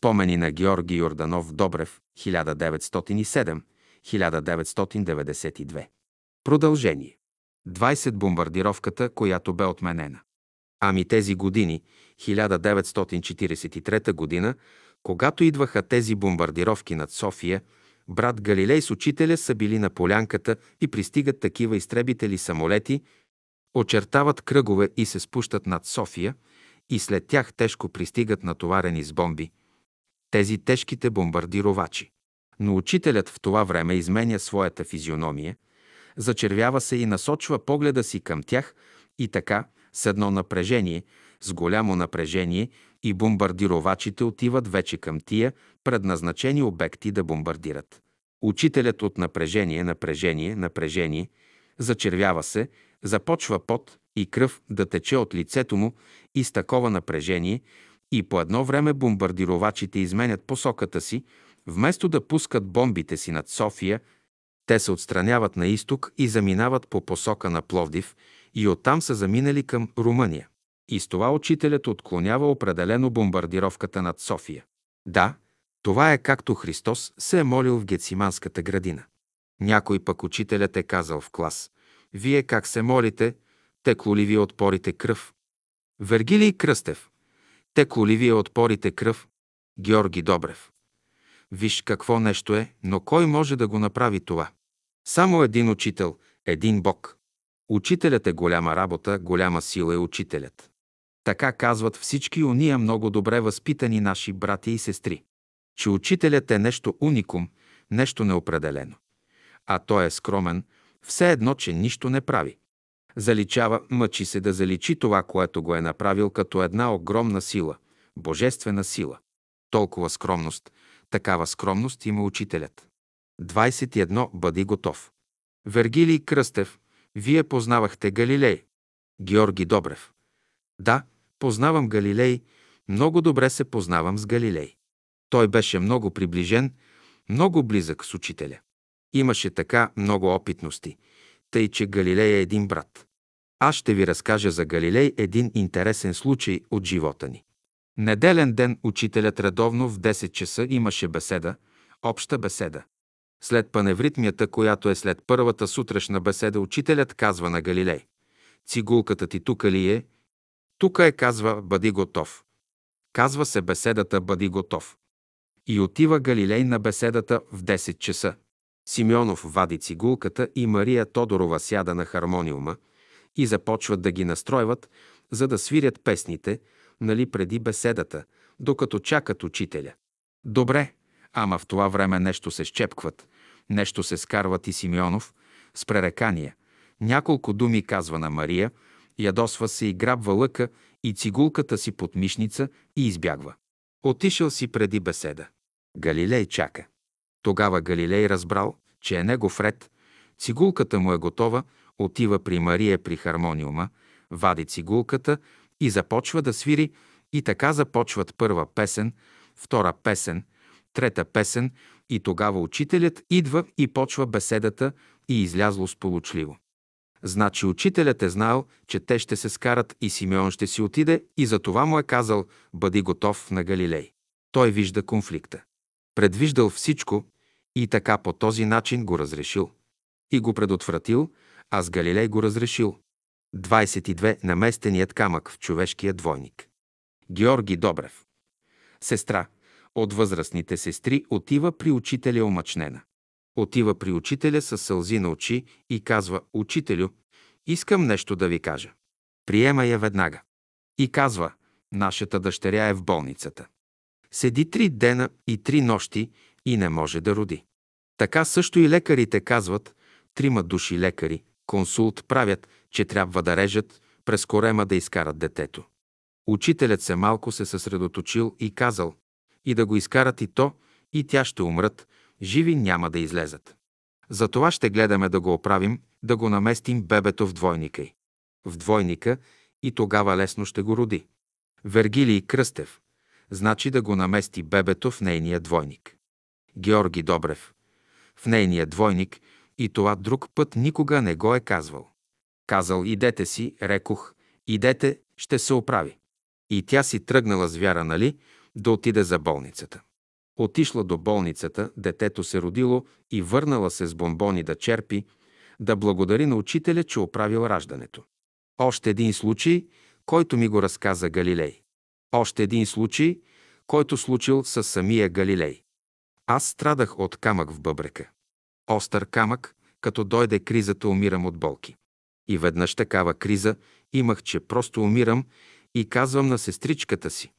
Спомени на Георги Йорданов Добрев, 1907-1992. Продължение. 20 бомбардировката, която бе отменена. Ами тези години, 1943 година, когато идваха тези бомбардировки над София, брат Галилей с учителя са били на полянката и пристигат такива изтребители самолети, очертават кръгове и се спущат над София, и след тях тежко пристигат натоварени с бомби. Тези тежките бомбардировачи. Но учителят в това време изменя своята физиономия, зачервява се и насочва погледа си към тях и така, с едно напрежение, с голямо напрежение и бомбардировачите отиват вече към тия предназначени обекти да бомбардират. Учителят от напрежение, напрежение, напрежение, зачервява се, започва пот и кръв да тече от лицето му и с такова напрежение и по едно време бомбардировачите изменят посоката си, вместо да пускат бомбите си над София, те се отстраняват на изток и заминават по посока на Пловдив и оттам са заминали към Румъния. И с това учителят отклонява определено бомбардировката над София. Да, това е както Христос се е молил в Гециманската градина. Някой пък учителят е казал в клас. Вие как се молите, текло ли ви от порите кръв? Вергилий Кръстев. Ли ви е от порите кръв? Георги Добрев. Виж какво нещо е, но кой може да го направи това? Само един учител, един Бог. Учителят е голяма работа, голяма сила е учителят. Така казват всички уния много добре възпитани наши брати и сестри, че учителят е нещо уникум, нещо неопределено. А той е скромен, все едно, че нищо не прави. Заличава, мъчи се да заличи това, което го е направил като една огромна сила, божествена сила. Толкова скромност, такава скромност има учителят. 21. Бъди готов. Вергилий Кръстев. Вие познавахте Галилей. Георги Добрев. Да, познавам Галилей, много добре се познавам с Галилей. Той беше много приближен, много близък с учителя. Имаше така много опитности, тъй че Галилей е един брат. Аз ще ви разкажа за Галилей един интересен случай от живота ни. Неделен ден учителят редовно в 10 часа имаше беседа, обща беседа. След паневритмията, която е след първата сутрешна беседа, учителят казва на Галилей. Цигулката ти тука ли е? Тука е, казва, бъди готов. Казва се беседата Бъди готов. И отива Галилей на беседата в 10 часа. Симеонов вади цигулката и Мария Тодорова сяда на хармониума и започват да ги настройват, за да свирят песните, нали преди беседата, докато чакат учителя. Добре, ама в това време нещо се щепкват, нещо се скарват и Симеонов с пререкания. Няколко думи казва на Мария, ядосва се и грабва лъка и цигулката си под мишница и избягва. Отишъл си преди беседа. Галилей чака. Тогава Галилей разбрал, че е негов ред, цигулката му е готова, отива при Мария при хармониума, вади цигулката и започва да свири и така започват първа песен, втора песен, трета песен и тогава учителят идва и почва беседата и излязло сполучливо. Значи учителят е знал, че те ще се скарат и Симеон ще си отиде и за това му е казал «Бъди готов на Галилей». Той вижда конфликта. Предвиждал всичко и така по този начин го разрешил. И го предотвратил, а с Галилей го разрешил. 22. Наместеният камък в човешкия двойник. Георги Добрев. Сестра. От възрастните сестри отива при учителя омъчнена. Отива при учителя с сълзи на очи и казва «Учителю, искам нещо да ви кажа». Приема я веднага. И казва «Нашата дъщеря е в болницата. Седи три дена и три нощи и не може да роди». Така също и лекарите казват, трима души лекари, консулт правят, че трябва да режат през корема да изкарат детето. Учителят се малко се съсредоточил и казал, и да го изкарат и то, и тя ще умрат, живи няма да излезат. Затова ще гледаме да го оправим, да го наместим бебето в двойника й. В двойника и тогава лесно ще го роди. Вергилий Кръстев. Значи да го намести бебето в нейния двойник. Георги Добрев. В нейния двойник и това друг път никога не го е казвал. Казал, идете си, рекох, идете, ще се оправи. И тя си тръгнала с вяра, нали, да отиде за болницата. Отишла до болницата, детето се родило и върнала се с бомбони да черпи, да благодари на учителя, че оправил раждането. Още един случай, който ми го разказа Галилей. Още един случай, който случил със самия Галилей. Аз страдах от камък в бъбрека. Остър камък, като дойде кризата, умирам от болки. И веднъж такава криза имах, че просто умирам и казвам на сестричката си.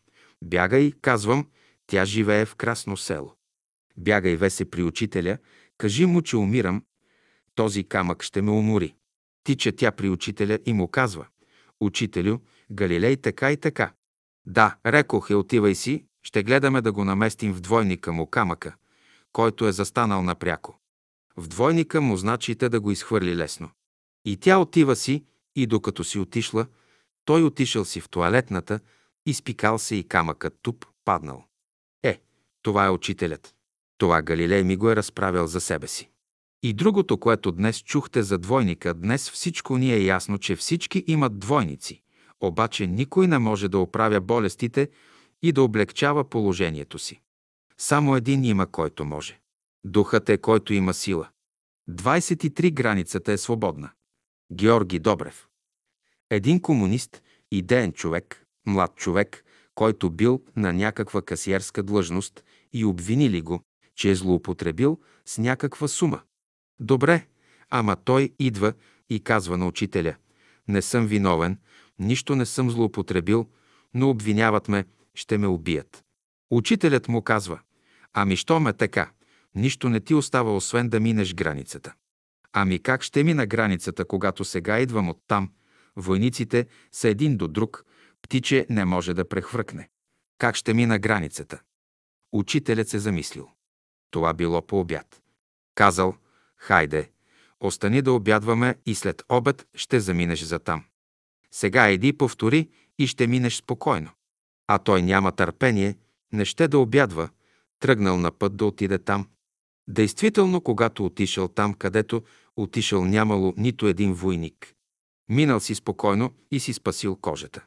Бягай, казвам, тя живее в красно село. Бягай, весе при учителя, кажи му, че умирам, този камък ще ме умори. Тича тя при учителя и му казва, Учителю, Галилей така и така. Да, рекох е, отивай си, ще гледаме да го наместим в двойника му камъка, който е застанал напряко. В двойника му значите да го изхвърли лесно. И тя отива си, и докато си отишла, той отишъл си в туалетната, изпикал се и камъкът туп паднал. Е, това е учителят. Това Галилей ми го е разправил за себе си. И другото, което днес чухте за двойника, днес всичко ни е ясно, че всички имат двойници, обаче никой не може да оправя болестите и да облегчава положението си. Само един има, който може. Духът е, който има сила. 23 границата е свободна. Георги Добрев. Един комунист, идеен човек, млад човек, който бил на някаква касиерска длъжност и обвинили го, че е злоупотребил с някаква сума. Добре, ама той идва и казва на учителя, не съм виновен, нищо не съм злоупотребил, но обвиняват ме, ще ме убият. Учителят му казва, ами що ме така, нищо не ти остава, освен да минеш границата. Ами как ще мина границата, когато сега идвам от там? Войниците са един до друг, птиче не може да прехвъркне. Как ще мина границата? Учителят се замислил. Това било по обяд. Казал, хайде, остани да обядваме и след обед ще заминеш за там. Сега иди повтори и ще минеш спокойно. А той няма търпение, не ще да обядва, тръгнал на път да отиде там. Действително, когато отишъл там, където отишъл нямало нито един войник. Минал си спокойно и си спасил кожата.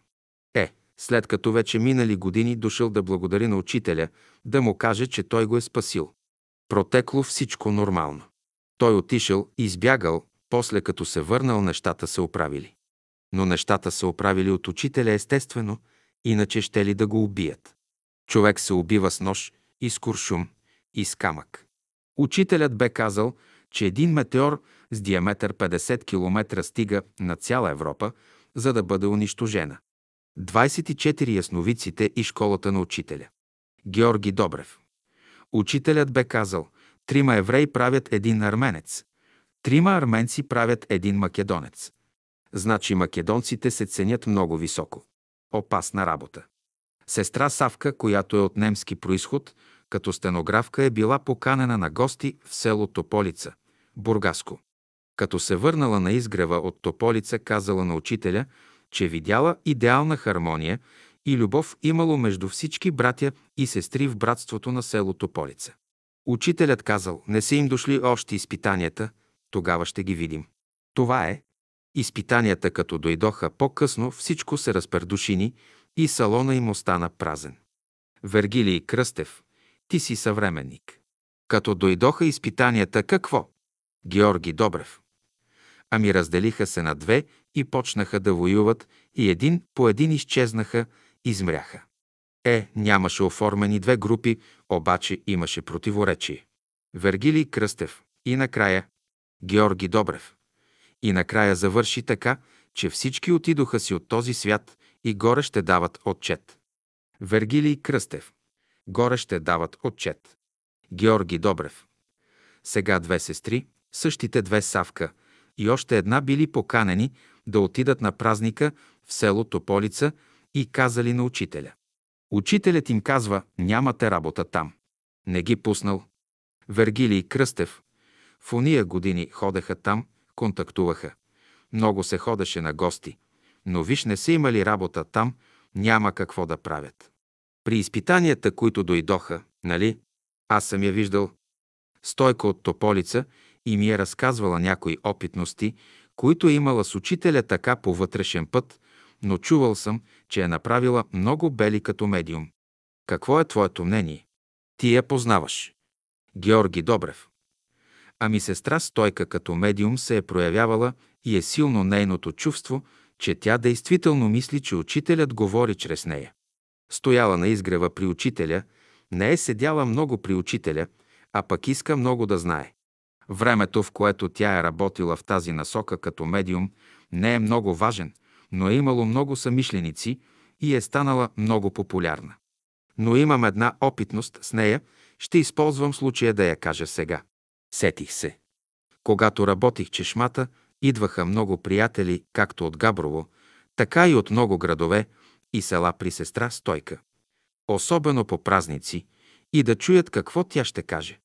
Е, след като вече минали години, дошъл да благодари на учителя, да му каже, че той го е спасил. Протекло всичко нормално. Той отишъл избягал, после като се върнал, нещата се оправили. Но нещата се оправили от учителя естествено, иначе ще ли да го убият. Човек се убива с нож и с куршум и с камък. Учителят бе казал, че един метеор с диаметър 50 км стига на цяла Европа, за да бъде унищожена. 24 ясновиците и школата на учителя. Георги Добрев. Учителят бе казал, трима евреи правят един арменец, трима арменци правят един македонец. Значи македонците се ценят много високо. Опасна работа. Сестра Савка, която е от немски происход, като стенографка е била поканена на гости в село Тополица, Бургаско. Като се върнала на изгрева от Тополица, казала на учителя, че видяла идеална хармония и любов имало между всички братя и сестри в братството на село Тополица. Учителят казал, не са им дошли още изпитанията, тогава ще ги видим. Това е. Изпитанията, като дойдоха по-късно, всичко се разпердушини и салона им остана празен. Вергилий Кръстев, ти си съвременник. Като дойдоха изпитанията, какво? Георги Добрев. Ами разделиха се на две и почнаха да воюват и един по един изчезнаха, измряха. Е, нямаше оформени две групи, обаче имаше противоречие. Вергилий Кръстев и накрая Георги Добрев. И накрая завърши така, че всички отидоха си от този свят и горе ще дават отчет. Вергилий Кръстев. Горе ще дават отчет. Георги Добрев. Сега две сестри, същите две Савка и още една били поканени да отидат на празника в село Тополица и казали на учителя. Учителят им казва, нямате работа там. Не ги пуснал. Вергилий Кръстев. В уния години ходеха там, контактуваха. Много се ходеше на гости. Но виж, не са имали работа там, няма какво да правят. При изпитанията, които дойдоха, нали, аз съм я виждал. Стойка от Тополица и ми е разказвала някои опитности, които е имала с учителя така по вътрешен път, но чувал съм, че е направила много бели като медиум. Какво е твоето мнение? Ти я познаваш. Георги Добрев. Ами сестра Стойка като медиум се е проявявала и е силно нейното чувство, че тя действително мисли, че учителят говори чрез нея. Стояла на изгрева при учителя, не е седяла много при учителя, а пък иска много да знае. Времето, в което тя е работила в тази насока като медиум, не е много важен, но е имало много самишленици и е станала много популярна. Но имам една опитност с нея, ще използвам случая да я кажа сега. Сетих се. Когато работих чешмата, идваха много приятели, както от Габрово, така и от много градове и села при сестра Стойка. Особено по празници и да чуят какво тя ще каже.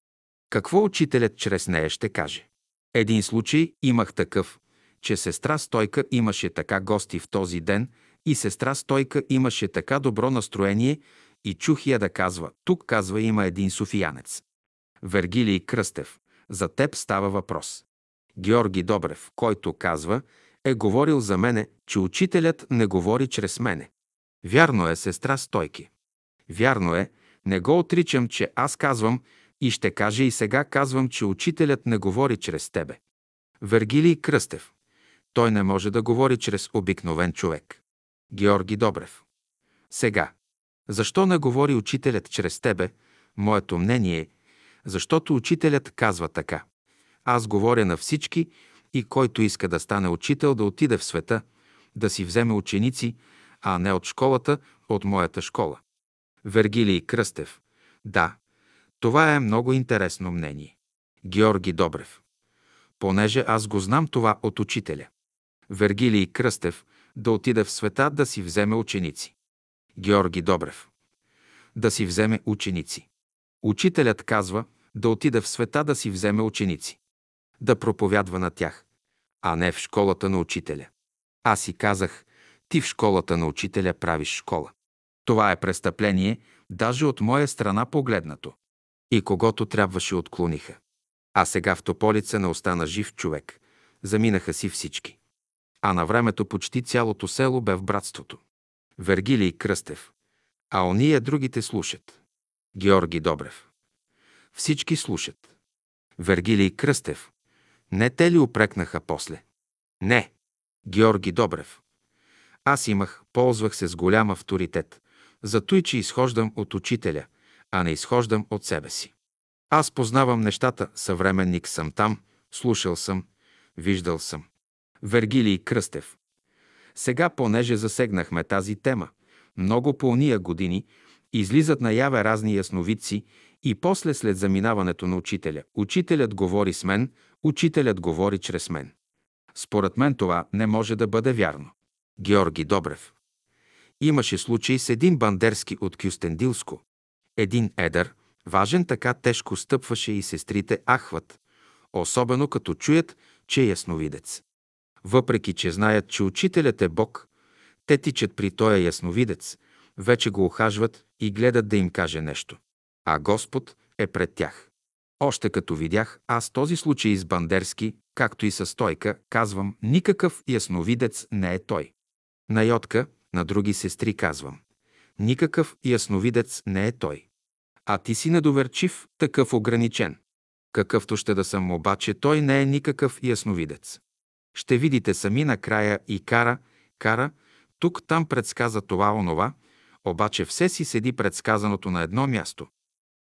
Какво учителят чрез нея ще каже. Един случай имах такъв, че сестра Стойка имаше така гости в този ден и сестра Стойка имаше така добро настроение и чух я да казва, тук казва има един софиянец. Вергилий Кръстев, за теб става въпрос. Георги Добрев, който казва, е говорил за мене, че учителят не говори чрез мене. Вярно е, сестра Стойки. Вярно е, не го отричам, че аз казвам и ще кажа и сега казвам, че учителят не говори чрез тебе. Вергилий Кръстев. Той не може да говори чрез обикновен човек. Георги Добрев. Сега. Защо не говори учителят чрез тебе? Моето мнение е, защото учителят казва така. Аз говоря на всички и който иска да стане учител, да отиде в света, да си вземе ученици, а не от школата, от моята школа. Вергилий Кръстев. Да, това е много интересно мнение. Георги Добрев. Понеже аз го знам това от учителя. Вергилий Кръстев да отиде в света да си вземе ученици. Георги Добрев. Да си вземе ученици. Учителят казва да отиде в света да си вземе ученици. Да проповядва на тях, а не в школата на учителя. Аз си казах, ти в школата на учителя правиш школа. Това е престъпление, даже от моя страна погледнато. И когото трябваше отклониха. А сега в Тополица не остана жив човек. Заминаха си всички. А на времето почти цялото село бе в братството. Вергилий Кръстев. А ония другите слушат. Георги Добрев. Всички слушат. Вергилий Кръстев. Не те ли опрекнаха после? Не. Георги Добрев. Аз имах, ползвах се с голям авторитет, зато и че изхождам от учителя, а не изхождам от себе си. Аз познавам нещата, съвременник съм там, слушал съм, виждал съм. Вергилий Кръстев. Сега, понеже засегнахме тази тема, много по уния години излизат наяве разни ясновидци и после след заминаването на учителя. Учителят говори с мен, учителят говори чрез мен. Според мен това не може да бъде вярно. Георги Добрев. Имаше случай с един бандерски от Кюстендилско. Един едър, важен така тежко стъпваше и сестрите ахват, особено като чуят, че е ясновидец. Въпреки, че знаят, че учителят е Бог, те тичат при този ясновидец, вече го охажват и гледат да им каже нещо. А Господ е пред тях. Още като видях аз този случай с Бандерски, както и със Стойка, казвам, никакъв ясновидец не е той. На Йотка, на други сестри казвам, никакъв ясновидец не е той. А ти си недоверчив, такъв ограничен. Какъвто ще да съм, обаче той не е никакъв ясновидец. Ще видите сами накрая и кара, кара, тук там предсказа това, онова, обаче все си седи предсказаното на едно място.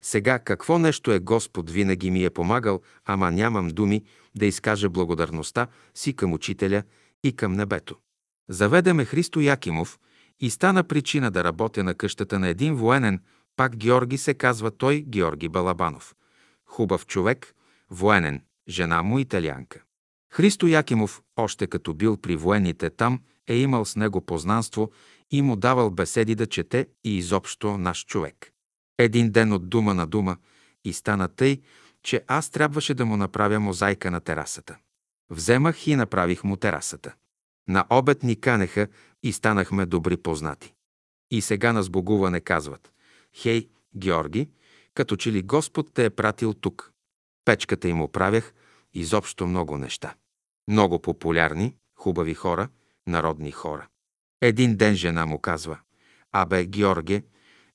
Сега какво нещо е Господ винаги ми е помагал, ама нямам думи да изкажа благодарността си към учителя и към небето. Заведеме Христо Якимов и стана причина да работя на къщата на един военен, пак Георги се казва той Георги Балабанов. Хубав човек, военен, жена му италианка. Христо Якимов, още като бил при военните там, е имал с него познанство и му давал беседи да чете и изобщо наш човек. Един ден от дума на дума и стана тъй, че аз трябваше да му направя мозайка на терасата. Вземах и направих му терасата. На обед ни канеха и станахме добри познати. И сега на сбогуване казват «Хей, Георги, като че ли Господ те е пратил тук». Печката им оправях, изобщо много неща. Много популярни, хубави хора, народни хора. Един ден жена му казва, Абе, Георге,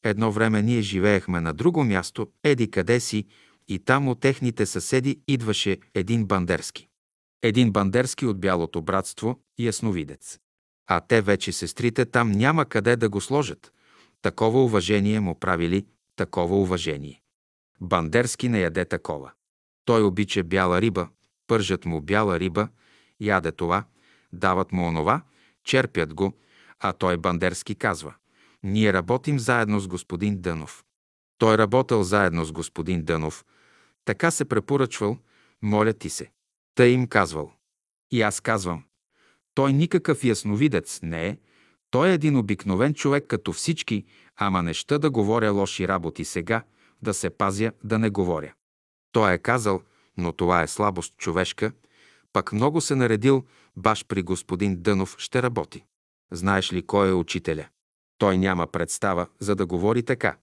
Едно време ние живеехме на друго място, еди къде си, и там от техните съседи идваше един бандерски. Един бандерски от Бялото братство, ясновидец. А те вече сестрите там няма къде да го сложат. Такова уважение му правили, такова уважение. Бандерски не яде такова. Той обича бяла риба, пържат му бяла риба, яде това, дават му онова, черпят го, а той Бандерски казва «Ние работим заедно с господин Дънов». Той работил заедно с господин Дънов, така се препоръчвал, моля ти се. Тъй им казвал. И аз казвам, той никакъв ясновидец не е, той е един обикновен човек като всички, ама неща да говоря лоши работи сега, да се пазя да не говоря. Той е казал, но това е слабост човешка, пък много се наредил, баш при господин Дънов ще работи. Знаеш ли кой е учителя? Той няма представа, за да говори така.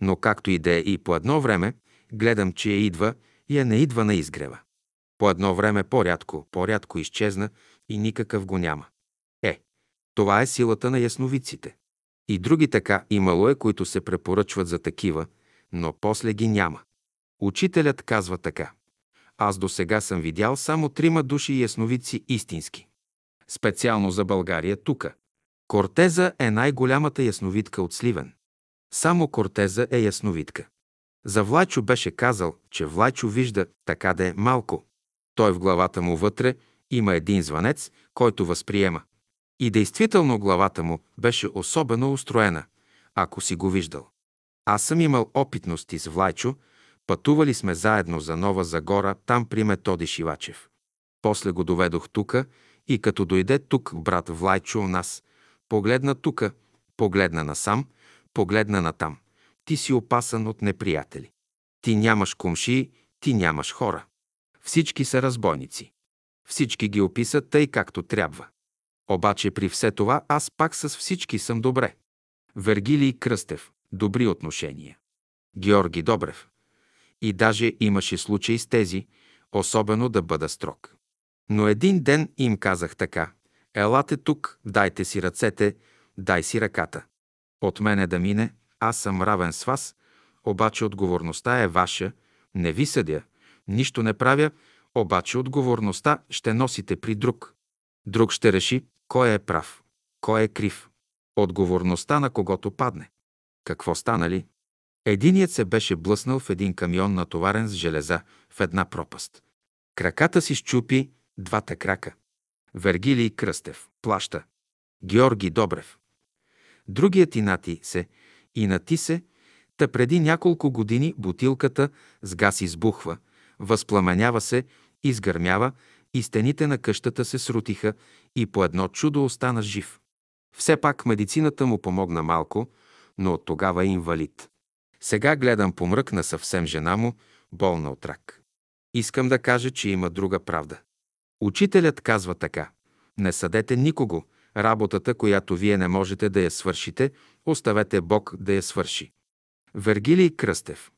Но както и да е и по едно време, гледам, че я идва и я не идва на изгрева. По едно време по-рядко, по-рядко изчезна и никакъв го няма. Е, това е силата на ясновиците. И други така имало е, които се препоръчват за такива, но после ги няма. Учителят казва така. Аз до сега съм видял само трима души ясновици истински. Специално за България тука. Кортеза е най-голямата ясновидка от Сливен. Само Кортеза е ясновидка. За Влайчо беше казал, че Влайчо вижда така да е малко. Той в главата му вътре има един звънец, който възприема. И действително главата му беше особено устроена, ако си го виждал. Аз съм имал опитности с Влайчо, пътували сме заедно за Нова Загора, там при Методи Шивачев. После го доведох тука и като дойде тук брат Влайчо у нас, погледна тука, погледна насам, погледна натам. Ти си опасан от неприятели. Ти нямаш кумши, ти нямаш хора. Всички са разбойници. Всички ги описат тъй както трябва. Обаче при все това аз пак с всички съм добре. Вергилий Кръстев. Добри отношения. Георги Добрев. И даже имаше случаи с тези, особено да бъда строг. Но един ден им казах така. Елате тук, дайте си ръцете, дай си ръката. От мене да мине, аз съм равен с вас, обаче отговорността е ваша, не ви съдя, нищо не правя, обаче отговорността ще носите при друг. Друг ще реши кой е прав, кой е крив. Отговорността на когото падне. Какво стана ли? Единият се беше блъснал в един камион, натоварен с железа, в една пропаст. Краката си щупи двата крака. Вергилий Кръстев плаща. Георги Добрев. Другият инати се, инати се, та преди няколко години бутилката с газ избухва, възпламенява се, изгърмява и стените на къщата се срутиха и по едно чудо остана жив. Все пак медицината му помогна малко, но от тогава е инвалид. Сега гледам помръкна съвсем жена му, болна от рак. Искам да кажа, че има друга правда. Учителят казва така. Не съдете никого. Работата, която вие не можете да я свършите, оставете Бог да я свърши. Вергилий Кръстев.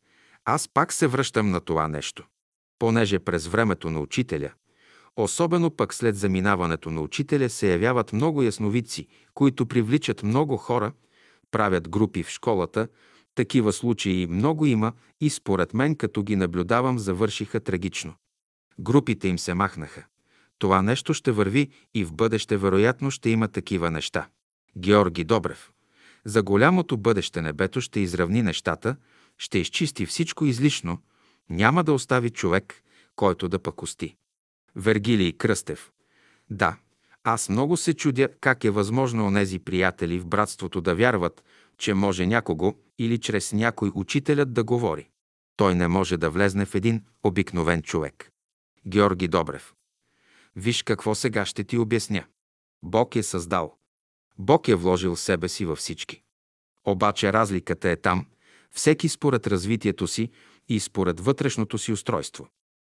Аз пак се връщам на това нещо. Понеже през времето на учителя, особено пък след заминаването на учителя, се явяват много ясновидци, които привличат много хора, правят групи в школата, такива случаи много има и според мен, като ги наблюдавам, завършиха трагично. Групите им се махнаха. Това нещо ще върви и в бъдеще вероятно ще има такива неща. Георги Добрев. За голямото бъдеще небето ще изравни нещата, ще изчисти всичко излишно, няма да остави човек, който да пакости. Вергилий Кръстев. Да, аз много се чудя как е възможно онези приятели в братството да вярват, че може някого или чрез някой учителят да говори. Той не може да влезне в един обикновен човек. Георги Добрев. Виж какво сега ще ти обясня. Бог е създал. Бог е вложил себе си във всички. Обаче разликата е там, всеки според развитието си и според вътрешното си устройство.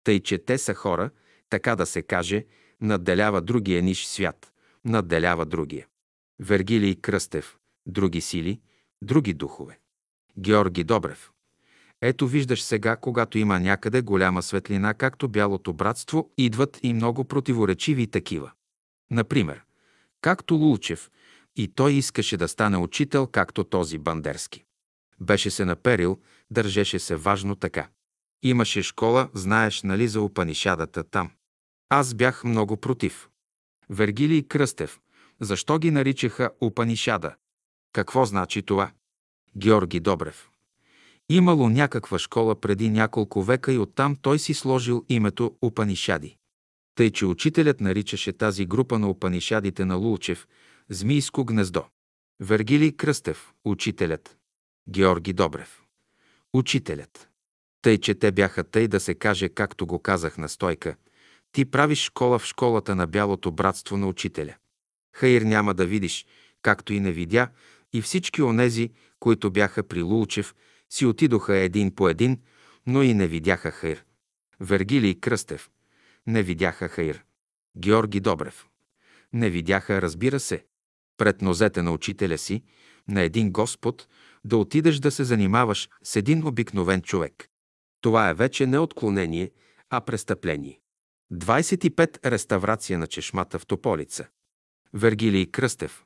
Тъй, че те са хора, така да се каже, надделява другия ниш свят, надделява другия. Вергилий Кръстев, други сили, други духове. Георги Добрев. Ето виждаш сега, когато има някъде голяма светлина, както бялото братство, идват и много противоречиви такива. Например, както Лулчев, и той искаше да стане учител, както този Бандерски. Беше се наперил, държеше се важно така. Имаше школа, знаеш, нали, за Упанишадата там. Аз бях много против. Вергилий Кръстев. Защо ги наричаха Упанишада? Какво значи това? Георги Добрев. Имало някаква школа преди няколко века и оттам той си сложил името Упанишади. Тъй, че учителят наричаше тази група на Упанишадите на Лулчев Змийско гнездо. Вергилий Кръстев, учителят. Георги Добрев. Учителят. Тъй, че те бяха тъй да се каже, както го казах на стойка. Ти правиш школа в школата на бялото братство на учителя. Хаир няма да видиш, както и не видя, и всички онези, които бяха при Лулчев, си отидоха един по един, но и не видяха Хаир. Вергилий Кръстев. Не видяха Хаир. Георги Добрев. Не видяха, разбира се. Пред нозете на учителя си, на един Господ, да отидеш да се занимаваш с един обикновен човек. Това е вече не отклонение, а престъпление. 25. Реставрация на чешмата в Тополица. Вергилий Кръстев.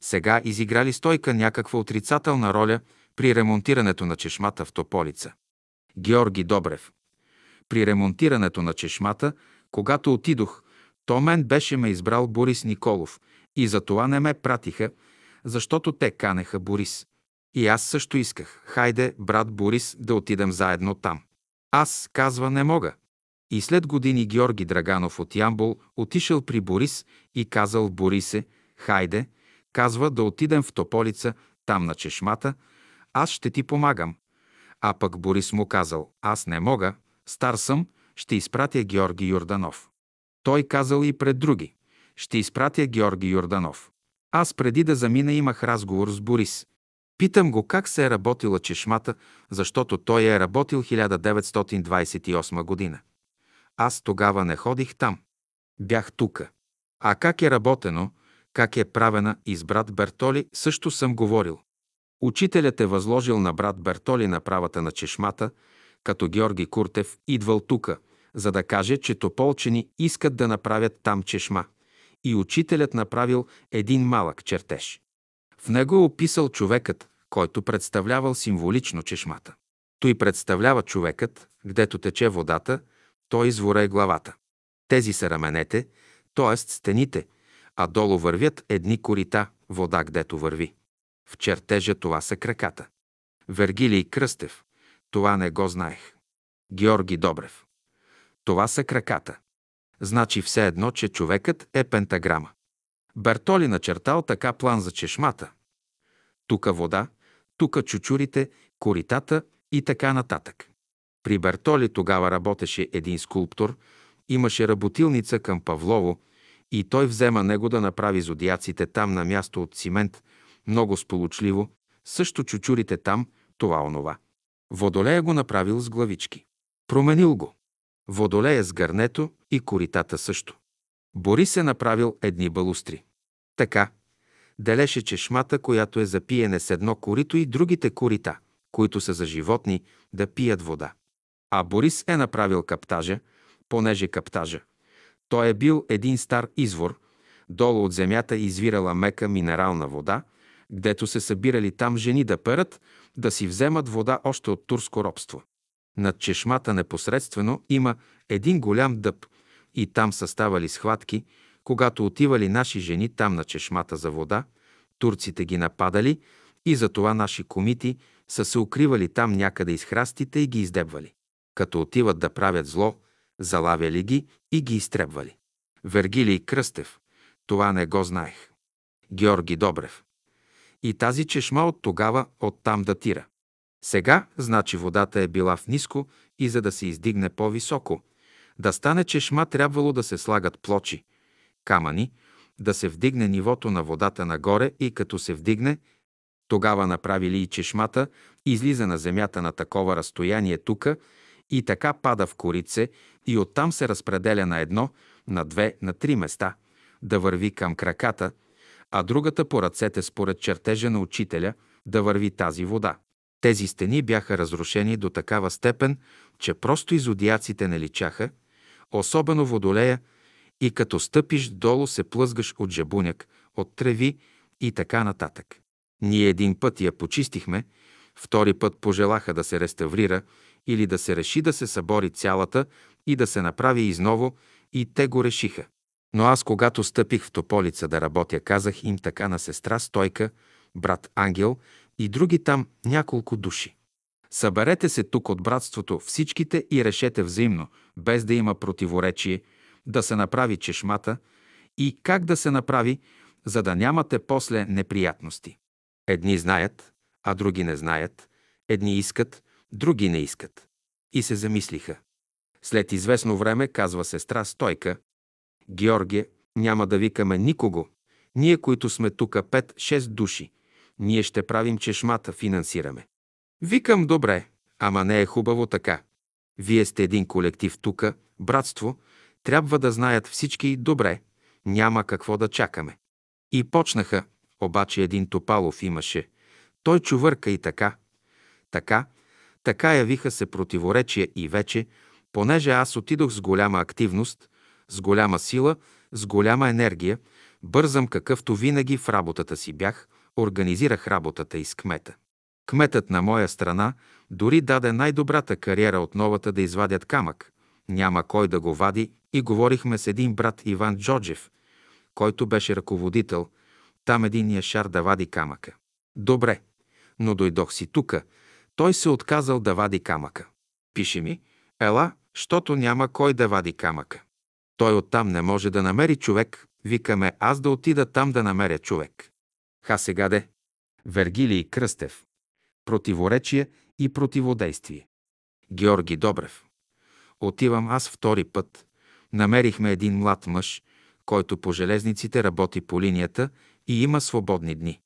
Сега изиграли стойка някаква отрицателна роля при ремонтирането на чешмата в Тополица. Георги Добрев. При ремонтирането на чешмата, когато отидох, то мен беше ме избрал Борис Николов и за това не ме пратиха, защото те канеха Борис. И аз също исках. Хайде, брат Борис, да отидем заедно там. Аз, казва, не мога. И след години Георги Драганов от Ямбол отишъл при Борис и казал Борисе, хайде, казва да отидем в Тополица, там на чешмата, аз ще ти помагам. А пък Борис му казал, аз не мога, стар съм, ще изпратя Георги Йорданов. Той казал и пред други, ще изпратя Георги Йорданов. Аз преди да замина имах разговор с Борис. Питам го как се е работила чешмата, защото той е работил 1928 година. Аз тогава не ходих там. Бях тука. А как е работено, как е правена и с брат Бертоли, също съм говорил. Учителят е възложил на брат Бертоли направата на чешмата, като Георги Куртев идвал тука, за да каже, че тополчени искат да направят там чешма. И учителят направил един малък чертеж. В него е описал човекът, който представлявал символично чешмата. Той представлява човекът, гдето тече водата, той извора е главата. Тези са раменете, т.е. стените, а долу вървят едни корита, вода гдето върви. В чертежа това са краката. Вергилий Кръстев. Това не го знаех. Георги Добрев. Това са краката. Значи все едно, че човекът е пентаграма. Бертоли начертал така план за чешмата. Тука вода, тука чучурите, коритата и така нататък. При Бертоли тогава работеше един скулптор, имаше работилница към Павлово и той взема него да направи зодиаците там на място от цимент, много сполучливо, също чучурите там, това онова. Водолея го направил с главички. Променил го. Водолея с гърнето и коритата също. Борис е направил едни балустри. Така, делеше чешмата, която е за пиене с едно корито и другите корита, които са за животни, да пият вода. А Борис е направил каптажа, понеже каптажа. Той е бил един стар извор, долу от земята извирала мека минерална вода, гдето се събирали там жени да перат, да си вземат вода още от турско робство. Над чешмата непосредствено има един голям дъб и там са ставали схватки, когато отивали наши жени там на чешмата за вода, турците ги нападали и затова наши комити са се укривали там някъде из храстите и ги издебвали. Като отиват да правят зло, залавяли ги и ги изтребвали. Вергилий Кръстев. Това не го знаех. Георги Добрев. И тази чешма от тогава оттам датира. Сега, значи водата е била в ниско и за да се издигне по-високо, да стане чешма трябвало да се слагат плочи, камъни, да се вдигне нивото на водата нагоре и като се вдигне, тогава направили и чешмата, излиза на земята на такова разстояние тука и така пада в корице и оттам се разпределя на едно, на две, на три места, да върви към краката, а другата по ръцете според чертежа на учителя да върви тази вода. Тези стени бяха разрушени до такава степен, че просто изодиаците не личаха, особено водолея, и като стъпиш долу се плъзгаш от жабуняк, от треви и така нататък. Ние един път я почистихме Втори път пожелаха да се реставрира или да се реши да се събори цялата и да се направи изново и те го решиха. Но аз, когато стъпих в Тополица да работя, казах им така на сестра Стойка, брат Ангел и други там няколко души. Съберете се тук от братството всичките и решете взаимно, без да има противоречие, да се направи чешмата и как да се направи, за да нямате после неприятности. Едни знаят, а други не знаят. Едни искат, други не искат. И се замислиха. След известно време казва сестра Стойка, Георгие, няма да викаме никого. Ние, които сме тук 5-6 души, ние ще правим чешмата, финансираме. Викам, добре, ама не е хубаво така. Вие сте един колектив тука, братство, трябва да знаят всички добре, няма какво да чакаме. И почнаха, обаче един Топалов имаше. Той чувърка и така. Така, така явиха се противоречия и вече, понеже аз отидох с голяма активност, с голяма сила, с голяма енергия, бързам какъвто винаги в работата си бях, организирах работата и с кмета. Кметът на моя страна дори даде най-добрата кариера от новата да извадят камък. Няма кой да го вади и говорихме с един брат Иван Джоджев, който беше ръководител, там един яшар да вади камъка. Добре, но дойдох си тука, той се отказал да вади камъка. Пише ми, ела, щото няма кой да вади камъка. Той оттам не може да намери човек, викаме аз да отида там да намеря човек. Ха сега де. Вергилий Кръстев. Противоречие и противодействие. Георги Добрев. Отивам аз втори път. Намерихме един млад мъж, който по железниците работи по линията и има свободни дни.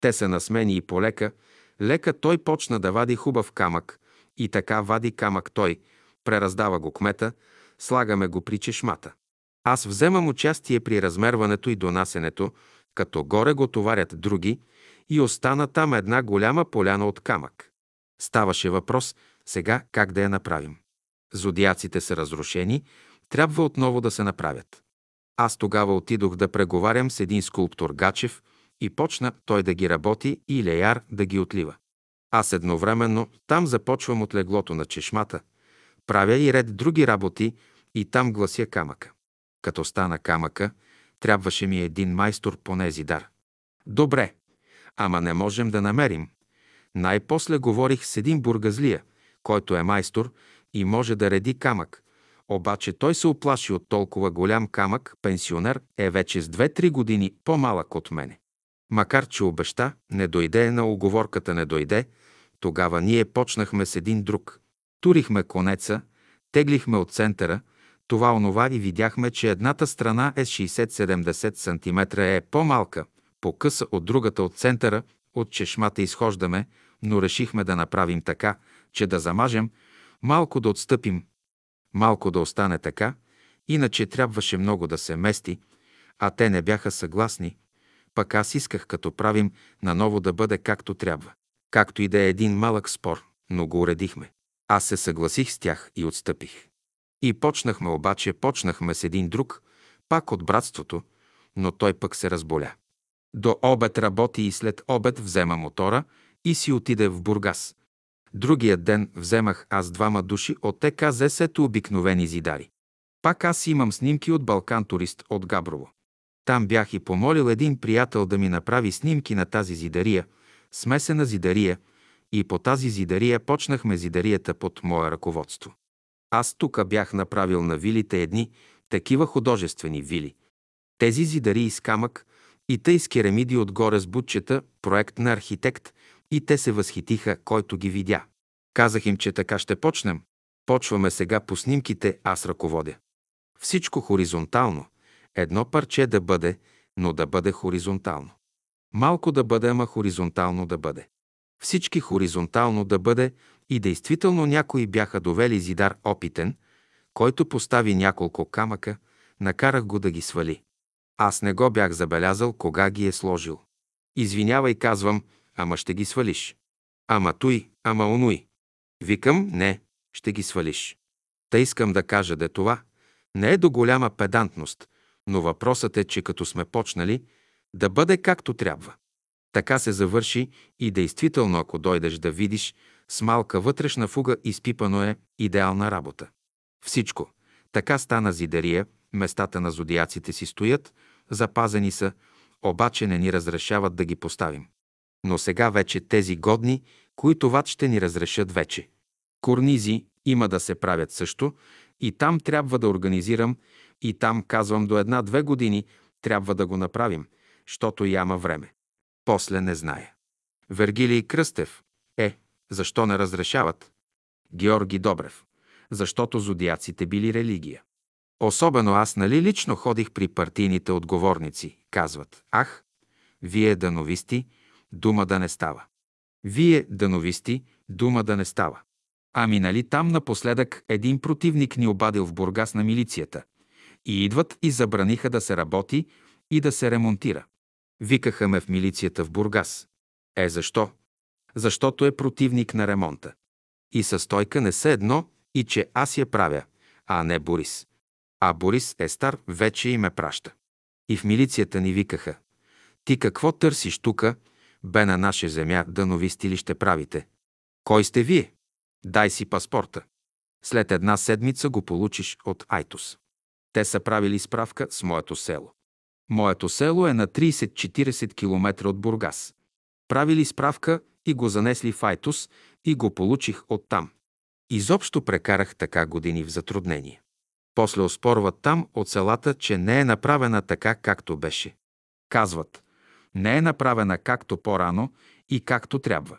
Те са на смени и полека. Лека той почна да вади хубав камък и така вади камък той, прераздава го кмета, слагаме го при чешмата. Аз вземам участие при размерването и донасенето, като горе го товарят други и остана там една голяма поляна от камък. Ставаше въпрос сега как да я направим. Зодиаците са разрушени, трябва отново да се направят. Аз тогава отидох да преговарям с един скулптор Гачев и почна той да ги работи и Леяр да ги отлива. Аз едновременно там започвам от леглото на чешмата, правя и ред други работи и там глася камъка. Като стана камъка, трябваше ми един майстор по нези дар. Добре, ама не можем да намерим. Най-после говорих с един бургазлия, който е майстор и може да реди камък. Обаче той се оплаши от толкова голям камък, пенсионер е вече с 2-3 години по-малък от мене. Макар, че обеща, не дойде на оговорката не дойде, тогава ние почнахме с един друг. Турихме конеца, теглихме от центъра, това онова и видяхме, че едната страна е 60-70 см е по-малка, по-къса от другата от центъра, от чешмата изхождаме, но решихме да направим така, че да замажем, малко да отстъпим, малко да остане така, иначе трябваше много да се мести, а те не бяха съгласни, пък аз исках като правим наново да бъде както трябва. Както и да е един малък спор, но го уредихме. Аз се съгласих с тях и отстъпих. И почнахме обаче, почнахме с един друг, пак от братството, но той пък се разболя. До обед работи и след обед взема мотора и си отиде в Бургас. Другия ден вземах аз двама души от ТКЗС-то обикновени зидари. Пак аз имам снимки от Балкан турист от Габрово. Там бях и помолил един приятел да ми направи снимки на тази зидария, смесена зидария, и по тази зидария почнахме зидарията под мое ръководство. Аз тук бях направил на вилите едни такива художествени вили. Тези зидари с камък и тъй с керамиди отгоре с бутчета, проект на архитект, и те се възхитиха, който ги видя. Казах им, че така ще почнем. Почваме сега по снимките, аз ръководя. Всичко хоризонтално. Едно парче да бъде, но да бъде хоризонтално. Малко да бъде, ама хоризонтално да бъде. Всички хоризонтално да бъде и действително някои бяха довели Зидар опитен, който постави няколко камъка, накарах го да ги свали. Аз не го бях забелязал кога ги е сложил. Извинявай, казвам, ама ще ги свалиш. Ама той, ама онуй. Викам, не, ще ги свалиш. Та искам да кажа да това не е до голяма педантност, но въпросът е, че като сме почнали, да бъде както трябва. Така се завърши и действително, ако дойдеш да видиш, с малка вътрешна фуга изпипано е идеална работа. Всичко. Така стана зидария, местата на зодиаците си стоят, запазени са, обаче не ни разрешават да ги поставим. Но сега вече тези годни, които ват ще ни разрешат вече. Корнизи има да се правят също, и там трябва да организирам, и там, казвам, до една-две години трябва да го направим, защото яма време. После не знае. Вергилий Кръстев. Е, защо не разрешават? Георги Добрев. Защото зодиаците били религия. Особено аз, нали, лично ходих при партийните отговорници. Казват, ах, вие дановисти, дума да не става. Вие дановисти, дума да не става. Ами нали там напоследък един противник ни обадил в Бургас на милицията. И идват и забраниха да се работи и да се ремонтира. Викаха ме в милицията в Бургас. Е, защо? Защото е противник на ремонта. И със стойка не са едно и че аз я правя, а не Борис. А Борис е стар, вече и ме праща. И в милицията ни викаха. Ти какво търсиш тука, бе на наша земя, да новисти ли ще правите? Кой сте вие? Дай си паспорта. След една седмица го получиш от Айтос. Те са правили справка с моето село. Моето село е на 30-40 км от Бургас. Правили справка и го занесли в Айтос и го получих оттам. Изобщо прекарах така години в затруднение. После оспорват там от селата, че не е направена така, както беше. Казват, не е направена както по-рано и както трябва.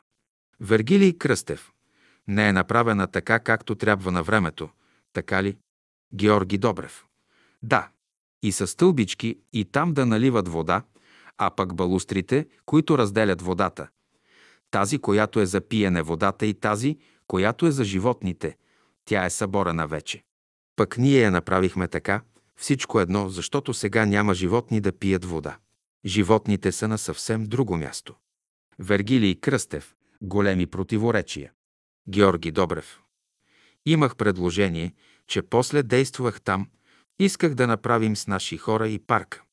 Вергилий Кръстев. Не е направена така, както трябва на времето. Така ли? Георги Добрев. Да. И с стълбички и там да наливат вода, а пък балустрите, които разделят водата. Тази, която е за пиене водата и тази, която е за животните. Тя е съборена вече. Пък ние я направихме така, всичко едно, защото сега няма животни да пият вода. Животните са на съвсем друго място. Вергилий Кръстев. Големи противоречия. Георги Добрев. Имах предложение, че после действах там, исках да направим с наши хора и парк.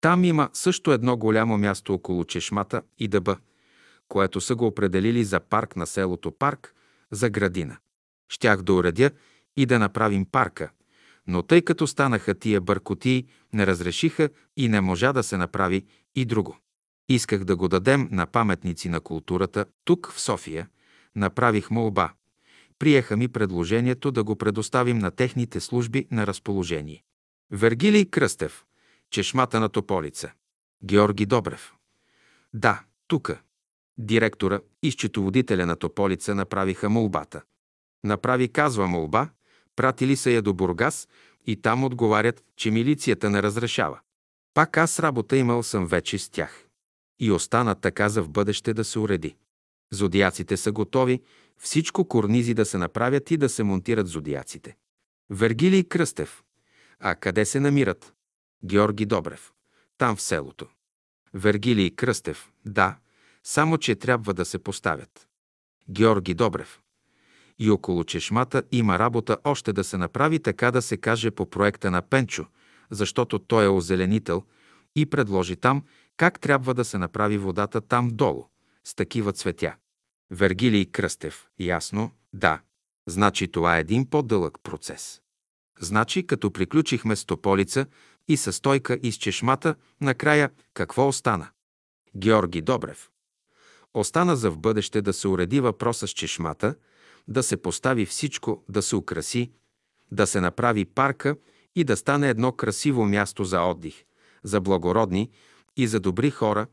Там има също едно голямо място около чешмата и дъба, което са го определили за парк на селото парк, за градина. Щях да уредя и да направим парка, но тъй като станаха тия бъркотии, не разрешиха и не можа да се направи и друго. Исках да го дадем на паметници на културата тук в София. Направих молба. Приеха ми предложението да го предоставим на техните служби на разположение. Вергилий Кръстев. Чешмата на Тополица. Георги Добрев. Да, тука. Директора и счетоводителя на Тополица направиха молбата. Направи казва молба, пратили са я до Бургас и там отговарят, че милицията не разрешава. Пак аз работа имал съм вече с тях. И остана така за в бъдеще да се уреди. Зодиаците са готови, всичко корнизи да се направят и да се монтират зодиаците. Вергилий Кръстев. А къде се намират? Георги Добрев. Там в селото. Вергилий Кръстев. Да, само че трябва да се поставят. Георги Добрев. И около чешмата има работа още да се направи така да се каже по проекта на Пенчо, защото той е озеленител и предложи там как трябва да се направи водата там долу, с такива цветя. Вергилий Кръстев. Ясно? Да. Значи това е един по-дълъг процес. Значи, като приключихме с Тополица и със стойка из чешмата, накрая какво остана? Георги Добрев. Остана за в бъдеще да се уреди въпроса с чешмата, да се постави всичко, да се украси, да се направи парка и да стане едно красиво място за отдих, за благородни и за добри хора,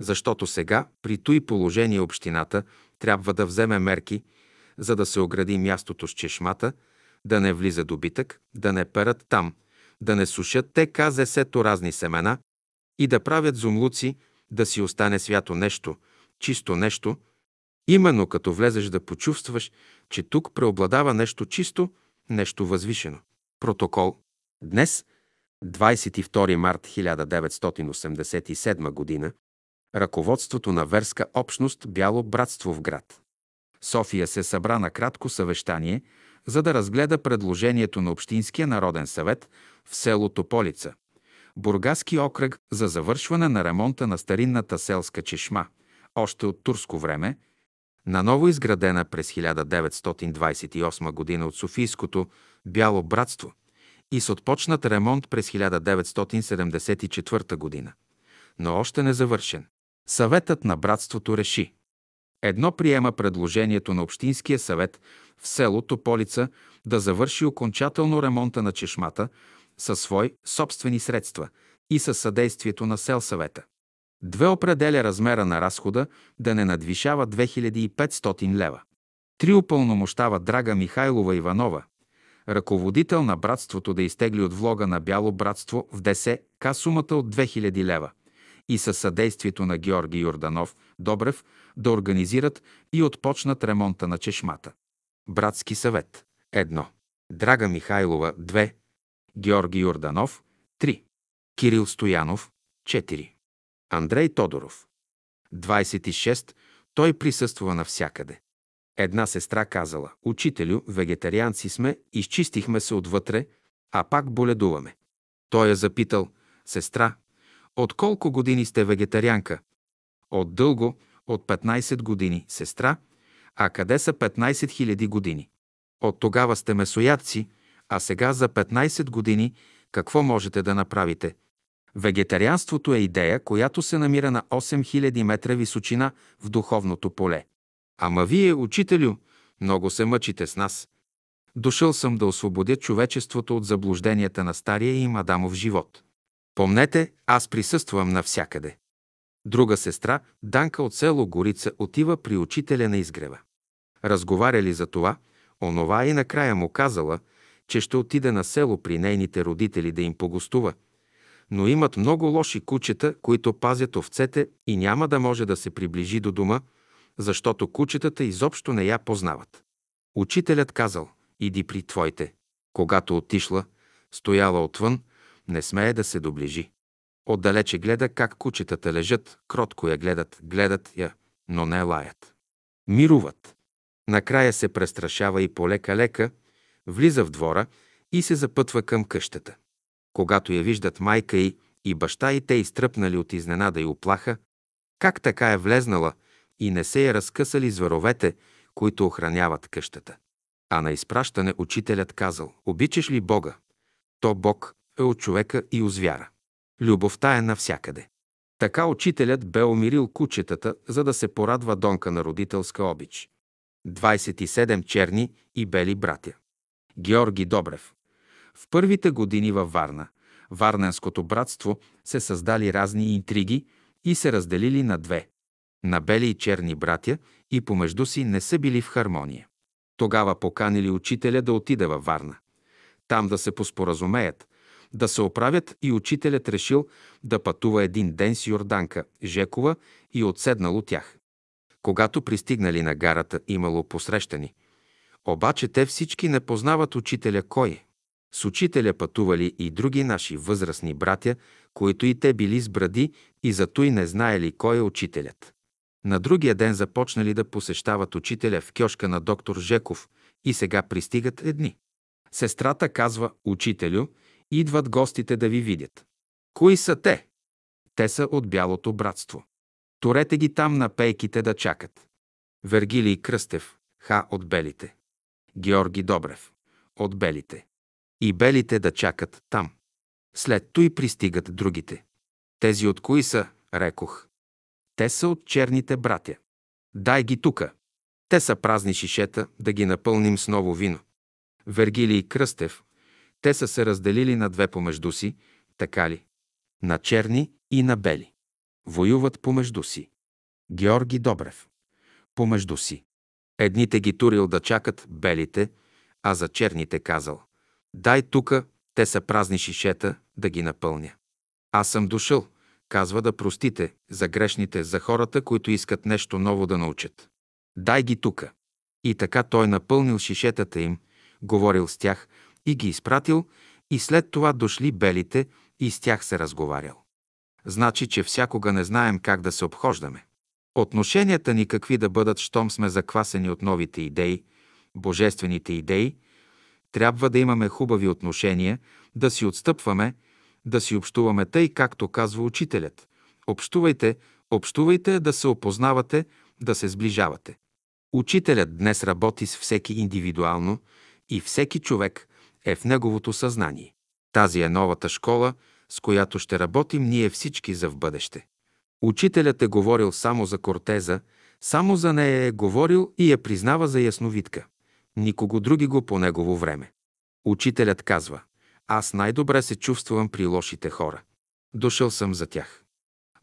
защото сега, при той положение общината, трябва да вземе мерки, за да се огради мястото с чешмата, да не влиза добитък, да не перат там, да не сушат те казесето разни семена и да правят зумлуци, да си остане свято нещо, чисто нещо, именно като влезеш да почувстваш, че тук преобладава нещо чисто, нещо възвишено. Протокол. Днес, 22 март 1987 г., ръководството на верска общност Бяло братство в град. София се събра на кратко съвещание, за да разгледа предложението на Общинския народен съвет в село Тополица, Бургаски окръг за завършване на ремонта на старинната селска чешма, още от турско време, наново изградена през 1928 г. от Софийското Бяло братство и с отпочнат ремонт през 1974 г., но още не завършен. Съветът на братството реши. Едно приема предложението на Общинския съвет в село Тополица да завърши окончателно ремонта на чешмата със свои собствени средства и със съдействието на селсъвета. Две определя размера на разхода да не надвишава 2500 лева. Три упълномощава Драга Михайлова Иванова, ръководител на братството да изтегли от влога на Бяло братство в ДСК сумата от 2000 лева и със съдействието на Георги Йорданов Добрев да организират и отпочнат ремонта на чешмата. Братски съвет 1. Драга Михайлова 2. Георги Йорданов 3. Кирил Стоянов 4. Андрей Тодоров 26. Той присъства навсякъде. Една сестра казала, учителю, вегетарианци сме, изчистихме се отвътре, а пак боледуваме. Той я запитал, сестра, от колко години сте вегетарианка? От дълго, от 15 години, сестра, а къде са 15 000 години? От тогава сте месоядци, а сега за 15 години какво можете да направите? Вегетарианството е идея, която се намира на 8000 метра височина в духовното поле. Ама вие, учителю, много се мъчите с нас. Дошъл съм да освободя човечеството от заблужденията на стария и мадамов живот. Помнете, аз присъствам навсякъде. Друга сестра, Данка от село Горица, отива при учителя на изгрева. Разговаряли за това, онова и накрая му казала, че ще отиде на село при нейните родители да им погостува, но имат много лоши кучета, които пазят овцете и няма да може да се приближи до дома, защото кучетата изобщо не я познават. Учителят казал, иди при твоите. Когато отишла, стояла отвън, не смее да се доближи. Отдалече гледа как кучетата лежат, кротко я гледат, гледат я, но не лаят. Мируват. Накрая се престрашава и полека-лека, влиза в двора и се запътва към къщата. Когато я виждат майка й и баща й, те изтръпнали от изненада и оплаха, как така е влезнала и не се я разкъсали зверовете, които охраняват къщата. А на изпращане учителят казал, обичаш ли Бога? То Бог е от човека и озвяра. Любовта е навсякъде. Така учителят бе умирил кучетата, за да се порадва Донка на родителска обич. 27 черни и бели братя. Георги Добрев. В първите години във Варна, Варненското братство се създали разни интриги и се разделили на две. На бели и черни братя и помежду си не са били в хармония. Тогава поканили учителя да отиде във Варна. Там да се поспоразумеят, да се оправят и учителят решил да пътува един ден с Йорданка, Жекова и отседнал от тях. Когато пристигнали на гарата, имало посрещани. Обаче те всички не познават учителя кой е. С учителя пътували и други наши възрастни братя, които и те били с бради и зато и не знаели кой е учителят. На другия ден започнали да посещават учителя в кьошка на доктор Жеков и сега пристигат едни. Сестрата казва, учителю, идват гостите да ви видят. Кои са те? Те са от Бялото братство. Турете ги там на пейките да чакат. Вергилий Кръстев, ха от белите. Георги Добрев, от белите. И белите да чакат там. След той пристигат другите. Тези от кои са, рекох. Те са от черните братя. Дай ги тука. Те са празни шишета, да ги напълним с ново вино. Вергилий Кръстев, те са се разделили на две помежду си, така ли? На черни и на бели. Воюват помежду си. Георги Добрев. Помежду си. Едните ги турил да чакат белите, а за черните казал. Дай тука, те са празни шишета, да ги напълня. Аз съм дошъл, казва да простите за грешните, за хората, които искат нещо ново да научат. Дай ги тука. И така той напълнил шишетата им, говорил с тях, и ги изпратил, и след това дошли белите и с тях се разговарял. Значи, че всякога не знаем как да се обхождаме. Отношенията ни какви да бъдат, щом сме заквасени от новите идеи, божествените идеи, трябва да имаме хубави отношения, да си отстъпваме, Да си общуваме тъй, както казва учителят. Общувайте, общувайте, да се опознавате, да се сближавате. Учителят днес работи с всеки индивидуално и всеки човек е в неговото съзнание. Тази е новата школа, с която ще работим ние всички за в бъдеще. Учителят е говорил само за Кортеза, само за нея е говорил и я признава за ясновидка. Никого други го по негово време. Учителят казва, аз най-добре се чувствам при лошите хора. Дошъл съм за тях.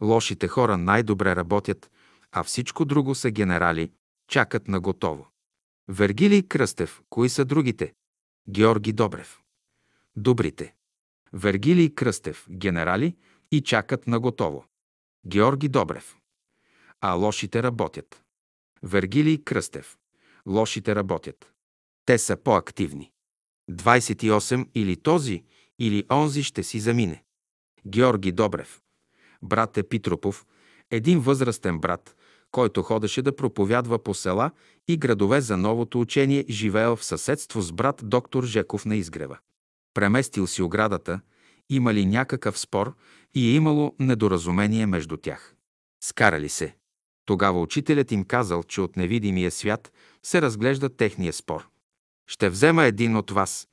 Лошите хора най-добре работят, а всичко друго са генерали, чакат на готово. Вергилий Кръстев, кои са другите? Георги Добрев. Добрите. Вергилий Кръстев, генерали и чакат на готово. Георги Добрев. А лошите работят. Вергилий Кръстев. Лошите работят. Те са по-активни. 28 или този, или онзи ще си замине. Георги Добрев. Брат Епитропов, един възрастен брат, който ходеше да проповядва по села и градове за новото учение, живеел в съседство с брат доктор Жеков на изгрева. Преместил си оградата, имали някакъв спор и е имало недоразумение между тях. Скарали се. Тогава учителят им казал, че от невидимия свят се разглежда техния спор. Ще взема един от вас.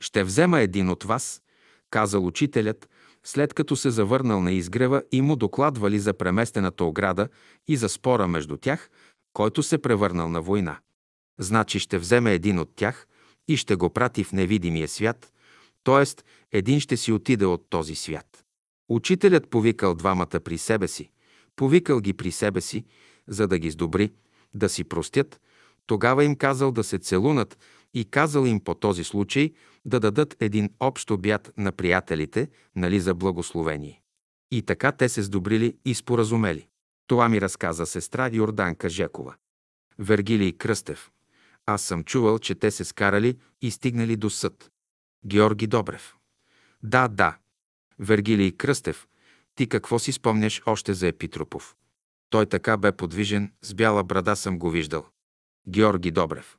Ще взема един от вас, казал учителят, след като се завърнал на изгрева и му докладвали за преместената ограда и за спора между тях, който се превърнал на война. Значи ще вземе един от тях и ще го прати в невидимия свят, т.е. един ще си отиде от този свят. Учителят повикал двамата при себе си, повикал ги при себе си, за да ги сдобри, да си простят, тогава им казал да се целунат и казал им по този случай да дадат един общ обяд на приятелите, нали за благословение. И така те се сдобрили и споразумели. Това ми разказа сестра Йорданка Жекова. Вергилий Кръстев. Аз съм чувал, че те се скарали и стигнали до съд. Георги Добрев. Да, да. Вергилий Кръстев. Ти какво си спомняш още за Епитропов? Той така бе подвижен, с бяла брада съм го виждал. Георги Добрев.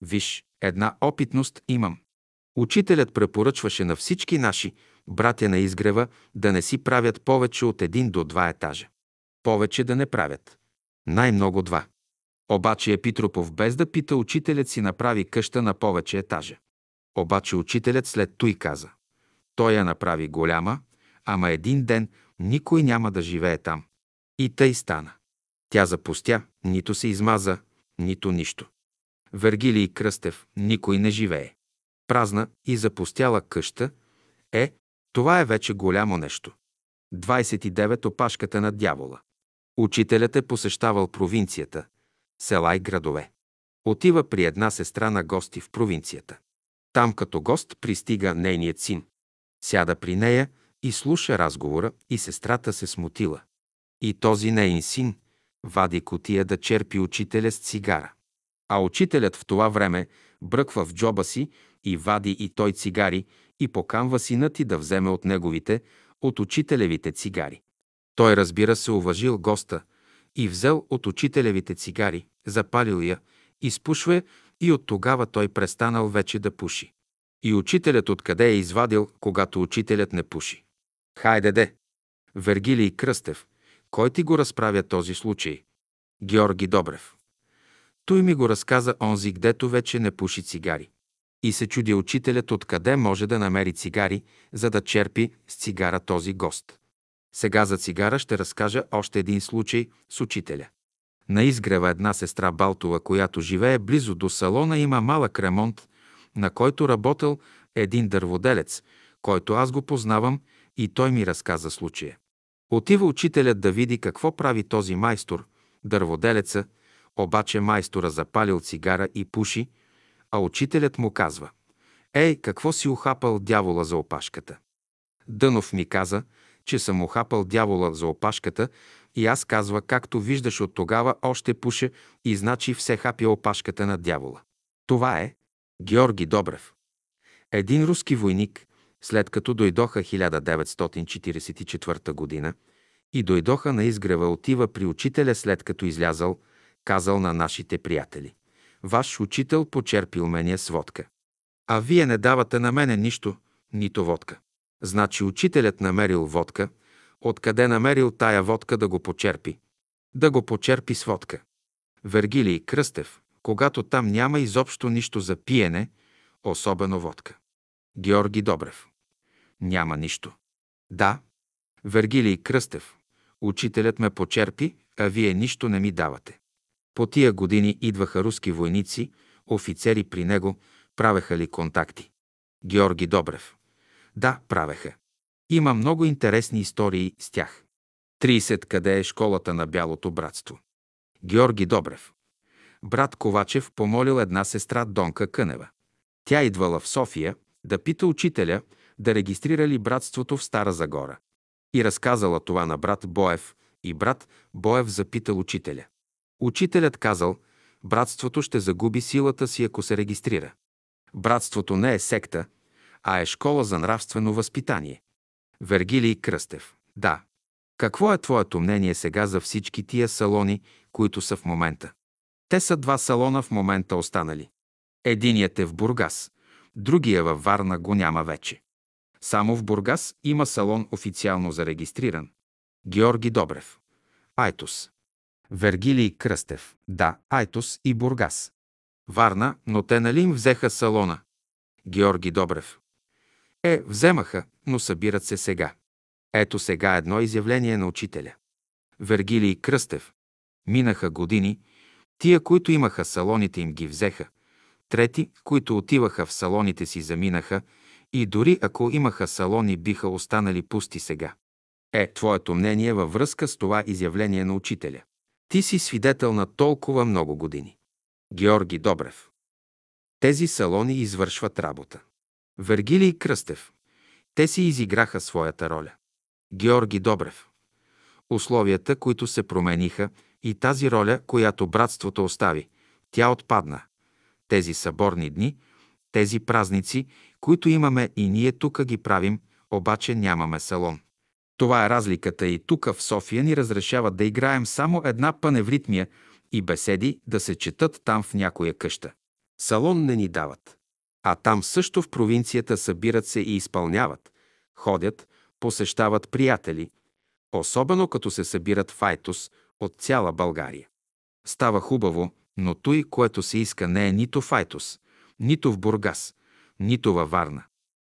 Виж, една опитност имам. Учителят препоръчваше на всички наши братя на изгрева да не си правят повече от един до два етажа. Повече да не правят. Най-много два. Обаче Епитропов без да пита учителят си направи къща на повече етажа. Обаче учителят след той каза. Той я направи голяма, ама един ден никой няма да живее там. И тъй стана. Тя запустя, нито се измаза, нито нищо. Вергилий Кръстев, никой не живее. Празна и запустяла къща, е, това е вече голямо нещо. 29. Опашката на дявола. Учителят е посещавал провинцията, села и градове. Отива при една сестра на гости в провинцията. Там като гост пристига нейният син. Сяда при нея и слуша разговора и сестрата се смутила. И този нейн син вади котия да черпи учителя с цигара. А учителят в това време бръква в джоба си и вади и той цигари и поканва сина ти да вземе от неговите, от учителевите цигари. Той разбира се уважил госта и взел от учителевите цигари, запалил я, изпушва и от тогава той престанал вече да пуши. И учителят откъде е извадил, когато учителят не пуши. Хайде де! Вергилий Кръстев. Кой ти го разправя този случай? Георги Добрев. Той ми го разказа онзи, гдето вече не пуши цигари. И се чуди учителят откъде може да намери цигари, за да черпи с цигара този гост. Сега за цигара ще разкажа още един случай с учителя. На изгрева една сестра Балтова, която живее близо до салона, има малък ремонт, на който работил един дърводелец, който аз го познавам и той ми разказа случая. Отива учителят да види какво прави този майстор, дърводелеца, обаче майстора запалил цигара и пуши, а учителят му казва «Ей, какво си ухапал дявола за опашката?» Дънов ми каза, че съм ухапал дявола за опашката и аз казва, както виждаш от тогава още пуше и значи все хапя опашката на дявола. Това е Георги Добрев. Един руски войник, след като дойдоха 1944 година и дойдоха на изгрева, отива при учителя след като излязал, казал на нашите приятели. Ваш учител почерпил мене с водка. А вие не давате на мене нищо, нито водка. Значи учителят намерил водка, откъде намерил тая водка да го почерпи? Да го почерпи с водка. Вергилий Кръстев, когато там няма изобщо нищо за пиене, особено водка. Георги Добрев. Няма нищо. Да. Вергилий Кръстев. Учителят ме почерпи, а вие нищо не ми давате. По тия години идваха руски войници, офицери при него, правеха ли контакти. Георги Добрев. Да, правеха. Има много интересни истории с тях. 30. Къде е школата на Бялото братство? Георги Добрев. Брат Ковачев помолил една сестра Донка Кънева. Тя идвала в София да пита учителя да регистрира ли братството в Стара Загора. И разказала това на брат Боев, и брат Боев запитал учителя. Учителят казал, братството ще загуби силата си, ако се регистрира. Братството не е секта, а е школа за нравствено възпитание. Вергилий Кръстев. Да. Какво е твоето мнение сега за всички тия салони, които са в момента? Те са два салона в момента останали. Единият е в Бургас, другия във Варна го няма вече. Само в Бургас има салон официално зарегистриран. Георги Добрев. Айтос. Вергилий Кръстев. Да, Айтос и Бургас. Варна, но те нали им взеха салона? Георги Добрев. Е, вземаха, но събират се сега. Ето сега едно изявление на учителя. Вергилий Кръстев. Минаха години, тия, които имаха салоните им ги взеха, трети, които отиваха в салоните си заминаха и дори ако имаха салони, биха останали пусти сега. Е, твоето мнение във връзка с това изявление на учителя. Ти си свидетел на толкова много години. Георги Добрев. Тези салони извършват работа. Вергилий Кръстев. Те си изиграха своята роля. Георги Добрев. Условията, които се промениха и тази роля, която братството остави, тя отпадна. Тези съборни дни, тези празници, които имаме и ние тук ги правим, обаче нямаме салон. Това е разликата и тук в София ни разрешават да играем само една паневритмия и беседи да се четат там в някоя къща. Салон не ни дават. А там също в провинцията събират се и изпълняват, ходят, посещават приятели, особено като се събират в Айтос от цяла България. Става хубаво, но той, което се иска, не е нито в Айтос, нито в Бургас, нито във Варна.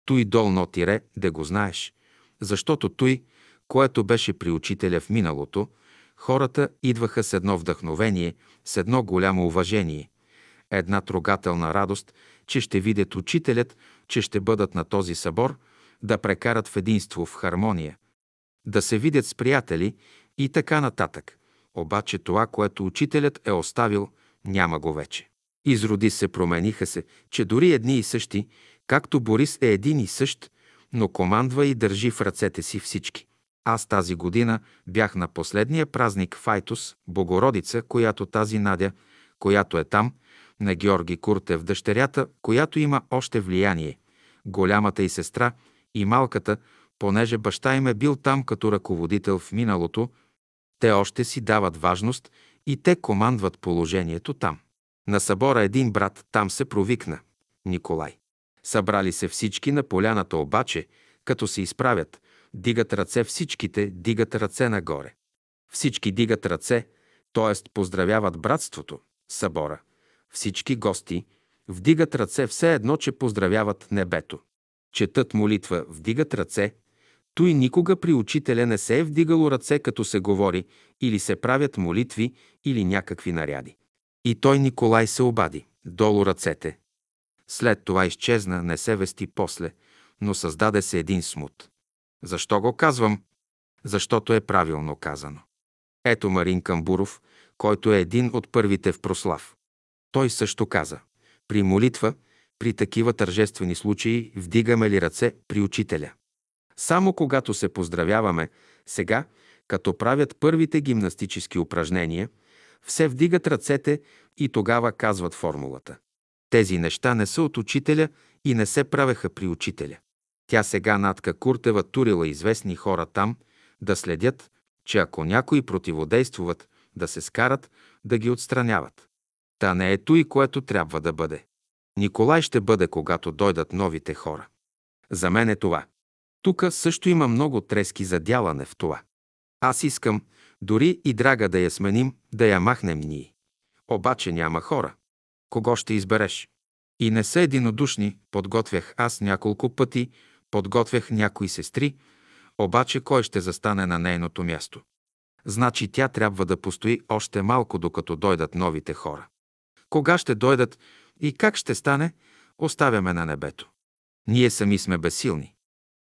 Той долно тире, да го знаеш, защото той, което беше при учителя в миналото, хората идваха с едно вдъхновение, с едно голямо уважение, една трогателна радост, че ще видят учителят, че ще бъдат на този събор, да прекарат в единство, в хармония, да се видят с приятели и така нататък. Обаче това, което учителят е оставил, няма го вече. Изроди се, промениха се, че дори едни и същи, както Борис е един и същ, но командва и държи в ръцете си всички. Аз тази година бях на последния празник в Айтос, Богородица, която тази Надя, която е там, на Георги Куртев, дъщерята, която има още влияние, голямата и сестра и малката, понеже баща им е бил там като ръководител в миналото, те още си дават важност и те командват положението там. На събора един брат там се провикна – Николай. Събрали се всички на поляната обаче, като се изправят, дигат ръце всичките, дигат ръце нагоре. Всички дигат ръце, т.е. поздравяват братството, събора. Всички гости вдигат ръце все едно, че поздравяват небето. Четат молитва, вдигат ръце. Той никога при учителя не се е вдигало ръце, като се говори, или се правят молитви, или някакви наряди. И той Николай се обади. Долу ръцете. След това изчезна, не се вести после, но създаде се един смут. Защо го казвам? Защото е правилно казано. Ето Марин Камбуров, който е един от първите в прослав. Той също каза, при молитва, при такива тържествени случаи, вдигаме ли ръце при учителя? Само когато се поздравяваме, сега, като правят първите гимнастически упражнения, все вдигат ръцете и тогава казват формулата. Тези неща не са от учителя и не се правеха при учителя. Тя сега Натка Куртева турила известни хора там да следят, че ако някои противодействуват, да се скарат, да ги отстраняват. Та не е той, което трябва да бъде. Николай ще бъде, когато дойдат новите хора. За мен е това. Тук също има много трески за дялане в това. Аз искам, дори и драга да я сменим, да я махнем ние. Обаче няма хора. Кого ще избереш? И не са единодушни, подготвях аз няколко пъти, подготвях някои сестри, обаче кой ще застане на нейното място? Значи тя трябва да постои още малко, докато дойдат новите хора. Кога ще дойдат и как ще стане, оставяме на небето. Ние сами сме безсилни.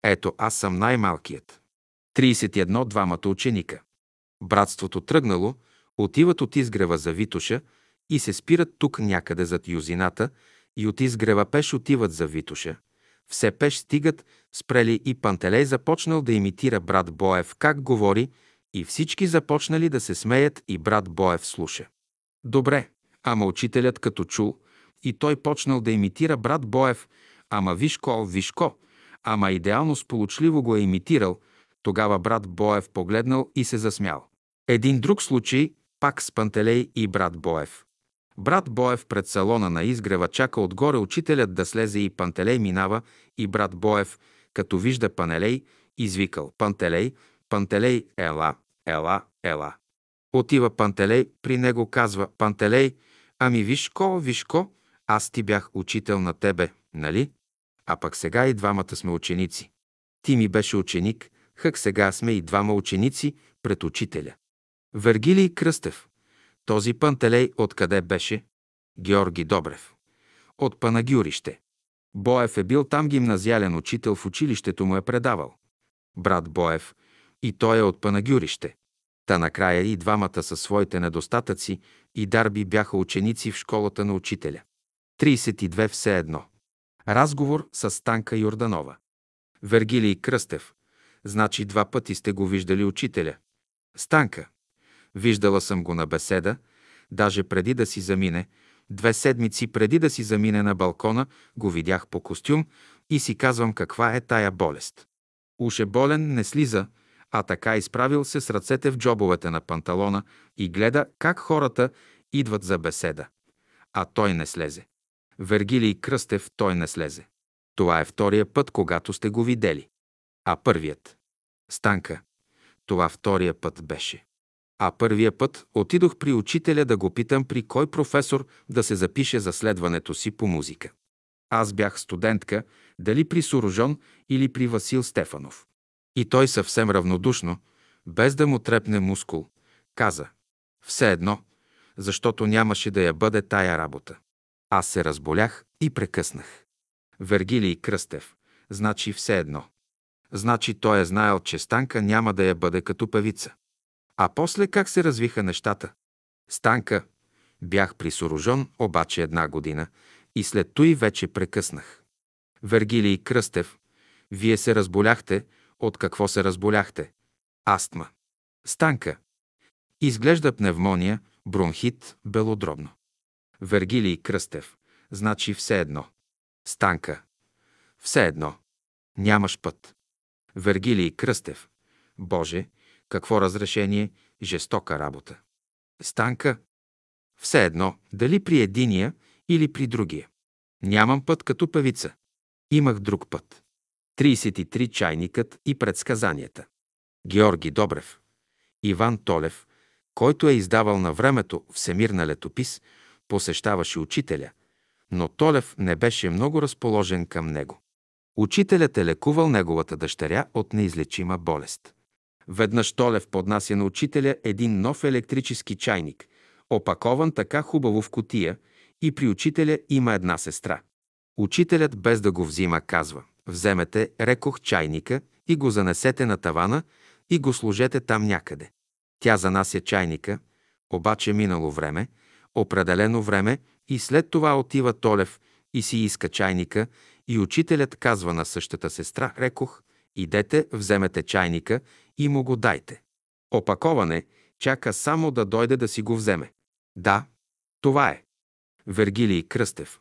Ето, аз съм най-малкият. 31 двамата ученика. Братството тръгнало, отиват от изгрева за Витуша и се спират тук някъде зад юзината и от изгрева пеш отиват за Витуша. Все пеш стигат, спрели и Пантелей започнал да имитира брат Боев как говори и всички започнали да се смеят и брат Боев слуша. Добре, ама учителят като чул и той почнал да имитира брат Боев, ама Вишко, Вишко, ама идеално сполучливо го е имитирал, тогава брат Боев погледнал и се засмял. Един друг случай, пак с Пантелей и брат Боев. Брат Боев пред салона на изгрева чака отгоре учителят да слезе и Пантелей минава и брат Боев, като вижда Панелей, извикал Пантелей, Пантелей, ела, ела, ела. Отива Пантелей, при него казва Пантелей, ами Вишко, Вишко, аз ти бях учител на тебе, нали? А пък сега и двамата сме ученици. Ти ми беше ученик, хък сега сме и двама ученици пред учителя. Вергилий Кръстев. Този Пантелей откъде беше? Георги Добрев. От Панагюрище. Боев е бил там гимназиален учител, в училището му е предавал. Брат Боев. И той е от Панагюрище. Та накрая и двамата със своите недостатъци и дарби бяха ученици в школата на учителя. 32 все едно. Разговор с Станка Йорданова. Вергилий Кръстев. Значи два пъти сте го виждали учителя. Станка. Виждала съм го на беседа, даже преди да си замине, две седмици преди да си замине на балкона, го видях по костюм и си казвам каква е тая болест. Уж е болен, не слиза, а така изправил се с ръцете в джобовете на панталона и гледа как хората идват за беседа. А той не слезе. Вергилий Кръстев той не слезе. Това е втория път, когато сте го видели. А първият. Станка. Това втория път беше. А първия път отидох при учителя да го питам при кой професор да се запише за следването си по музика. Аз бях студентка, дали при Сурожон или при Васил Стефанов. И той съвсем равнодушно, без да му трепне мускул, каза «Все едно, защото нямаше да я бъде тая работа». Аз се разболях и прекъснах. Вергилий Кръстев, значи все едно. Значи той е знаел, че Станка няма да я бъде като певица. А после как се развиха нещата? Станка. Бях при Сорожон обаче една година и след той вече прекъснах. Вергилий Кръстев. Вие се разболяхте. От какво се разболяхте? Астма. Станка. Изглежда пневмония, бронхит, белодробно. Вергилий Кръстев. Значи все едно. Станка. Все едно. Нямаш път. Вергилий Кръстев. Боже, какво разрешение, жестока работа. Станка. Все едно, дали при единия или при другия. Нямам път като певица. Имах друг път. 33 чайникът и предсказанията. Георги Добрев. Иван Толев, който е издавал на времето Всемирна летопис, посещаваше учителя, но Толев не беше много разположен към него. Учителят е лекувал неговата дъщеря от неизлечима болест. Веднъж Толев поднася на учителя един нов електрически чайник, опакован така хубаво в котия, и при учителя има една сестра. Учителят без да го взима казва, вземете, рекох чайника и го занесете на тавана и го сложете там някъде. Тя занася чайника, обаче минало време, определено време и след това отива Толев и си иска чайника и учителят казва на същата сестра, рекох, идете, вземете чайника и му го дайте. Опаковане, чака само да дойде да си го вземе. Да, това е. Вергилий Кръстев.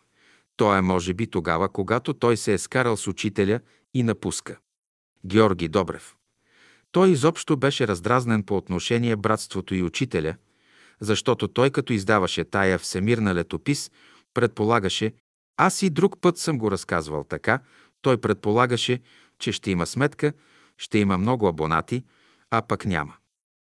То е може би тогава, когато той се е скарал с учителя и напуска. Георги Добрев. Той изобщо беше раздразнен по отношение братството и учителя, защото той като издаваше тая всемирна летопис, предполагаше, аз и друг път съм го разказвал така, той предполагаше, че ще има сметка, ще има много абонати, а пък няма.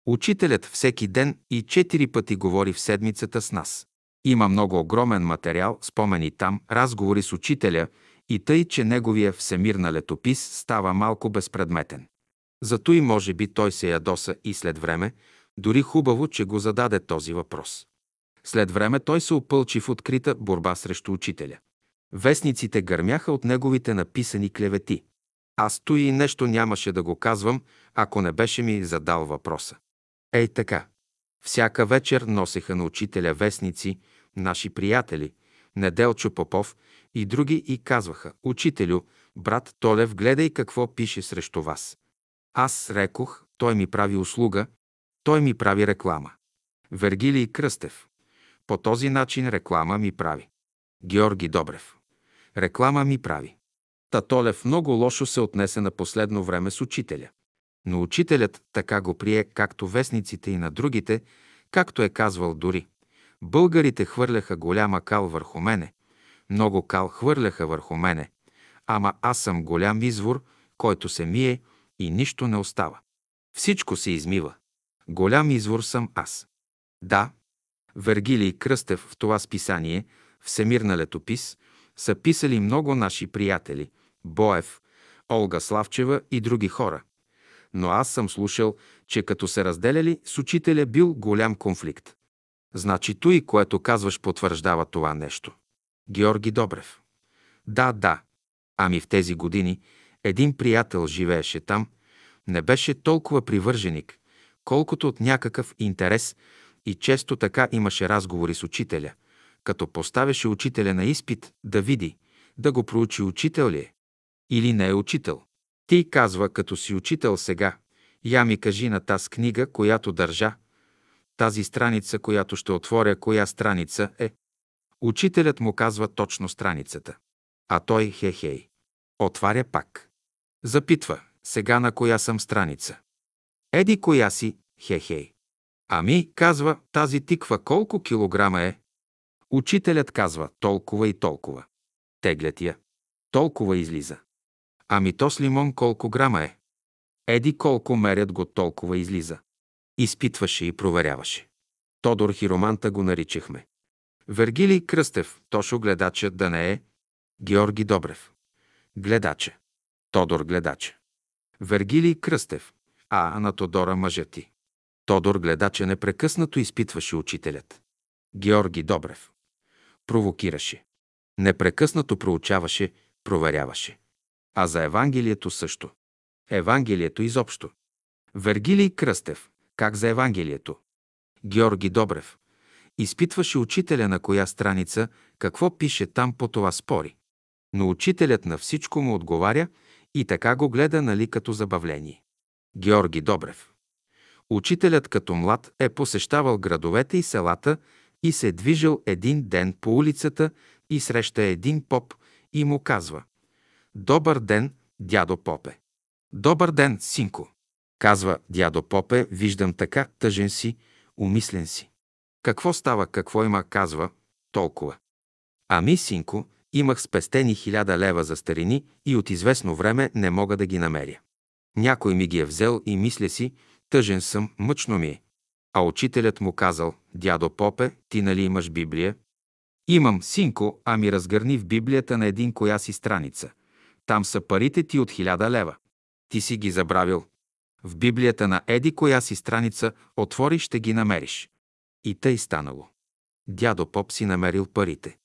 Учителят всеки ден и четири пъти говори в седмицата с нас. Има много огромен материал, спомени там, разговори с учителя и тъй, че неговия всемир на летопис става малко безпредметен. Зато и може би той се ядоса и след време, дори хубаво, че го зададе този въпрос. След време той се опълчи в открита борба срещу учителя. Вестниците гърмяха от неговите написани клевети. Аз той и нещо нямаше да го казвам, ако не беше ми задал въпроса. Ей така. Всяка вечер носеха на учителя вестници, наши приятели, Неделчо Попов и други и казваха, «Учителю, брат Толев, гледай какво пише срещу вас». Аз рекох, той ми прави услуга, той ми прави реклама. Вергилий Кръстев. По този начин реклама ми прави. Георги Добрев. Реклама ми прави. Татолев много лошо се отнесе на последно време с учителя. Но учителят така го прие, както вестниците и на другите, както е казвал дори. Българите хвърляха голяма кал върху мене, много кал хвърляха върху мене, ама аз съм голям извор, който се мие и нищо не остава. Всичко се измива. Голям извор съм аз. Да, Вергилий Кръстев в това списание, Всемирна летопис, са писали много наши приятели – Боев, Олга Славчева и други хора. Но аз съм слушал, че като се разделяли, с учителя бил голям конфликт. Значи той, което казваш, потвърждава това нещо. Георги Добрев. Да, да. Ами в тези години един приятел живееше там, не беше толкова привърженик, колкото от някакъв интерес и често така имаше разговори с учителя, като поставяше учителя на изпит да види, да го проучи учител ли е или не е учител. Ти казва, като си учител сега, я ми кажи на тази книга, която държа, тази страница, която ще отворя, коя страница е. Учителят му казва точно страницата. А той хе-хей. Отваря пак. Запитва, сега на коя съм страница. Еди коя си, хе-хей. Ами, казва, тази тиква колко килограма е? Учителят казва, толкова и толкова. Теглят я. Толкова излиза. Ами то с лимон колко грама е? Еди колко мерят го, толкова излиза. Изпитваше и проверяваше. Тодор Хироманта го наричахме. Вергилий Кръстев, Тошо гледача да не е. Георги Добрев. Гледача. Тодор гледача. Вергилий Кръстев. А на Тодора мъжа ти. Тодор гледача непрекъснато изпитваше учителят. Георги Добрев. Провокираше. Непрекъснато проучаваше, проверяваше. А за Евангелието също. Евангелието изобщо. Вергилий Кръстев. Как за Евангелието? Георги Добрев. Изпитваше учителя на коя страница, какво пише там по това спори. Но учителят на всичко му отговаря и така го гледа, нали, като забавление. Георги Добрев. Учителят като млад е посещавал градовете и селата и се движил един ден по улицата и среща един поп и му казва «Добър ден, дядо попе!» «Добър ден, синко!» Казва дядо Попе, виждам така, тъжен си, умислен си. Какво става, какво има, казва, толкова. Ами, синко, имах спестени хиляда лева за старини и от известно време не мога да ги намеря. Някой ми ги е взел и мисля си, тъжен съм, мъчно ми е. А учителят му казал, дядо Попе, ти нали имаш Библия? Имам, синко, а ми разгърни в Библията на един коя си страница. Там са парите ти от хиляда лева. Ти си ги забравил. В Библията на Еди коя си страница отвори ще ги намериш. И тъй станало. Дядо Поп си намерил парите.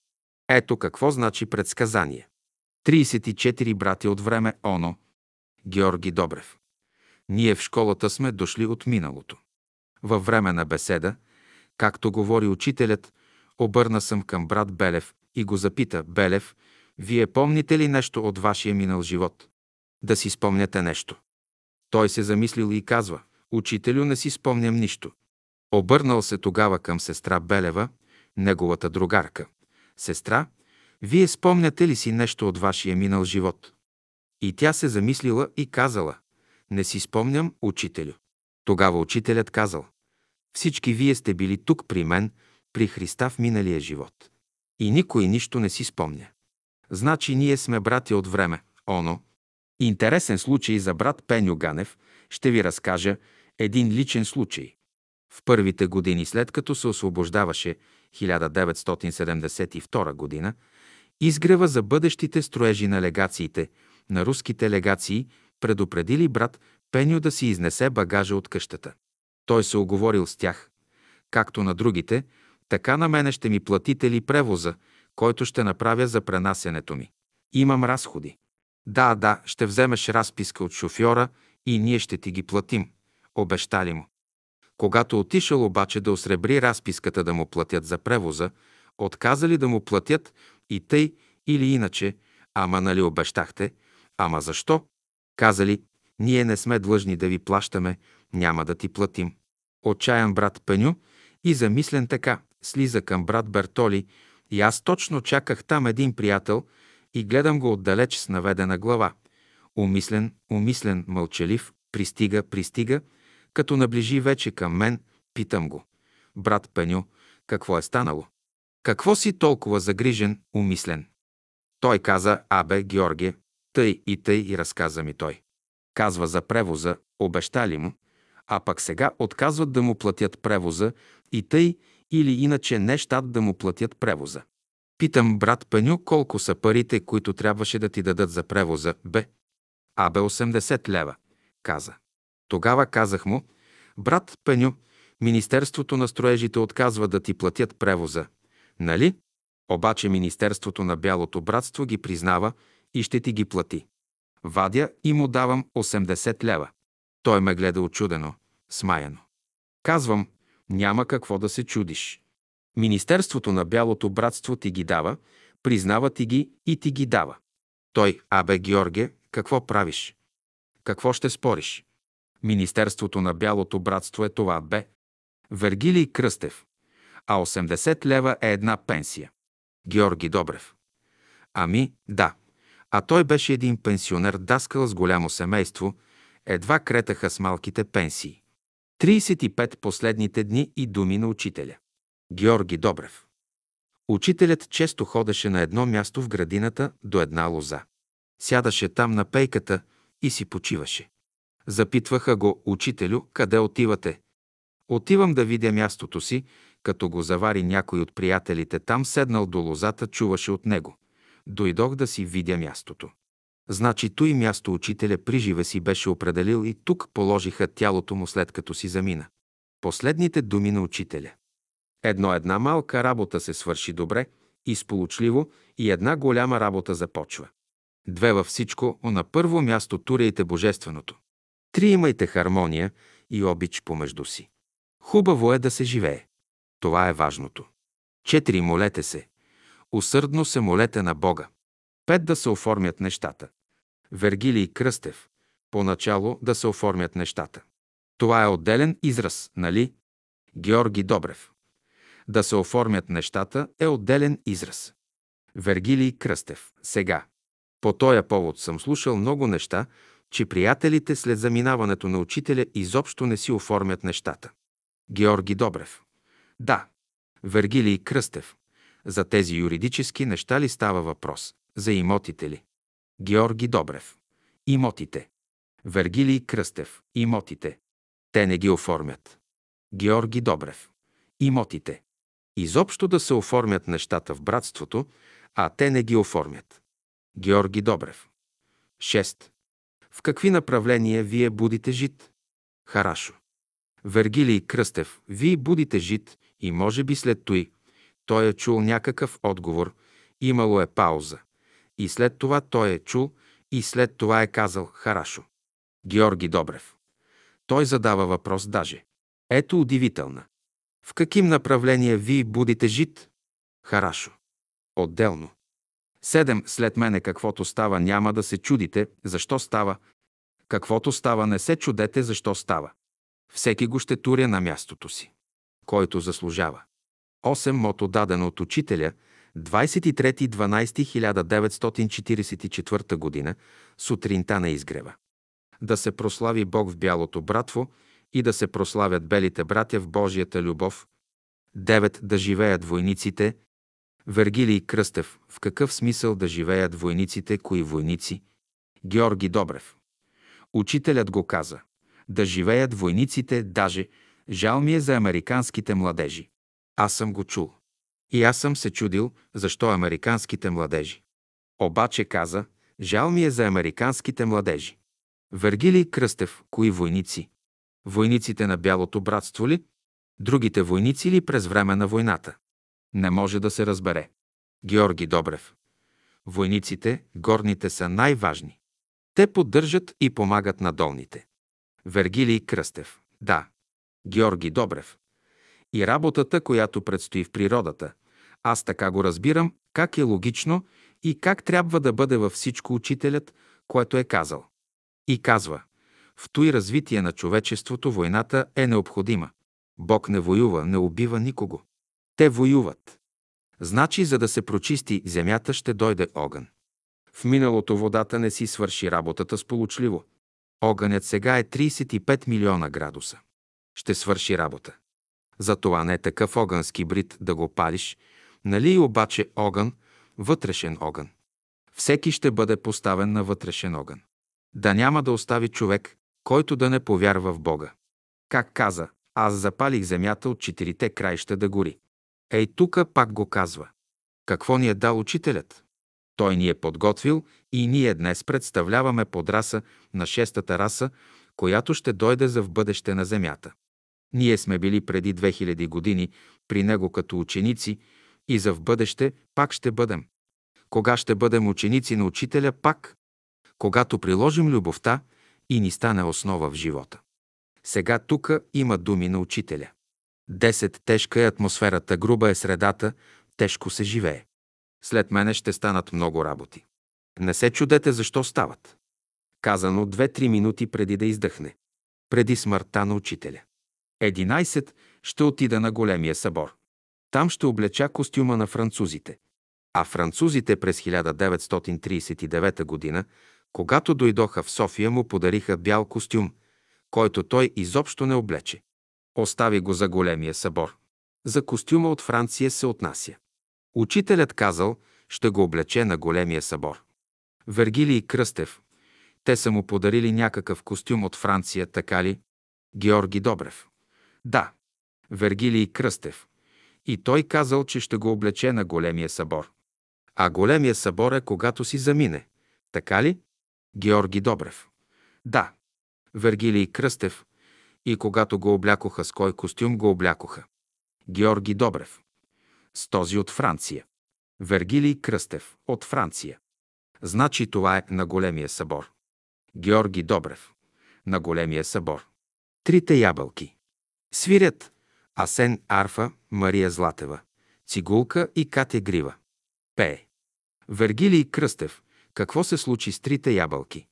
Ето какво значи предсказание. 34 брати от време оно. Георги Добрев. Ние в школата сме дошли от миналото. Във време на беседа, както говори учителят, обърна съм към брат Белев и го запита, Белев, вие помните ли нещо от вашия минал живот? Да си спомняте нещо. Той се замислил и казва, учителю не си спомням нищо. Обърнал се тогава към сестра Белева, неговата другарка. Сестра, вие спомняте ли си нещо от вашия минал живот? И тя се замислила и казала, не си спомням, учителю. Тогава учителят казал, всички вие сте били тук при мен, при Христа в миналия живот. И никой нищо не си спомня. Значи ние сме брати от време, оно, Интересен случай за брат Пеню Ганев ще ви разкажа един личен случай. В първите години след като се освобождаваше 1972 година, изгрева за бъдещите строежи на легациите, на руските легации, предупредили брат Пеню да си изнесе багажа от къщата. Той се оговорил с тях. Както на другите, така на мене ще ми платите ли превоза, който ще направя за пренасенето ми. Имам разходи. Да, да, ще вземеш разписка от шофьора и ние ще ти ги платим. Обещали му. Когато отишъл обаче да осребри разписката да му платят за превоза, отказали да му платят и тъй или иначе, ама нали обещахте, ама защо? Казали, ние не сме длъжни да ви плащаме, няма да ти платим. Отчаян брат Пеню и замислен така, слиза към брат Бертоли и аз точно чаках там един приятел и гледам го отдалеч с наведена глава. Умислен, умислен, мълчалив, пристига, пристига, като наближи вече към мен, питам го. Брат Пеню, какво е станало? Какво си толкова загрижен, умислен? Той каза, абе, Георгие, тъй и тъй и разказа ми той. Казва за превоза, обещали му, а пък сега отказват да му платят превоза и тъй или иначе не щат да му платят превоза. Питам брат Пеню колко са парите, които трябваше да ти дадат за превоза. Бе, а бе 80 лева, каза. Тогава казах му, брат Пеню, Министерството на строежите отказва да ти платят превоза. Нали? Обаче Министерството на Бялото братство ги признава и ще ти ги плати. Вадя и му давам 80 лева. Той ме гледа очудено, смаяно. Казвам, няма какво да се чудиш. Министерството на Бялото братство ти ги дава, признава ти ги и ти ги дава. Той, абе, Георге, какво правиш? Какво ще спориш? Министерството на Бялото братство е това, бе. Вергилий Кръстев. А 80 лева е една пенсия. Георги Добрев. Ами, да. А той беше един пенсионер даскал с голямо семейство, едва кретаха с малките пенсии. 35 последните дни и думи на учителя. Георги Добрев. Учителят често ходеше на едно място в градината до една лоза. Сядаше там на пейката и си почиваше. Запитваха го, учителю, къде отивате? Отивам да видя мястото си, като го завари някой от приятелите там, седнал до лозата, чуваше от него. Дойдох да си видя мястото. Значи той място учителя при живе си беше определил и тук положиха тялото му след като си замина. Последните думи на учителя. Едно една малка работа се свърши добре и сполучливо и една голяма работа започва. Две във всичко, на първо място туряйте Божественото. Три имайте хармония и обич помежду си. Хубаво е да се живее. Това е важното. Четири молете се. Усърдно се молете на Бога. Пет да се оформят нещата. Вергилий Кръстев. Поначало да се оформят нещата. Това е отделен израз, нали? Георги Добрев. Да се оформят нещата е отделен израз. Вергилий Кръстев. Сега. По този повод съм слушал много неща, че приятелите след заминаването на учителя изобщо не си оформят нещата. Георги Добрев. Да. Вергилий Кръстев. За тези юридически неща ли става въпрос? За имотите ли? Георги Добрев. Имотите. Вергилий Кръстев. Имотите. Те не ги оформят. Георги Добрев. Имотите. Изобщо да се оформят нещата в братството, а те не ги оформят. Георги Добрев. 6. В какви направления вие будите жит? Харашо. Вергилий Кръстев, вие будите жит и може би след той. Той е чул някакъв отговор, имало е пауза. И след това той е чул и след това е казал Харашо. Георги Добрев. Той задава въпрос даже. Ето удивителна. В каким направления вие будите жит? Харашо. Отделно. Седем след мене каквото става няма да се чудите, защо става. Каквото става не се чудете, защо става. Всеки го ще туря на мястото си, който заслужава. 8 мото дадено от учителя 23.12.1944 г. сутринта на изгрева. Да се прослави Бог в бялото братво и да се прославят белите братя в Божията любов. 9. Да живеят войниците. Вергилий Кръстев. В какъв смисъл да живеят войниците? Кои войници? Георги Добрев. Учителят го каза. Да живеят войниците, даже жал ми е за американските младежи. Аз съм го чул. И аз съм се чудил, защо американските младежи. Обаче каза, жал ми е за американските младежи. Вергилий Кръстев, кои войници? Войниците на Бялото братство ли? Другите войници ли през време на войната? Не може да се разбере. Георги Добрев. Войниците, горните са най-важни. Те поддържат и помагат на долните. Вергилий Кръстев. Да. Георги Добрев. И работата, която предстои в природата. Аз така го разбирам, как е логично и как трябва да бъде във всичко учителят, което е казал. И казва, в той развитие на човечеството войната е необходима. Бог не воюва, не убива никого. Те воюват. Значи, за да се прочисти земята, ще дойде огън. В миналото водата не си свърши работата сполучливо. Огънят сега е 35 милиона градуса. Ще свърши работа. Затова не е такъв огън с кибрид да го палиш, нали обаче огън, вътрешен огън. Всеки ще бъде поставен на вътрешен огън. Да няма да остави човек, който да не повярва в Бога. Как каза, аз запалих земята от четирите краища да гори. Ей, тука пак го казва. Какво ни е дал учителят? Той ни е подготвил и ние днес представляваме подраса на шестата раса, която ще дойде за в бъдеще на земята. Ние сме били преди 2000 години при него като ученици и за в бъдеще пак ще бъдем. Кога ще бъдем ученици на учителя пак? Когато приложим любовта и ни стане основа в живота. Сега тука има думи на учителя. Десет тежка е атмосферата, груба е средата, тежко се живее. След мене ще станат много работи. Не се чудете защо стават. Казано две-три минути преди да издъхне. Преди смъртта на учителя. 11. Ще отида на големия събор. Там ще облеча костюма на французите. А французите през 1939 година, когато дойдоха в София, му подариха бял костюм, който той изобщо не облече. Остави го за големия събор. За костюма от Франция се отнася. Учителят казал, ще го облече на големия събор. Вергилий Кръстев. Те са му подарили някакъв костюм от Франция, така ли? Георги Добрев. Да. Вергилий Кръстев. И той казал, че ще го облече на големия събор. А големия събор е когато си замине. Така ли? Георги Добрев. Да. Вергилий Кръстев. И когато го облякоха с кой костюм го облякоха? Георги Добрев. С този от Франция. Вергилий Кръстев. От Франция. Значи това е на големия събор. Георги Добрев. На големия събор. Трите ябълки. Свирят Асен Арфа, Мария Златева, Цигулка и Катя Грива. Пее. Вергилий Кръстев. Какво се случи с трите ябълки?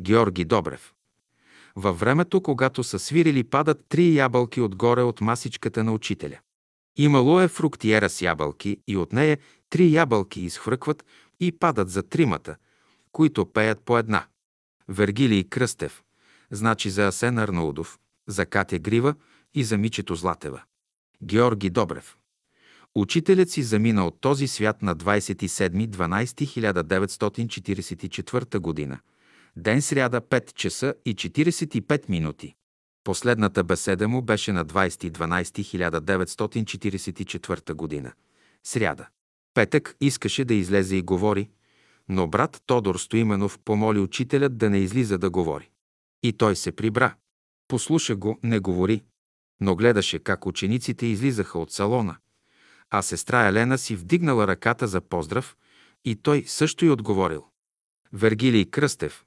Георги Добрев. Във времето, когато са свирили, падат три ябълки отгоре от масичката на учителя. Имало е фруктиера с ябълки и от нея три ябълки изхвъркват и падат за тримата, които пеят по една. Вергилий Кръстев, значи за Асен Арнаудов, за Катя Грива и за Мичето Златева. Георги Добрев. Учителят си замина от този свят на 27.12.1944 година. Ден сряда 5 часа и 45 минути. Последната беседа му беше на 20.12.1944 година. Сряда. Петък искаше да излезе и говори, но брат Тодор Стоименов помоли учителят да не излиза да говори. И той се прибра. Послуша го, не говори, но гледаше как учениците излизаха от салона, а сестра Елена си вдигнала ръката за поздрав и той също й отговорил. Вергилий Кръстев,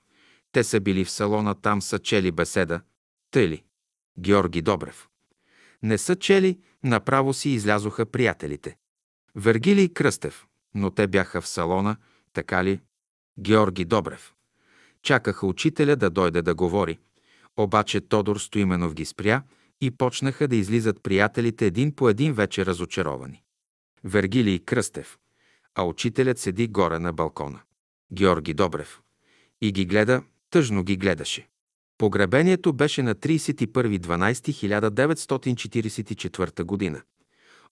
те са били в салона, там са чели беседа, тъй ли? Георги Добрев. Не са чели, направо си излязоха приятелите. Вергилий Кръстев, но те бяха в салона, така ли? Георги Добрев. Чакаха учителя да дойде да говори, обаче Тодор Стоименов ги спря и почнаха да излизат приятелите един по един вече разочаровани. Вергилий Кръстев, а учителят седи горе на балкона. Георги Добрев. И ги гледа, тъжно ги гледаше. Погребението беше на 31.12.1944 година.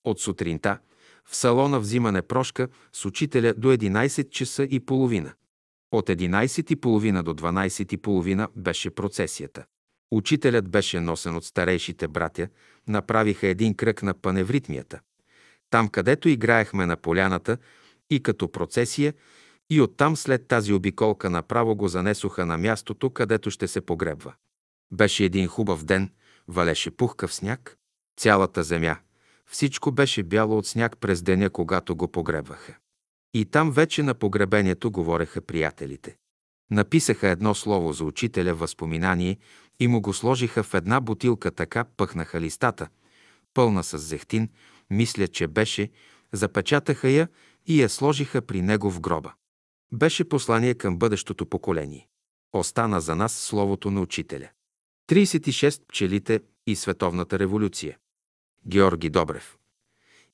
От сутринта в салона взимане прошка с учителя до 11 часа и половина. От 11.30 до 12.30 беше процесията. Учителят беше носен от старейшите братя, направиха един кръг на паневритмията. Там, където играехме на поляната и като процесия, и оттам след тази обиколка направо го занесоха на мястото, където ще се погребва. Беше един хубав ден, валеше пухкав сняг, цялата земя. Всичко беше бяло от сняг през деня, когато го погребваха. И там вече на погребението говореха приятелите. Написаха едно слово за учителя възпоминание и му го сложиха в една бутилка, така пъхнаха листата, пълна с зехтин, мисля, че беше, запечатаха я и я сложиха при него в гроба. Беше послание към бъдещото поколение. Остана за нас словото на учителя. 36 пчелите и световната революция. Георги Добрев.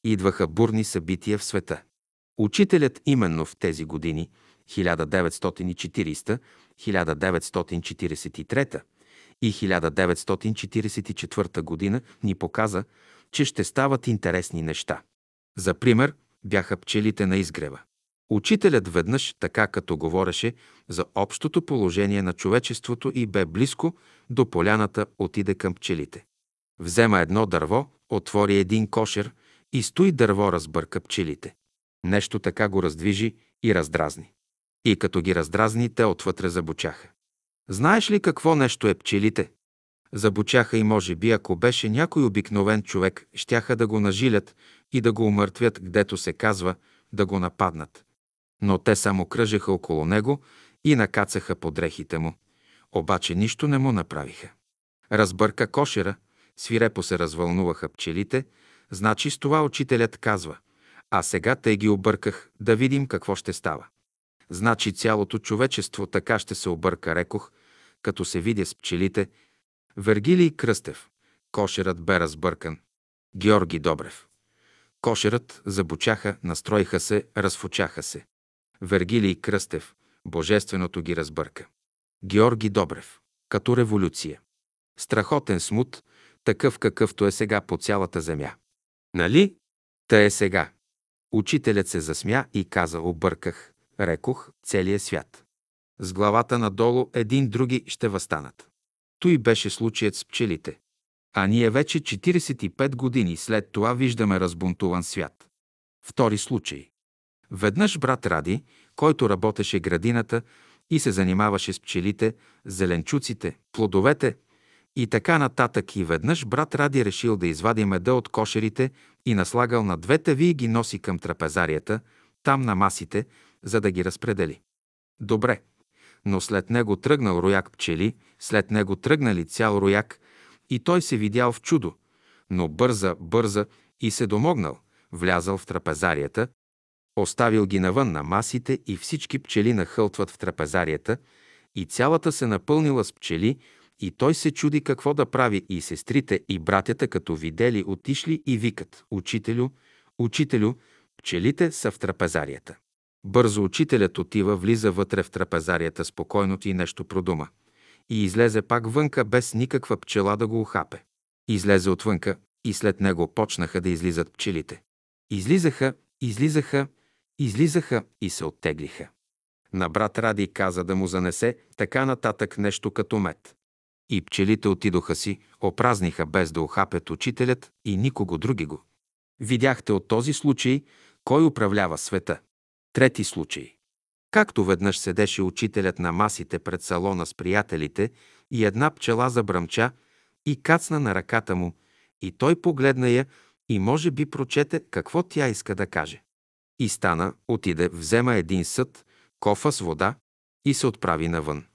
Идваха бурни събития в света. Учителят именно в тези години, 1940, 1943 и 1944 година, ни показа, че ще стават интересни неща. За пример бяха пчелите на изгрева. Учителят веднъж, така като говореше за общото положение на човечеството и бе близко до поляната, отиде към пчелите. Взема едно дърво, отвори един кошер и стои дърво разбърка пчелите. Нещо така го раздвижи и раздразни. И като ги раздразни, те отвътре забучаха. Знаеш ли какво нещо е пчелите? Забучаха и може би, ако беше някой обикновен човек, щяха да го нажилят и да го умъртвят, гдето се казва, да го нападнат. Но те само кръжеха около него и накацаха по дрехите му. Обаче нищо не му направиха. Разбърка кошера, свирепо се развълнуваха пчелите, значи с това учителят казва – а сега те ги обърках, да видим какво ще става. Значи цялото човечество така ще се обърка, рекох, като се видя с пчелите. Вергилий Кръстев. Кошерът бе разбъркан. Георги Добрев. Кошерът забучаха, настроиха се, разфучаха се. Вергилий Кръстев. Божественото ги разбърка. Георги Добрев. Като революция. Страхотен смут, такъв какъвто е сега по цялата земя. Нали? Та е сега. Учителят се засмя и каза, обърках, рекох, целия свят. С главата надолу един други ще възстанат. Той беше случаят с пчелите. А ние вече 45 години след това виждаме разбунтуван свят. Втори случай. Веднъж брат Ради, който работеше градината и се занимаваше с пчелите, зеленчуците, плодовете и така нататък, и веднъж брат Ради решил да извади меда от кошерите и наслагал на двете ви и ги носи към трапезарията, там на масите, за да ги разпредели. Добре, но след него тръгнал рояк пчели, след него тръгнали цял рояк и той се видял в чудо, но бърза, бърза и се домогнал, влязал в трапезарията, оставил ги навън на масите и всички пчели нахълтват в трапезарията и цялата се напълнила с пчели, и той се чуди какво да прави и сестрите и братята, като видели, отишли и викат «Учителю, учителю, пчелите са в трапезарията». Бързо учителят отива, влиза вътре в трапезарията спокойно и нещо продума. И излезе пак вънка без никаква пчела да го ухапе. Излезе отвънка и след него почнаха да излизат пчелите. Излизаха, излизаха, излизаха и се оттеглиха. На брат Ради каза да му занесе така нататък нещо като мед. И пчелите отидоха си, опразниха без да охапят учителят и никого други го. Видяхте от този случай кой управлява света. Трети случай. Както веднъж седеше учителят на масите пред салона с приятелите и една пчела забръмча и кацна на ръката му, и той погледна я и може би прочете какво тя иска да каже. И стана, отиде, взема един съд, кофа с вода и се отправи навън.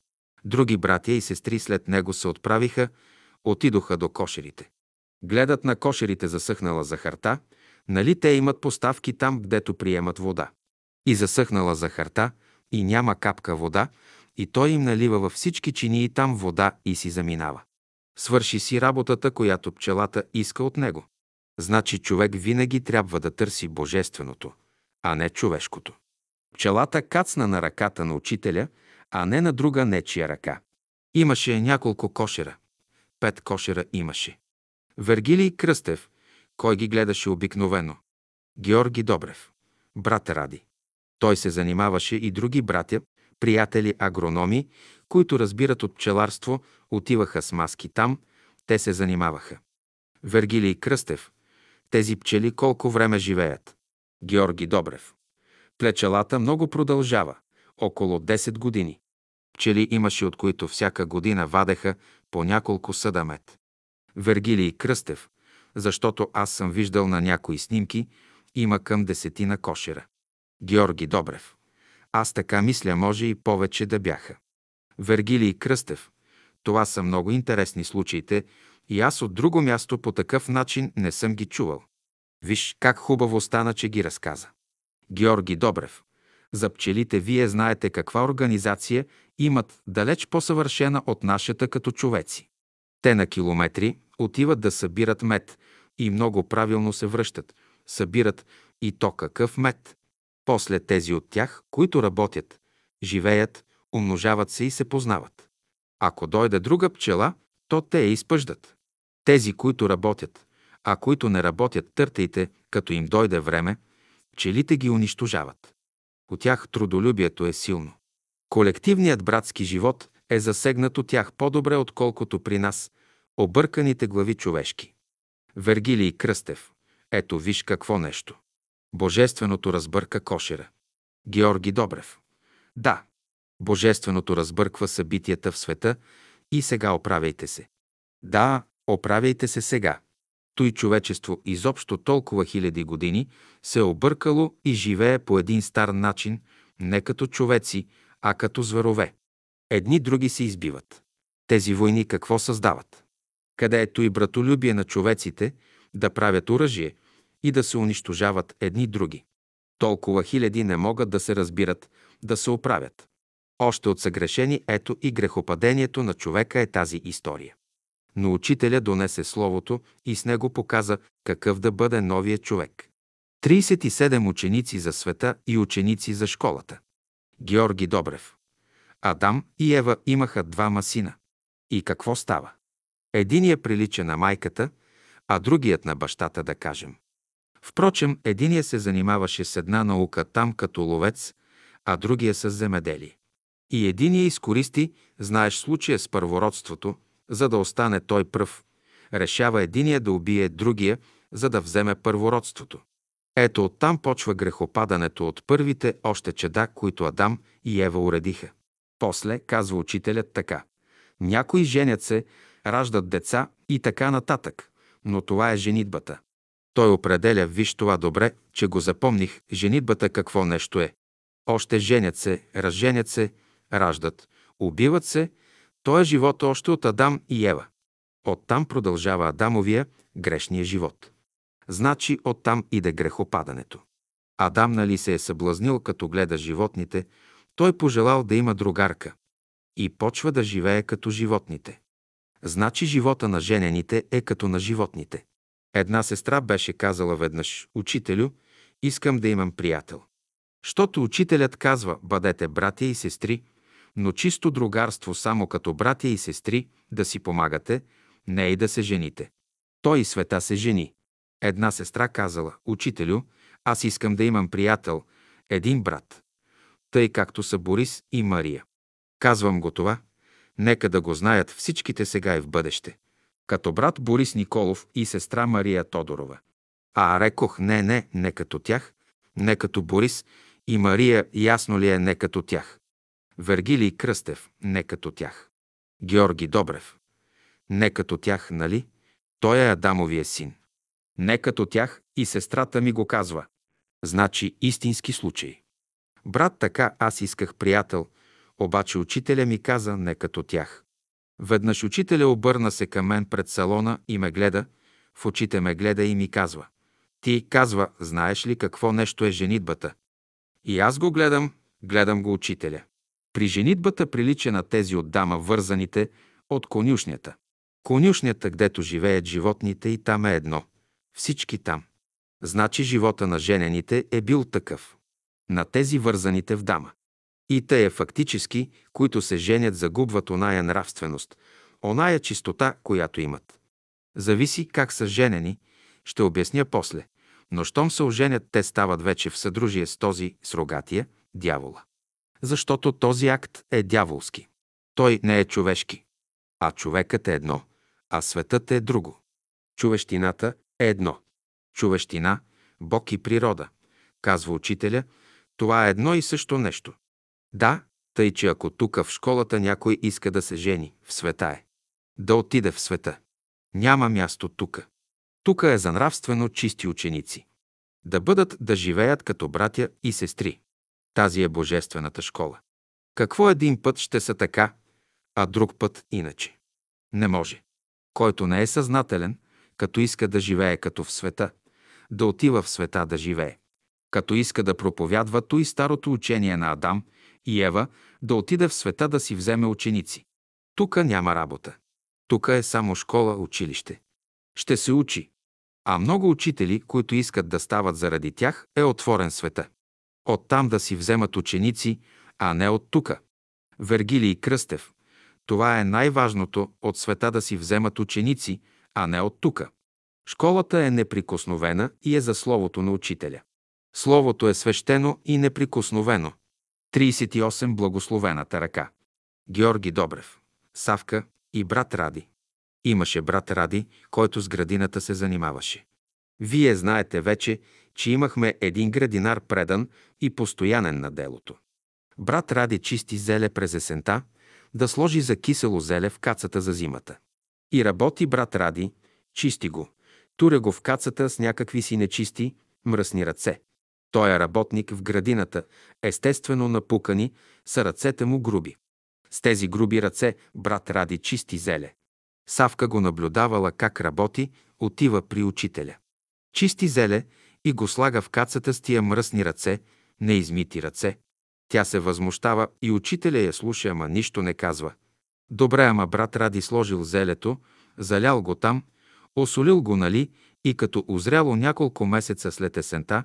Други братя и сестри след него се отправиха, отидоха до кошерите. Гледат на кошерите засъхнала захарта, нали те имат поставки там, гдето приемат вода. И засъхнала захарта, и няма капка вода, и той им налива във всички чинии там вода и си заминава. Свърши си работата, която пчелата иска от него. Значи човек винаги трябва да търси божественото, а не човешкото. Пчелата кацна на ръката на учителя – а не на друга нечия ръка. Имаше няколко кошера. Пет кошера имаше. Вергилий Кръстев, кой ги гледаше обикновено. Георги Добрев, брат Ради. Той се занимаваше и други братя, приятели агрономи, които разбират от пчеларство, отиваха с маски там, те се занимаваха. Вергилий Кръстев. Тези пчели колко време живеят? Георги Добрев. Плечелата много продължава. Около 10 години. Пчели имаше, от които всяка година вадеха по няколко съда мед. Вергилий Кръстев, защото аз съм виждал на някои снимки, има към десетина кошера. Георги Добрев. Аз така мисля, може и повече да бяха. Вергилий Кръстев. Това са много интересни случаите и аз от друго място по такъв начин не съм ги чувал. Виж как хубаво стана, че ги разказа. Георги Добрев. За пчелите вие знаете каква организация имат далеч по-съвършена от нашата като човеци. Те на километри отиват да събират мед и много правилно се връщат. Събират и то какъв мед. После тези от тях, които работят, живеят, умножават се и се познават. Ако дойде друга пчела, то те я изпъждат. Тези, които работят, а които не работят, търтайте, като им дойде време, пчелите ги унищожават. От тях трудолюбието е силно. Колективният братски живот е засегнат от тях по-добре, отколкото при нас, обърканите глави човешки. Вергилий Кръстев. Ето виж какво нещо. Божественото разбърка кошера. Георги Добрев. Да, Божественото разбърква събитията в света и сега оправяйте се. Да, оправяйте се сега. Той човечество изобщо толкова хиляди години се е объркало и живее по един стар начин, не като човеци, а като зверове. Едни други се избиват. Тези войни какво създават? Където и братолюбие на човеците да правят оръжие и да се унищожават едни други. Толкова хиляди не могат да се разбират, да се оправят. Още от съгрешени ето и грехопадението на човека е тази история. Но учителя донесе Словото и с него показа какъв да бъде новия човек. 37 ученици за света и ученици за школата. Георги Добрев. Адам и Ева имаха двама сина. И какво става? Единият прилича на майката, а другият на бащата, да кажем. Впрочем, единия се занимаваше с една наука там като ловец, а другия с земеделие. И единия изкористи, знаеш случая с първородството, за да остане той пръв. Решава единия да убие другия, за да вземе първородството. Ето оттам почва грехопадането от първите още чеда, които Адам и Ева уредиха. После, казва учителят така. Някои женят се, раждат деца и така нататък, но това е женитбата. Той определя, виж това добре, че го запомних, женитбата какво нещо е. Още женят се, разженят се, раждат, убиват се, той е живот още от Адам и Ева. Оттам продължава Адамовия грешния живот. Значи оттам иде грехопадането. Адам нали се е съблазнил, като гледа животните, той пожелал да има другарка. И почва да живее като животните. Значи живота на женените е като на животните. Една сестра беше казала веднъж, учителю, искам да имам приятел. Щото учителят казва, бъдете братя и сестри, но чисто другарство само като братя и сестри да си помагате, не и да се жените. Той и света се жени. Една сестра казала, учителю, аз искам да имам приятел, един брат, тъй както са Борис и Мария. Казвам го това, нека да го знаят всичките сега и в бъдеще. Като брат Борис Николов и сестра Мария Тодорова. А рекох, не, не, не като тях, не като Борис и Мария, ясно ли е не като тях. Вергилий Кръстев, не като тях. Георги Добрев, не като тях, нали? Той е Адамовия син. Не като тях и сестрата ми го казва. Значи истински случай. Брат, така аз исках приятел, обаче учителя ми каза не като тях. Веднъж учителя обърна се към мен пред салона и ме гледа, в очите ме гледа и ми казва. Ти казва, знаеш ли какво нещо е женитбата? И аз го гледам, гледам го учителя. При женитбата прилича на тези от дама вързаните от конюшнята. Конюшнята, гдето живеят животните и там е едно. Всички там. Значи живота на женените е бил такъв. На тези вързаните в дама. И е фактически, които се женят, загубват оная нравственост, оная чистота, която имат. Зависи как са женени, ще обясня после. Но щом се оженят, те стават вече в съдружие с този, с рогатия, дявола. защото този акт е дяволски. Той не е човешки. А човекът е едно, а светът е друго. Човещината е едно. Човещина, Бог и природа, казва учителя, това е едно и също нещо. Да, тъй че ако тук в школата някой иска да се жени, в света е. Да отиде в света. Няма място тука. Тука е за нравствено чисти ученици. Да бъдат да живеят като братя и сестри. Тази е божествената школа. Какво един път ще са така, а друг път иначе? Не може. Който не е съзнателен, като иска да живее като в света, да отива в света да живее. Като иска да проповядва и старото учение на Адам и Ева, да отиде в света да си вземе ученици. Тука няма работа. Тука е само школа, училище. Ще се учи. А много учители, които искат да стават заради тях, е отворен света. Оттам да си вземат ученици, а не от тука. Вергилий Кръстев. Това е най-важното от света да си вземат ученици, а не от тука. Школата е неприкосновена и е за Словото на учителя. Словото е свещено и неприкосновено. 38. Благословената ръка. Георги Добрев. Савка и брат Ради. Имаше брат Ради, който с градината се занимаваше. Вие знаете вече, че имахме един градинар предан и постоянен на делото. Брат Ради чисти зеле през есента, да сложи за кисело зеле в кацата за зимата. И работи брат Ради, чисти го, туря го в кацата с някакви си нечисти, мръсни ръце. Той е работник в градината, естествено напукани, са ръцете му груби. С тези груби ръце брат Ради чисти зеле. Савка го наблюдавала как работи, отива при учителя. Чисти зеле и го слага в кацата с тия мръсни ръце, неизмити ръце. Тя се възмущава и учителя я слуша, ама нищо не казва. Добре, ама брат Ради сложил зелето, залял го там, осолил го, нали, и като озряло няколко месеца след есента,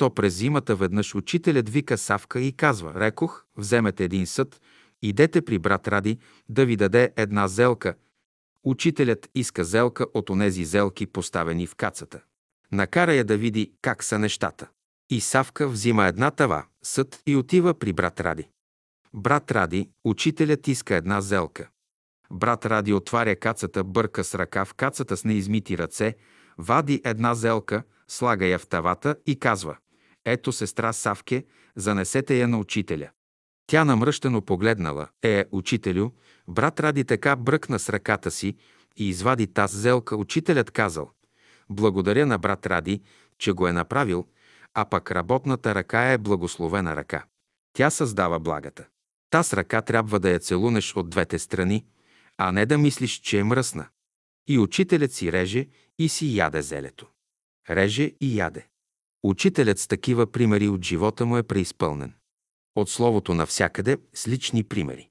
то през зимата веднъж учителят вика Савка и казва, рекох, вземете един съд, идете при брат Ради да ви даде една зелка. Учителят иска зелка от онези зелки, поставени в кацата. Накара я да види как са нещата. И Савка взима една тава, съд и отива при брат Ради. Брат Ради, учителят иска една зелка. Брат Ради отваря кацата, бърка с ръка в кацата с неизмити ръце, вади една зелка, слага я в тавата и казва «Ето сестра Савке, занесете я на учителя». Тя намръщено погледнала. Е, учителю, брат Ради така бръкна с ръката си и извади таз зелка. Учителят казал «Благодаря на брат Ради, че го е направил, а пък работната ръка е благословена ръка. Тя създава благата. Таз ръка трябва да я целунеш от двете страни, а не да мислиш, че е мръсна. И учителят си реже и си яде зелето. Реже и яде. Учителят с такива примери от живота му е преизпълнен. От словото навсякъде с лични примери.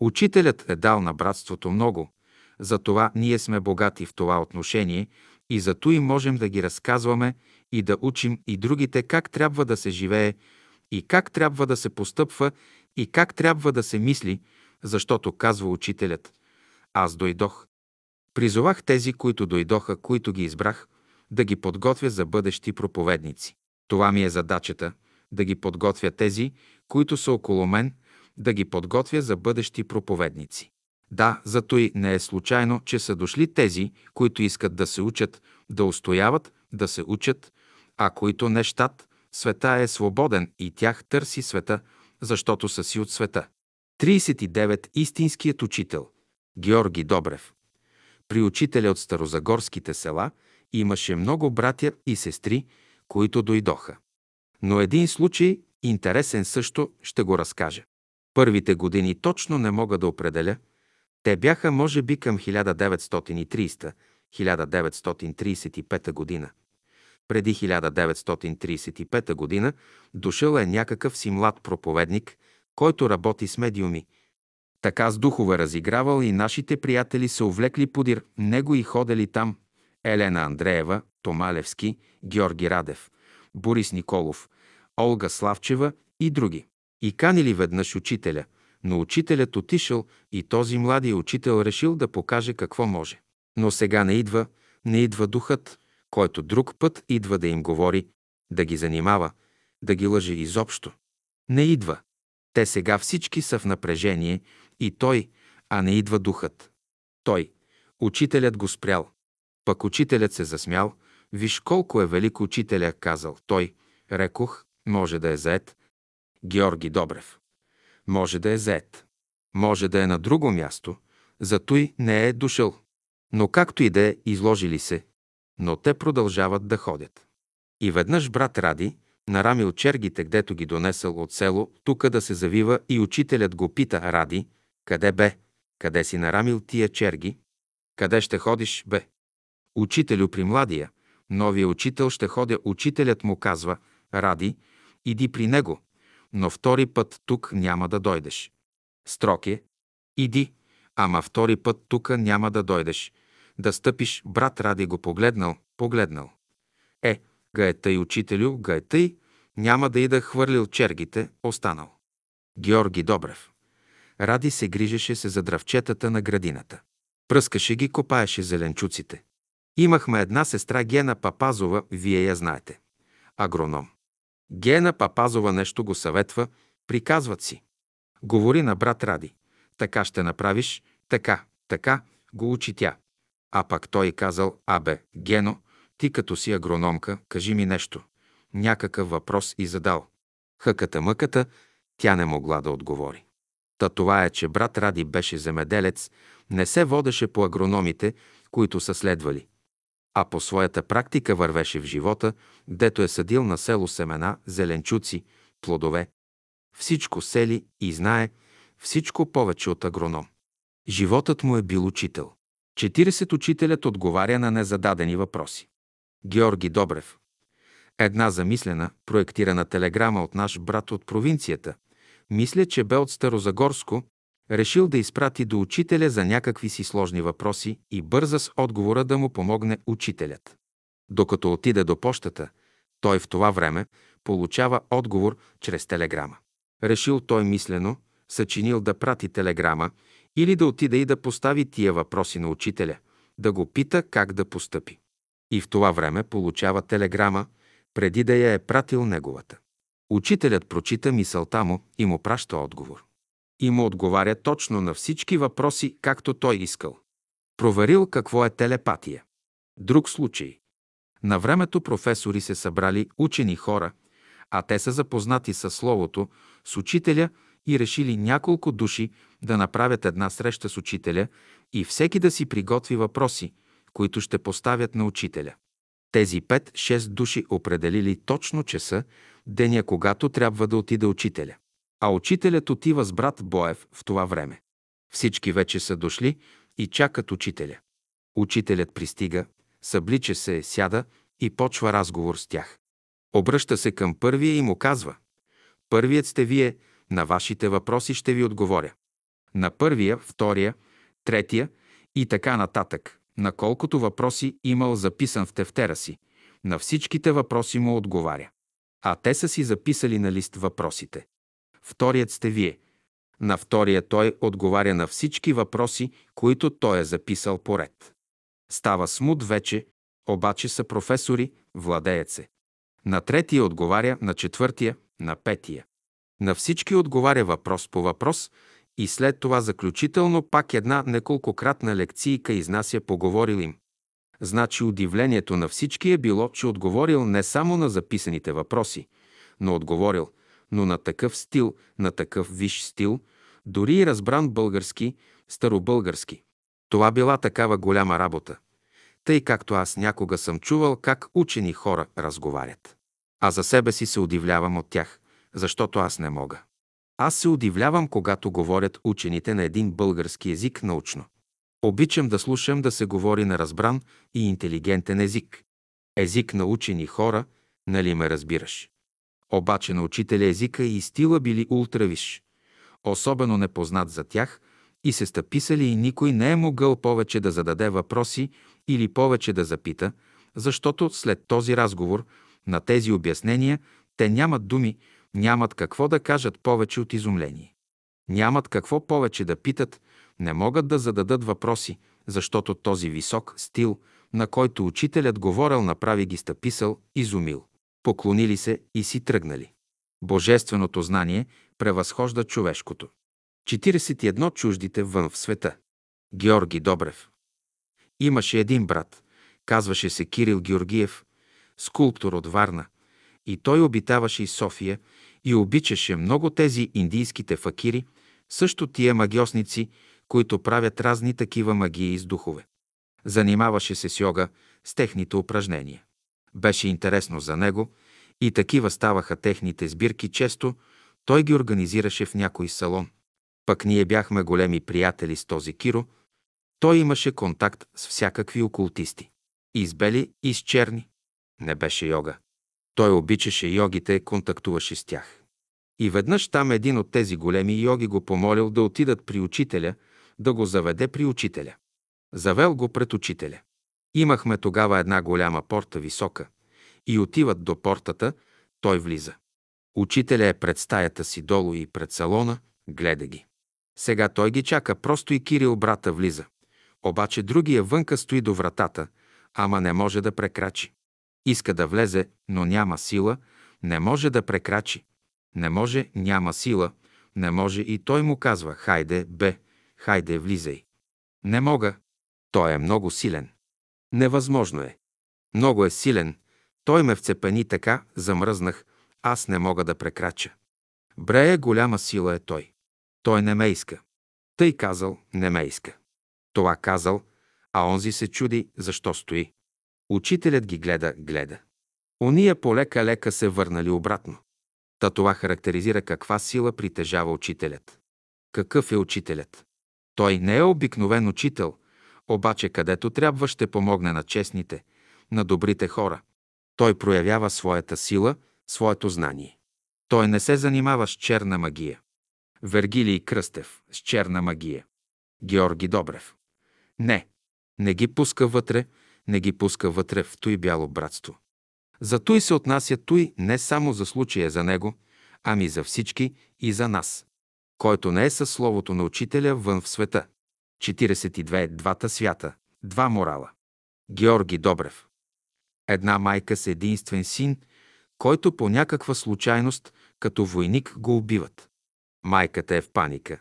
Учителят е дал на братството много, затова ние сме богати в това отношение и зато и можем да ги разказваме и да учим и другите как трябва да се живее и как трябва да се постъпва и как трябва да се мисли, защото казва учителят – аз дойдох. Призовах тези, които дойдоха, които ги избрах, да ги подготвя за бъдещи проповедници. Това ми е задачата – да ги подготвя тези, които са около мен, да ги подготвя за бъдещи проповедници. Да, зато и не е случайно, че са дошли тези, които искат да се учат, да устояват, да се учат, а които не щат, света е свободен и тях търси света, защото са си от света. 39. Истинският учител. Георги Добрев. При учителя от старозагорските села имаше много братя и сестри, които дойдоха. Но един случай, интересен също, ще го разкажа. Първите години точно не мога да определя. Те бяха, може би, към 1930-1935 година. Преди 1935 година дошъл е някакъв си млад проповедник, който работи с медиуми, така с духове разигравал и нашите приятели се увлекли подир него и ходели там Елена Андреева, Томалевски, Георги Радев, Борис Николов, Олга Славчева и други. И канили веднъж учителя, но учителят отишъл и този младия учител решил да покаже какво може. Но сега не идва, не идва духът, който друг път идва да им говори, да ги занимава, да ги лъже изобщо. Не идва. Те сега всички са в напрежение и той, а не идва духът. Той, учителят го спрял. Пък учителят се засмял. Виж колко е велик учителя, казал той. Рекох, може да е заед. Георги Добрев. Може да е заед. Може да е на друго място, за той не е дошъл. Но както и да е, изложили се, но те продължават да ходят. И веднъж брат Ради, нарамил чергите, гдето ги донесъл от село, тука да се завива и учителят го пита, Ради, къде бе? Къде си нарамил тия черги? Къде ще ходиш, бе? Учителю при младия, новия учител ще ходя, учителят му казва, Ради, иди при него, но втори път тук няма да дойдеш. Строк е, иди, ама втори път тука няма да дойдеш. Да стъпиш, брат Ради го погледнал, погледнал. Е, га е тъй, учителю, га е тъй, няма да и да хвърлил чергите, останал. Георги Добрев. Ради се грижеше се за дравчетата на градината. Пръскаше ги, копаеше зеленчуците. Имахме една сестра Гена Папазова, вие я знаете. Агроном. Гена Папазова нещо го съветва, приказват си. Говори на брат Ради. Така ще направиш, така, така, го учи тя. А пак той казал, абе, Гено, ти като си агрономка, кажи ми нещо. Някакъв въпрос и задал. Хъката мъката, тя не могла да отговори. Та това е, че брат Ради беше земеделец, не се водеше по агрономите, които са следвали, а по своята практика вървеше в живота, дето е съдил на село семена, зеленчуци, плодове. Всичко сели и знае, всичко повече от агроном. Животът му е бил учител. 40 учителят отговаря на незададени въпроси. Георги Добрев. Една замислена, проектирана телеграма от наш брат от провинцията. Мисля, че бе от Старозагорско, решил да изпрати до учителя за някакви си сложни въпроси и бърза с отговора да му помогне учителят. Докато отиде до почтата, той в това време получава отговор чрез телеграма. Решил той мислено, съчинил да прати телеграма или да отиде и да постави тия въпроси на учителя, да го пита как да постъпи. И в това време получава телеграма, преди да я е пратил неговата. Учителят прочита мисълта му и му праща отговор. И му отговаря точно на всички въпроси, както той искал. Проверил какво е телепатия. Друг случай. На времето професори се събрали учени хора, а те са запознати с Словото, с учителя и решили няколко души да направят една среща с учителя и всеки да си приготви въпроси, които ще поставят на учителя. Тези пет-шест души определили точно часа, деня, когато трябва да отиде учителя. А учителят отива с брат Боев в това време. Всички вече са дошли и чакат учителя. Учителят пристига, съблича се, сяда и почва разговор с тях. Обръща се към първия и му казва «Първият сте вие, на вашите въпроси ще ви отговоря. На първия, втория, третия и така нататък, на колкото въпроси имал записан в тефтера си, на всичките въпроси му отговаря. А те са си записали на лист въпросите. Вторият сте вие. На втория той отговаря на всички въпроси, които той е записал поред. Става смут вече, обаче са професори, владеят се. На третия отговаря, на четвъртия, на петия. На всички отговаря въпрос по въпрос и след това заключително пак една неколкократна лекцийка изнася поговорил им. Значи удивлението на всички е било, че отговорил не само на записаните въпроси, но отговорил, но на такъв стил, на такъв виш стил, дори и разбран български, старобългарски. Това била такава голяма работа. Тъй както аз някога съм чувал как учени хора разговарят. А за себе си се удивлявам от тях, защото аз не мога. Аз се удивлявам, когато говорят учените на един български език научно. Обичам да слушам да се говори на разбран и интелигентен език. Език на учени хора, нали ме разбираш? Обаче на учителя езика и стила били ултравиш, особено непознат за тях и се стъписали и никой не е могъл повече да зададе въпроси или повече да запита, защото след този разговор, на тези обяснения, те нямат думи, нямат какво да кажат повече от изумление. Нямат какво повече да питат, не могат да зададат въпроси, защото този висок стил, на който учителят говорил, направи ги стъписал, изумил. Поклонили се и си тръгнали. Божественото знание превъзхожда човешкото. 41 чуждите вън в света. Георги Добрев. Имаше един брат, казваше се Кирил Георгиев, скулптор от Варна, и той обитаваше и София и обичаше много тези индийските факири, също тия магиосници, които правят разни такива магии с духове. Занимаваше се с йога, с техните упражнения. Беше интересно за него и такива ставаха техните сбирки често, той ги организираше в някой салон. Пък ние бяхме големи приятели с този Киро, той имаше контакт с всякакви окултисти. И с бели, и с черни. Не беше йога. Той обичаше йогите, контактуваше с тях. И веднъж там един от тези големи йоги го помолил да отидат при учителя, да го заведе при учителя. Завел го пред учителя. Имахме тогава една голяма порта висока и отиват до портата, той влиза. Учителя е пред стаята си долу и пред салона, гледа ги. Сега той ги чака, просто и Кирил брата влиза. Обаче другия вънка стои до вратата, ама не може да прекрачи. Иска да влезе, но няма сила, не може да прекрачи. Не може, няма сила, не може и той му казва, хайде, бе, хайде, влизай. Не мога. Той е много силен. Невъзможно е. Много е силен. Той ме вцепени така, замръзнах, аз не мога да прекрача. Брея голяма сила е той. Той не ме иска. Тъй казал, не ме иска. Това казал, а онзи се чуди, защо стои. Учителят ги гледа, гледа. Ония полека-лека се върнали обратно. Та това характеризира каква сила притежава учителят. Какъв е учителят? Той не е обикновен учител, обаче където трябва ще помогне на честните, на добрите хора. Той проявява своята сила, своето знание. Той не се занимава с черна магия. Вергилий Кръстев с черна магия. Георги Добрев. Не, не ги пуска вътре, не ги пуска вътре в той бяло братство. За той се отнася той не само за случая за него, ами за всички и за нас. Който не е със словото на учителя вън в света. 42. Двата свята. Два морала. Георги Добрев. Една майка с единствен син, който по някаква случайност, като войник, го убиват. Майката е в паника,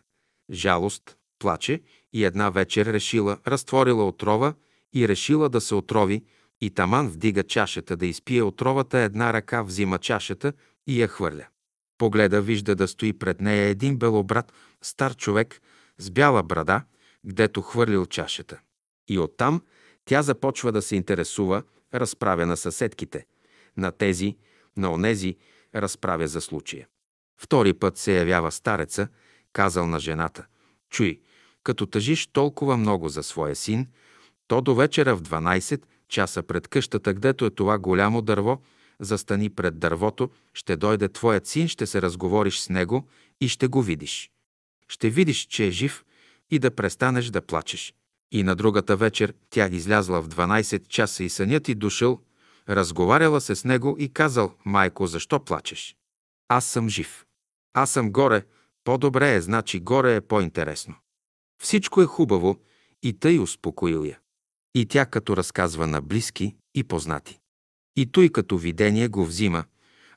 жалост, плаче и една вечер решила, разтворила отрова и решила да се отрови и таман вдига чашата да изпие отровата, една ръка взима чашата и я хвърля. Погледа, вижда да стои пред нея един белобрат, стар човек с бяла брада, гдето хвърлил чашата. И оттам тя започва да се интересува, разправя на съседките, на тези, на онези, разправя за случая. Втори път се явява стареца, казал на жената, чуй, като тъжиш толкова много за своя син, то до вечера в 12 часа пред къщата, гдето е това голямо дърво, застани пред дървото, ще дойде твоят син, ще се разговориш с него и ще го видиш. Ще видиш, че е жив и да престанеш да плачеш. И на другата вечер тя излязла в 12 часа и сънят и дошъл, разговаряла се с него и казал, майко, защо плачеш? Аз съм жив. Аз съм горе, по-добре е, значи горе е по-интересно. Всичко е хубаво и тъй успокоил я. И тя като разказва на близки и познати. И той като видение го взима,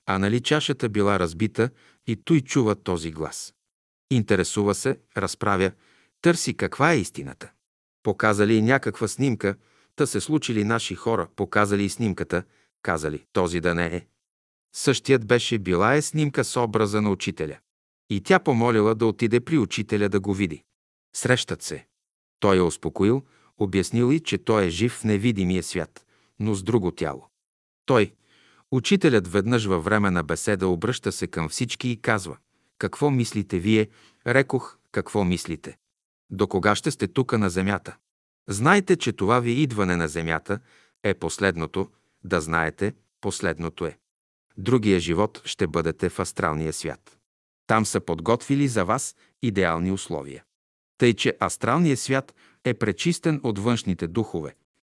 а нали чашата била разбита и той чува този глас. Интересува се, разправя, търси каква е истината. Показали и някаква снимка, та се случили наши хора, показали и снимката, казали, този да не е. Същият беше била е снимка с образа на учителя. И тя помолила да отиде при учителя да го види. Срещат се. Той е успокоил, обяснил и, че той е жив в невидимия свят, но с друго тяло. Той, учителят веднъж във време на беседа обръща се към всички и казва «Какво мислите вие?» Рекох «Какво мислите?» До кога ще сте тука на земята? Знайте, че това ви идване на земята е последното, да знаете, последното е. Другия живот ще бъдете в астралния свят. Там са подготвили за вас идеални условия. Тъй, че астралният свят е пречистен от външните духове.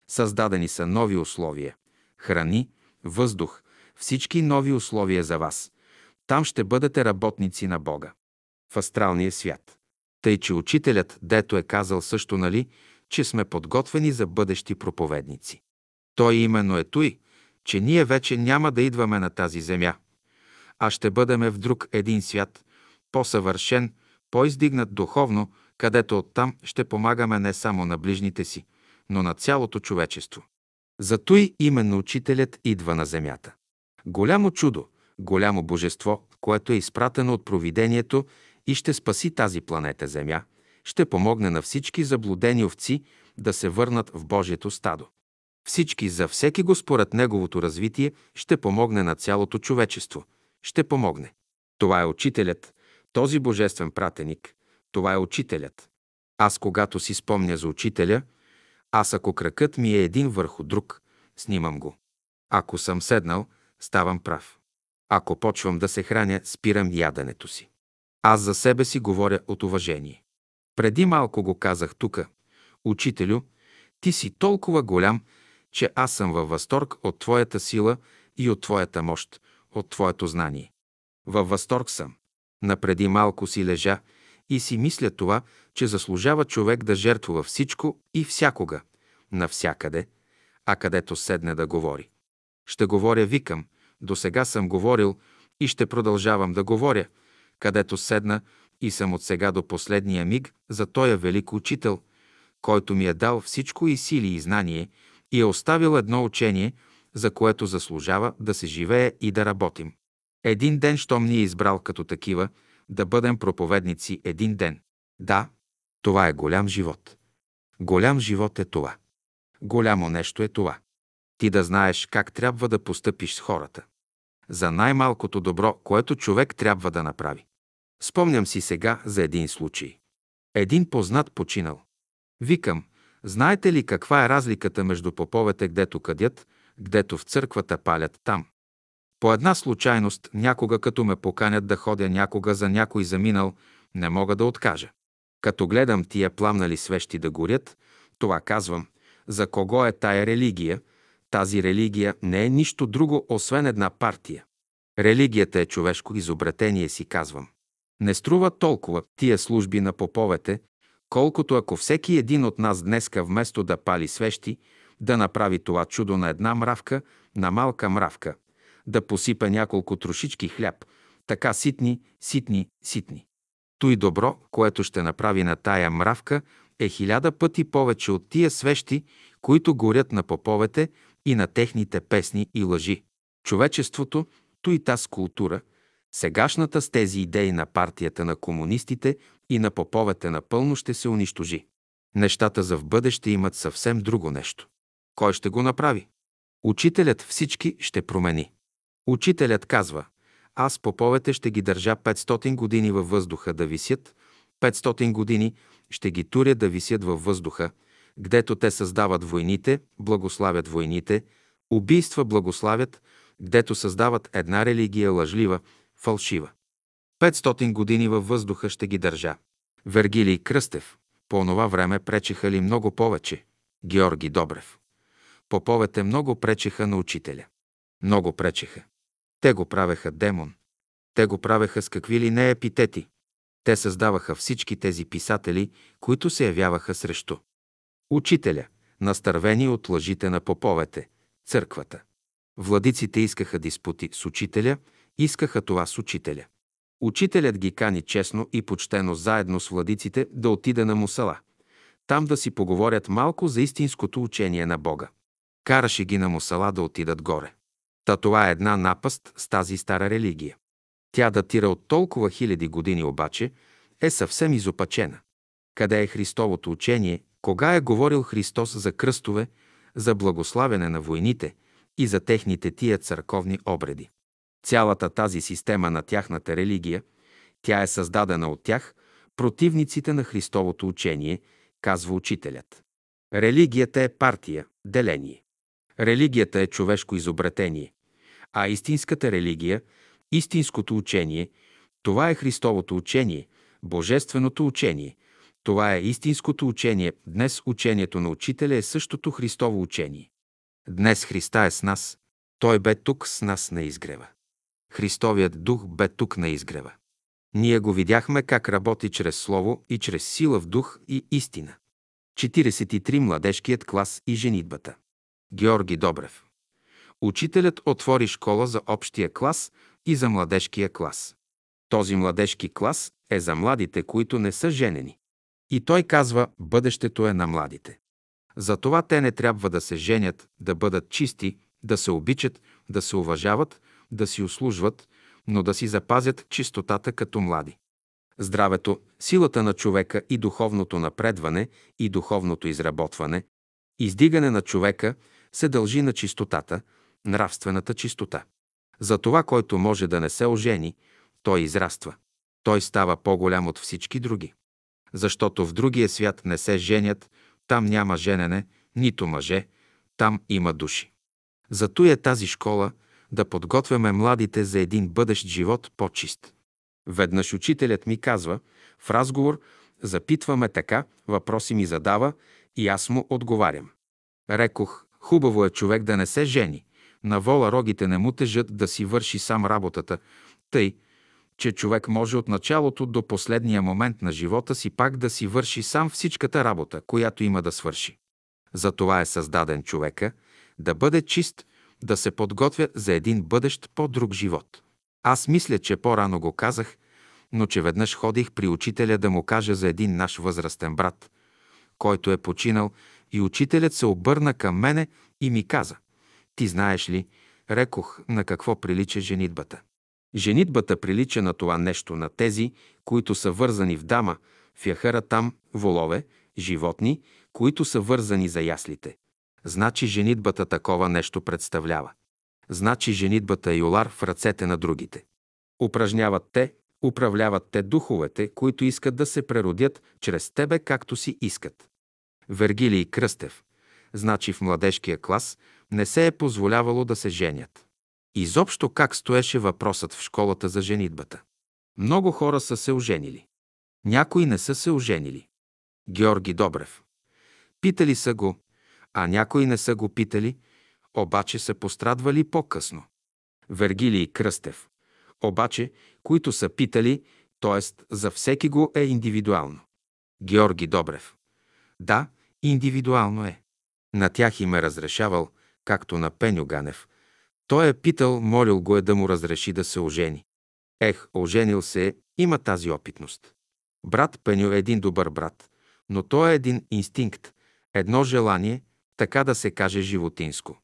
Създадени са нови условия – храни, въздух, всички нови условия за вас. Там ще бъдете работници на Бога. В астралния свят. Тъй, че учителят, дето е казал също, нали, че сме подготвени за бъдещи проповедници. Той именно е той, че ние вече няма да идваме на тази земя, а ще бъдеме в друг един свят, по-съвършен, по-издигнат духовно, където оттам ще помагаме не само на ближните си, но на цялото човечество. Зато и именно учителят идва на земята. Голямо чудо, голямо божество, което е изпратено от провидението и ще спаси тази планета Земя, ще помогне на всички заблудени овци да се върнат в Божието стадо. Всички за всеки го според неговото развитие ще помогне на цялото човечество. Ще помогне. Това е учителят, този божествен пратеник. Това е учителят. Аз, когато си спомня за учителя, аз ако кракът ми е един върху друг, снимам го. Ако съм седнал, ставам прав. Ако почвам да се храня, спирам яденето си. Аз за себе си говоря от уважение. Преди малко го казах тука. Учителю, ти си толкова голям, че аз съм във възторг от твоята сила и от твоята мощ, от твоето знание. Във възторг съм. Напреди малко си лежа и си мисля това, че заслужава човек да жертвува всичко и всякога, навсякъде, а където седне да говори. Ще говоря, викам, до сега съм говорил и ще продължавам да говоря, където седна и съм от сега до последния миг за този велик учител, който ми е дал всичко и сили и знание и е оставил едно учение, за което заслужава да се живее и да работим. Един ден, щом ни е избрал като такива, да бъдем проповедници един ден. Да, това е голям живот. Голям живот е това. Голямо нещо е това. Ти да знаеш как трябва да постъпиш с хората. За най-малкото добро, което човек трябва да направи. Спомням си сега за един случай. Един познат починал. Викам, знаете ли каква е разликата между поповете, гдето къдят, гдето в църквата палят там? По една случайност, някога като ме поканят да ходя някога за някой заминал, не мога да откажа. Като гледам тия пламнали свещи да горят, това казвам, за кого е тая религия, тази религия не е нищо друго, освен една партия. Религията е човешко изобретение, си казвам. Не струва толкова тия служби на поповете, колкото ако всеки един от нас днеска вместо да пали свещи, да направи това чудо на една мравка, на малка мравка, да посипа няколко трошички хляб, така ситни, ситни, ситни. Той добро, което ще направи на тая мравка, е хиляда пъти повече от тия свещи, които горят на поповете и на техните песни и лъжи. Човечеството, то и таз култура, сегашната с тези идеи на партията на комунистите и на поповете напълно ще се унищожи. Нещата за в бъдеще имат съвсем друго нещо. Кой ще го направи? Учителят всички ще промени. Учителят казва, аз поповете ще ги държа 500 години във въздуха да висят, 500 години ще ги туря да висят във въздуха, гдето те създават войните, благославят войните, убийства благославят, гдето създават една религия лъжлива, фалшива. 500 години във въздуха ще ги държа. Вергилий Кръстев. По онова време пречеха ли много повече? Георги Добрев. Поповете много пречеха на учителя. Много пречеха. Те го правеха демон. Те го правеха с какви ли не епитети. Те създаваха всички тези писатели, които се явяваха срещу. Учителя, настървени от лъжите на поповете, църквата. Владиците искаха диспути с учителя, искаха това с учителя. Учителят ги кани честно и почтено заедно с владиците да отида на Мусала. Там да си поговорят малко за истинското учение на Бога. Караше ги на Мусала да отидат горе. Та това е една напаст с тази стара религия. Тя датира от толкова хиляди години обаче, е съвсем изопачена. Къде е Христовото учение, кога е говорил Христос за кръстове, за благославяне на войните и за техните тия църковни обреди. Цялата тази система на тяхната религия, тя е създадена от тях, противниците на Христовото учение, казва учителят. Религията е партия, деление. Религията е човешко изобретение, а истинската религия, истинското учение, това е Христовото учение, Божественото учение. Това е истинското учение. Днес учението на учителя е същото Христово учение. Днес Христа е с нас. Той бе тук с нас на изгрева. Христовият дух бе тук на изгрева. Ние го видяхме как работи чрез слово и чрез сила в дух и истина. 43. Младежкият клас и женитбата. Георги Добрев. Учителят отвори школа за общия клас и за младежкия клас. Този младежки клас е за младите, които не са женени. И той казва, бъдещето е на младите. Затова те не трябва да се женят, да бъдат чисти, да се обичат, да се уважават, да си услужват, но да си запазят чистотата като млади. Здравето, силата на човека и духовното напредване и духовното изработване, издигане на човека се дължи на чистотата, нравствената чистота. За това, който може да не се ожени, той израства. Той става по-голям от всички други. Защото в другия свят не се женят, там няма женене, нито мъже, там има души. Зато е тази школа да подготвяме младите за един бъдещ живот по-чист. Веднъж учителят ми казва, в разговор запитваме така, въпроси ми задава и аз му отговарям. Рекох, хубаво е човек да не се жени, на вола рогите не му тежат да си върши сам работата, тъй, че човек може от началото до последния момент на живота си пак да си върши сам всичката работа, която има да свърши. За това е създаден човека, да бъде чист, да се подготвя за един бъдещ по-друг живот. Аз мисля, че по-рано го казах, но че веднъж ходих при учителя да му кажа за един наш възрастен брат, който е починал, и учителят се обърна към мене и ми каза, «Ти знаеш ли, рекох, на какво прилича женитбата?» Женитбата прилича на това нещо, на тези, които са вързани в дама, в яхара там, волове, животни, които са вързани за яслите. Значи женитбата такова нещо представлява. Значи женитбата е юлар в ръцете на другите. Упражняват те, управляват те духовете, които искат да се преродят чрез тебе както си искат. Вергилий Кръстев. Значи в младежкия клас не се е позволявало да се женят. Изобщо как стоеше въпросът в школата за женитбата. Много хора са се оженили. Някои не са се оженили. Георги Добрев. Питали са го, а някои не са го питали, обаче са пострадвали по-късно. Вергилий Кръстев. Обаче, които са питали, т.е. за всеки го е индивидуално. Георги Добрев. Да, индивидуално е. На тях им е разрешавал, както на Пеню Ганев. Той е питал, молил го е да му разреши да се ожени. Ех, оженил се е, има тази опитност. Брат Пеню е един добър брат, но той е един инстинкт, едно желание, така да се каже животинско.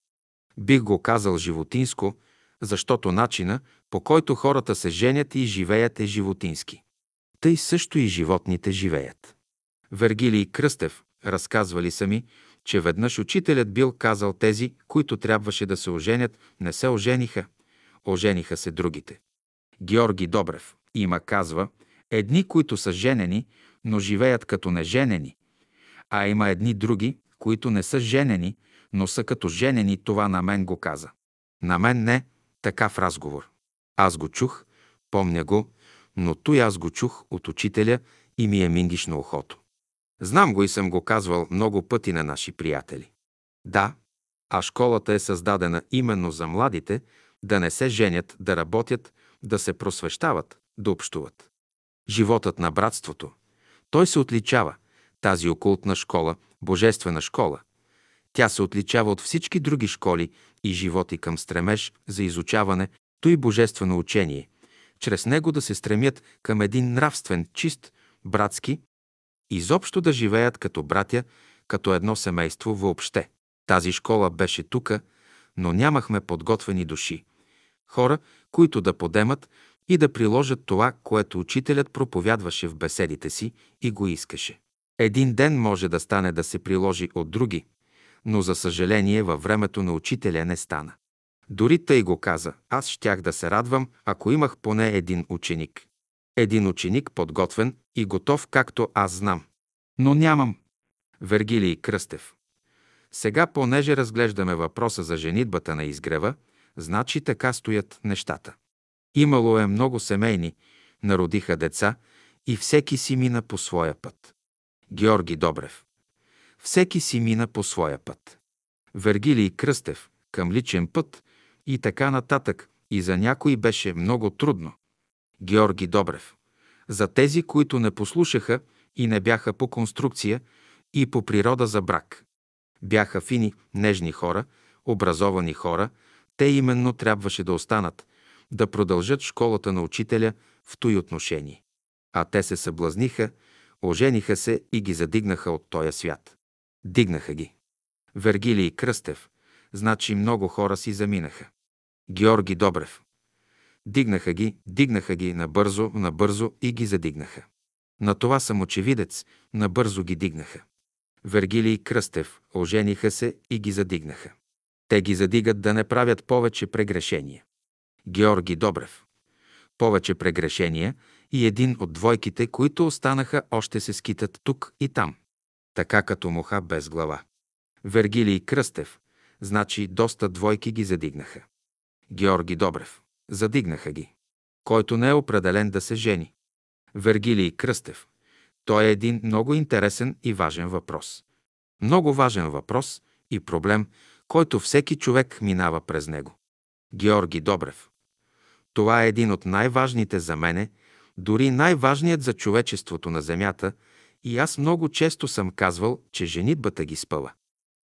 Бих го казал животинско, защото начина, по който хората се женят и живеят е животински. Тъй също и животните живеят. Вергилий Кръстев разказвали са ми, че веднъж учителят бил казал тези, които трябваше да се оженят, не се ожениха, ожениха се другите. Георги Добрев има казва, едни, които са женени, но живеят като неженени, а има едни други, които не са женени, но са като женени, това на мен го каза. На мен не, така в разговор. Аз го чух, помня го, но той аз го чух от учителя и ми е мингиш на ухото. Знам го и съм го казвал много пъти на наши приятели. Да, а школата е създадена именно за младите да не се женят, да работят, да се просвещават, да общуват. Животът на братството. Той се отличава. Тази окултна школа, божествена школа. Тя се отличава от всички други школи и животи към стремеж за изучаване, то и божествено учение, чрез него да се стремят към един нравствен, чист, братски, изобщо да живеят като братя, като едно семейство въобще. Тази школа беше тука, но нямахме подготвени души. Хора, които да подемат и да приложат това, което учителят проповядваше в беседите си и го искаше. Един ден може да стане да се приложи от други, но за съжаление във времето на учителя не стана. Дори тъй го каза, аз щях да се радвам, ако имах поне един ученик. Един ученик подготвен и готов, както аз знам. Но нямам. Вергилий Кръстев. Сега, понеже разглеждаме въпроса за женитбата на изгрева, значи така стоят нещата. Имало е много семейни, народиха деца и всеки си мина по своя път. Георги Добрев. Всеки си мина по своя път. Вергилий Кръстев към личен път и така нататък. И за някой беше много трудно. Георги Добрев. За тези, които не послушаха и не бяха по конструкция и по природа за брак. Бяха фини, нежни хора, образовани хора, те именно трябваше да останат, да продължат школата на учителя в той отношение. А те се съблазниха, ожениха се и ги задигнаха от този свят. Дигнаха ги. Вергилий Кръстев, значи много хора си заминаха. Георги Добрев. Дигнаха ги, дигнаха ги набързо, набързо и ги задигнаха. На това съм очевидец, набързо ги дигнаха. Вергилий Кръстев ожениха се и ги задигнаха. Те ги задигат да не правят повече прегрешения. Георги Добрев. Повече прегрешения и един от двойките, които останаха, още се скитат тук и там. Така като муха без глава. Вергилий Кръстев. Значи доста двойки ги задигнаха. Георги Добрев. Задигнаха ги. Който не е определен да се жени. Вергилий Кръстев. Той е един много интересен и важен въпрос. Много важен въпрос и проблем, който всеки човек минава през него. Георги Добрев. Това е един от най-важните за мене, дори най-важният за човечеството на Земята и аз много често съм казвал, че женитбата ги спъва.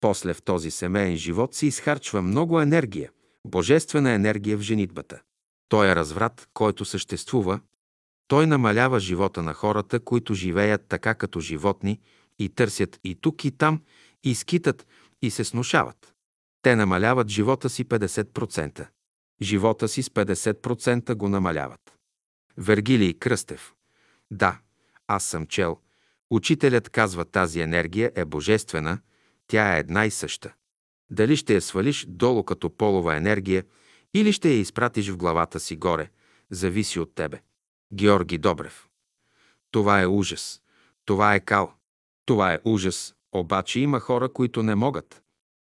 После в този семейен живот се изхарчва много енергия, божествена енергия в женитбата. Той е разврат, който съществува. Той намалява живота на хората, които живеят така като животни и търсят и тук и там, и скитат, и се снушават. Те намаляват живота си 50%. Живота си с 50% го намаляват. Вергилий Кръстев. Да, аз съм чел. Учителят казва, тази енергия е божествена, тя е една и съща. Дали ще я свалиш долу като полова енергия или ще я изпратиш в главата си горе, зависи от тебе. Георги Добрев. Това е ужас. Това е кал. Това е ужас, обаче има хора, които не могат.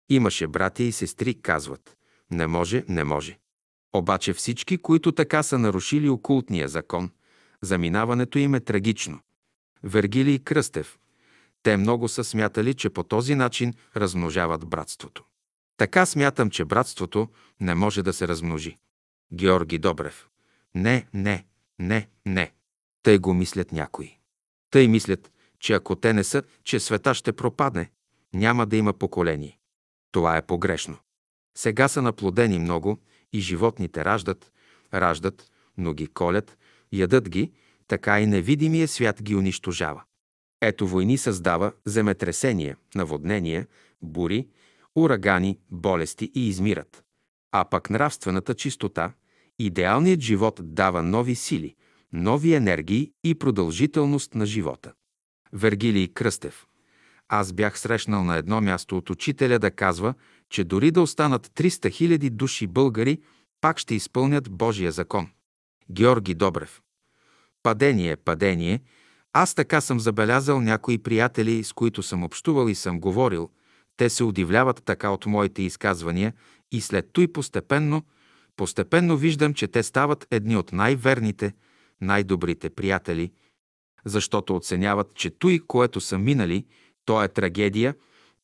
Имаше братя и сестри, казват. Не може, не може. Обаче всички, които така са нарушили окултния закон, заминаването им е трагично. Вергилий Кръстев. Те много са смятали, че по този начин размножават братството. Така смятам, че братството не може да се размножи. Георги Добрев. Не, не, не, не. Тъй го мислят някои. Тъй мислят, че ако те не са, че света ще пропадне, няма да има поколение. Това е погрешно. Сега са наплодени много и животните раждат, раждат, но ги колят, ядат ги, така и невидимия свят ги унищожава. Ето войни създава земетресения, наводнения, бури, урагани, болести и измират. А пък нравствената чистота, идеалният живот дава нови сили, нови енергии и продължителност на живота. Вергилий Кръстев. Аз бях срещнал на едно място от учителя да казва, че дори да останат 300 000 души българи, пак ще изпълнят Божия закон. Георги Добрев. Падение, падение. Аз така съм забелязал някои приятели, с които съм общувал и съм говорил. Те се удивляват така от моите изказвания и след той постепенно, постепенно виждам, че те стават едни от най-верните, най-добрите приятели, защото оценяват, че той, което са минали, то е трагедия,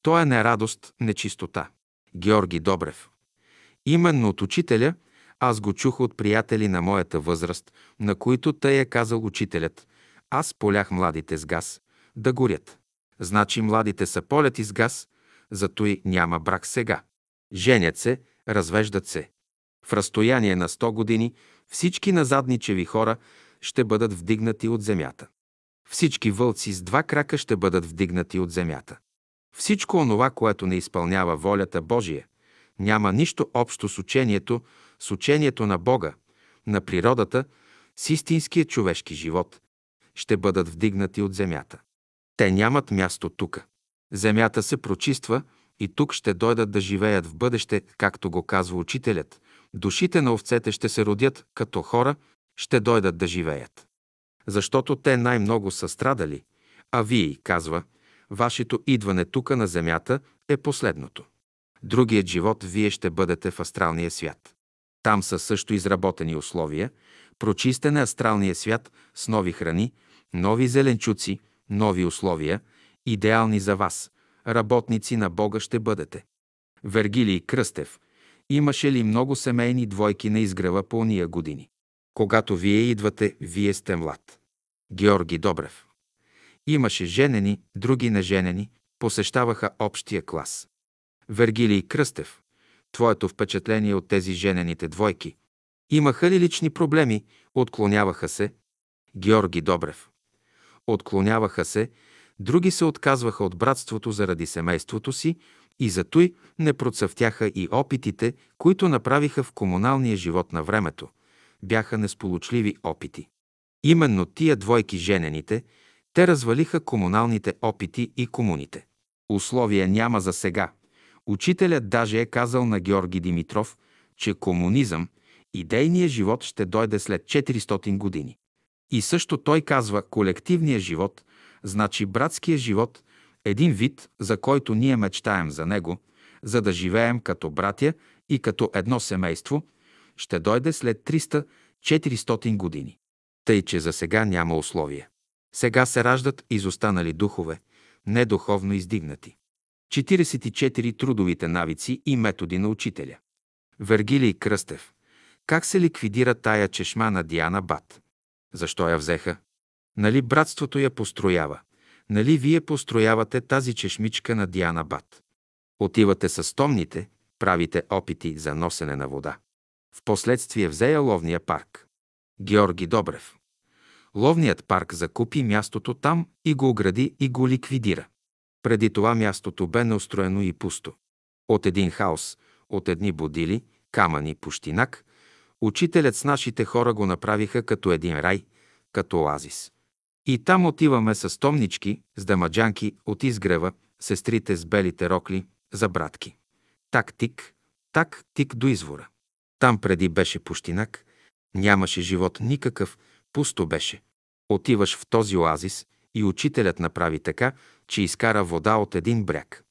то е нерадост, нечистота. Георги Добрев. Именно от учителя аз го чух от приятели на моята възраст, на които тъй е казал учителят. Аз полях младите с газ, да горят. Значи младите са поляти с газ, зато и няма брак сега. Женят се, развеждат се. В разстояние на 100 години всички назадничеви хора ще бъдат вдигнати от земята. Всички вълци с два крака ще бъдат вдигнати от земята. Всичко онова, което не изпълнява волята Божия, няма нищо общо с учението, с учението на Бога, на природата, с истинския човешки живот, ще бъдат вдигнати от земята. Те нямат място тук. Земята се прочиства и тук ще дойдат да живеят в бъдеще, както го казва учителят. Душите на овцете ще се родят като хора, ще дойдат да живеят защото те най-много са страдали, а вие, казва, вашето идване тука на земята е последното. Другият живот вие ще бъдете в астралния свят. Там са също изработени условия, прочистен е астралния свят с нови храни, нови зеленчуци, нови условия, идеални за вас. Работници на Бога ще бъдете. Вергилий Кръстев. Имаше ли много семейни двойки на изгрева по уния години? Когато вие идвате, вие сте млад. Георги Добрев. Имаше женени, други неженени, посещаваха общия клас. Вергилий Кръстев. Твоето впечатление от тези женените двойки. Имаха ли лични проблеми? Отклоняваха се. Георги Добрев. Отклоняваха се, други се отказваха от братството заради семейството си и затой не процъфтяха и опитите, които направиха в комуналния живот на времето. Бяха несполучливи опити. Именно тия двойки женените, те развалиха комуналните опити и комуните. Условия няма за сега. Учителят даже е казал на Георги Димитров, че комунизъм, идейният живот ще дойде след 400 години. И също той казва колективния живот, значи братския живот, един вид, за който ние мечтаем за него, за да живеем като братя и като едно семейство, ще дойде след 300-400 години. Тъй, че за сега няма условия. Сега се раждат изостанали духове, недуховно издигнати. 44 трудовите навици и методи на учителя. Вергилий Кръстев. Как се ликвидира тая чешма на Диана Бат? Защо я взеха? Нали братството я построява? Нали вие построявате тази чешмичка на Диана Бат? Отивате с томните, правите опити за носене на вода. Впоследствие взея ловния парк. Георги Добрев. Ловният парк закупи мястото там и го огради и го ликвидира. Преди това мястото бе неустроено и пусто. От един хаос, от едни будили, камъни, пущинак, учителят с нашите хора го направиха като един рай, като оазис. И там отиваме с томнички, с дамаджанки от изгрева, сестрите с белите рокли, за братки. Так тик, так тик до извора. Там преди беше пущинак, нямаше живот никакъв, пусто беше. Отиваш в този оазис и учителят направи така, че изкара вода от един бряг.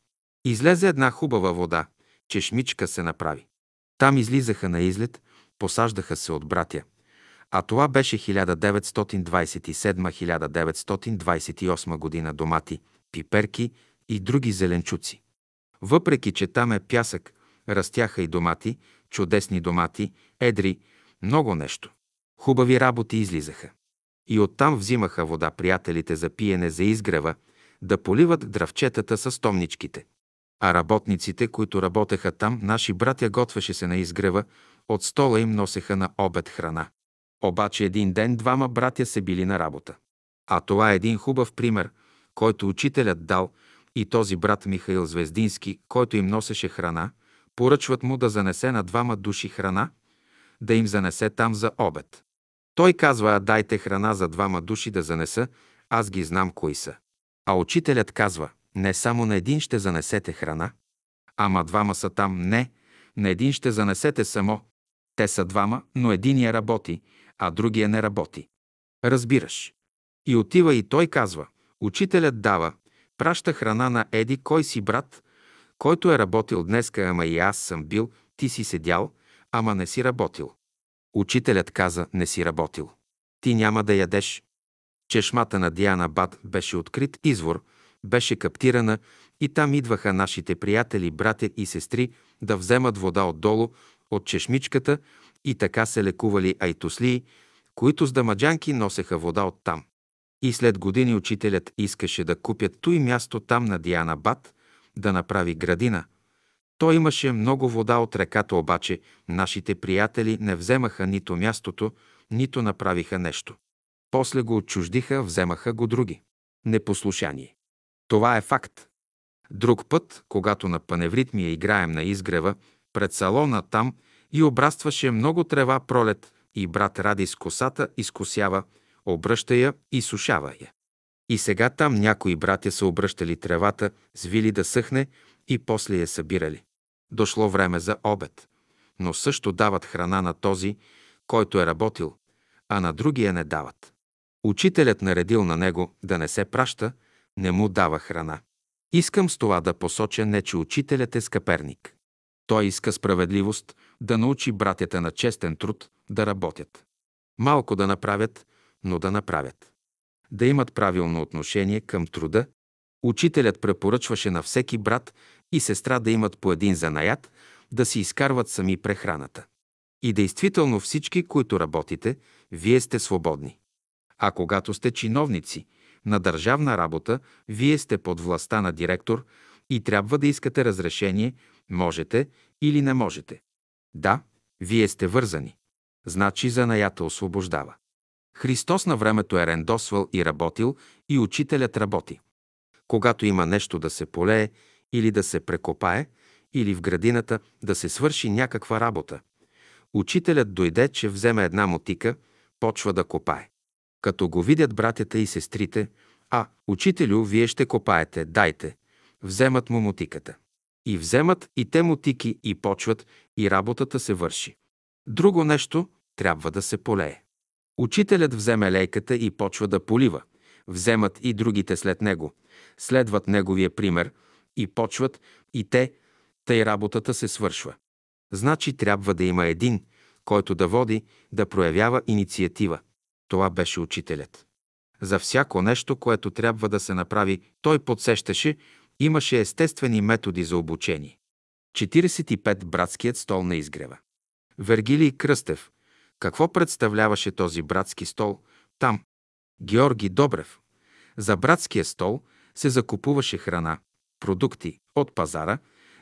Излезе една хубава вода, чешмичка се направи. Там излизаха на излет, посаждаха се от братя. А това беше 1927-1928 година домати, пиперки и други зеленчуци. Въпреки, че там е пясък, растяха и домати, чудесни домати, едри, много нещо. Хубави работи излизаха. И оттам взимаха вода приятелите за пиене за изгрева, да поливат дравчетата с томничките. А работниците, които работеха там, наши братя готвеше се на изгрева, от стола им носеха на обед храна. Обаче един ден двама братя се били на работа. А това е един хубав пример, който учителят дал и този брат Михаил Звездински, който им носеше храна, поръчват му да занесе на двама души храна, да им занесе там за обед. Той казва, а дайте храна за двама души да занеса, аз ги знам кои са. А учителят казва, не само на един ще занесете храна, ама двама са там, не, на един ще занесете само. Те са двама, но единия работи, а другия не работи. Разбираш. И отива и той казва, учителят дава, праща храна на Еди, кой си брат, който е работил днеска, ама и аз съм бил, ти си седял, ама не си работил. Учителят каза, не си работил. Ти няма да ядеш. Чешмата на Диана Бат беше открит извор, беше каптирана и там идваха нашите приятели, братя и сестри да вземат вода отдолу, от чешмичката и така се лекували айтослии, които с дамаджанки носеха вода оттам. И след години учителят искаше да купят той място там на Диана Бат, да направи градина. Той имаше много вода от реката, обаче нашите приятели не вземаха нито мястото, нито направиха нещо. После го отчуждиха, вземаха го други. Непослушание. Това е факт. Друг път, когато на паневритмия играем на изгрева, пред салона там и обрастваше много трева пролет и брат Ради с косата изкосява, обръща я и сушава я. И сега там някои братя са обръщали тревата, звили да съхне и после я събирали. Дошло време за обед, но също дават храна на този, който е работил, а на другия не дават. Учителят наредил на него да не се праща, не му дава храна. Искам с това да посоча не, че учителят е скъперник. Той иска справедливост, да научи братята на честен труд да работят. Малко да направят, но да направят. Да имат правилно отношение към труда. Учителят препоръчваше на всеки брат и сестра да имат по един занаят, да си изкарват сами прехраната. И действително всички, които работите, вие сте свободни. А когато сте чиновници на държавна работа, вие сте под властта на директор и трябва да искате разрешение, можете или не можете. Да, вие сте вързани. Значи занаята освобождава. Христос на времето е рендосвал и работил, и учителят работи. Когато има нещо да се полее или да се прекопае, или в градината да се свърши някаква работа, учителят дойде, че вземе една мотика, почва да копае. Като го видят братята и сестрите, а, учителю, вие ще копаете, дайте, вземат му мотиката. И вземат и те мотики и почват, и работата се върши. Друго нещо трябва да се полее. Учителят вземе лейката и почва да полива. Вземат и другите след него. Следват неговия пример и почват и те, тъй работата се свършва. Значи трябва да има един, който да води, да проявява инициатива. Това беше учителят. За всяко нещо, което трябва да се направи, той подсещаше, имаше естествени методи за обучение. 45. Братският стол на изгрева. Вергилий Кръстев. Какво представляваше този братски стол там? Георги Добрев. За братския стол се закупуваше храна, продукти от пазара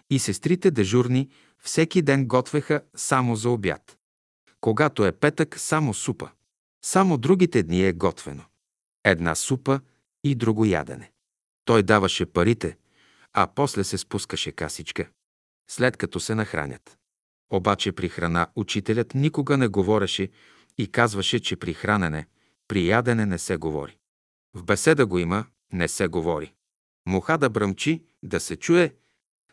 и сестрите дежурни всеки ден готвеха само за обяд. Когато е петък, само супа. Само другите дни е готвено. Една супа и друго ядене. Той даваше парите, а после се спускаше касичка, след като се нахранят. Обаче при храна учителят никога не говореше и казваше, че при хранене, при ядене не се говори. В беседа го има, не се говори. Муха да бръмчи, да се чуе,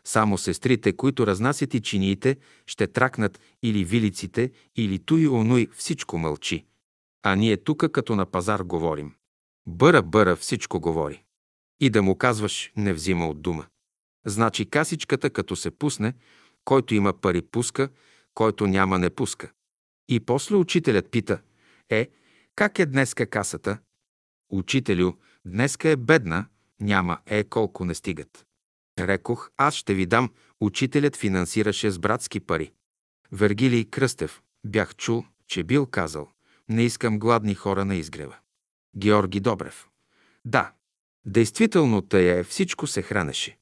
само сестрите, които разнасят и чиниите, ще тракнат или вилиците, или туй онуй, всичко мълчи. А ние тука като на пазар говорим. Бъра, бъра, всичко говори. И да му казваш, не взима от дума. Значи касичката, като се пусне, който има пари пуска, който няма не пуска. И после учителят пита, е, как е днеска касата? Учителю, днеска е бедна, няма, е, колко не стигат. Рекох, аз ще ви дам, учителят финансираше с братски пари. Вергилий Кръстев, бях чул, че бил казал, не искам гладни хора на изгрева. Георги Добрев. Да, действително тъй е, всичко се хранеше.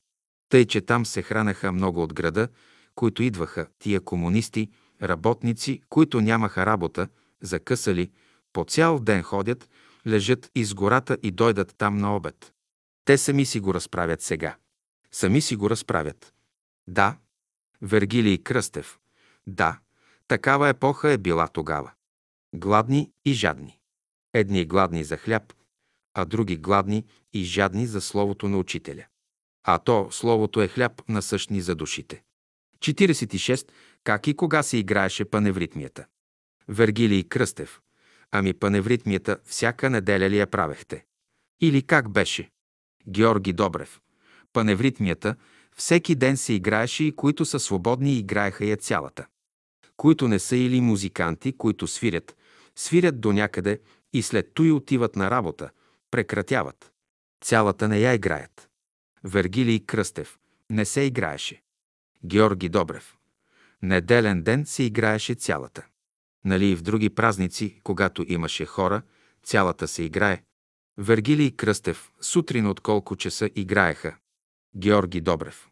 Тъй, че там се хранеха много от града, които идваха, тия комунисти, работници, които нямаха работа, закъсали, по цял ден ходят, лежат из гората и дойдат там на обед. Те сами си го разправят сега. Сами си го разправят. Да, Вергилий Кръстев. Да, такава епоха е била тогава. Гладни и жадни. Едни гладни за хляб, а други гладни и жадни за Словото на Учителя. А то, Словото е хляб насъщни за душите. 46. Как и кога се играеше паневритмията? Вергилий Кръстев. Ами паневритмията всяка неделя ли я правехте? Или как беше? Георги Добрев. Паневритмията всеки ден се играеше и които са свободни играеха я цялата. Които не са или музиканти, които свирят, свирят до някъде и след той отиват на работа, прекратяват. Цялата не я играят. Вергилий Кръстев. Не се играеше. Георги Добрев. Неделен ден се играеше цялата. Нали и в други празници, когато имаше хора, цялата се играе. Вергилий Кръстев. Сутрин от колко часа играеха. Георги Добрев.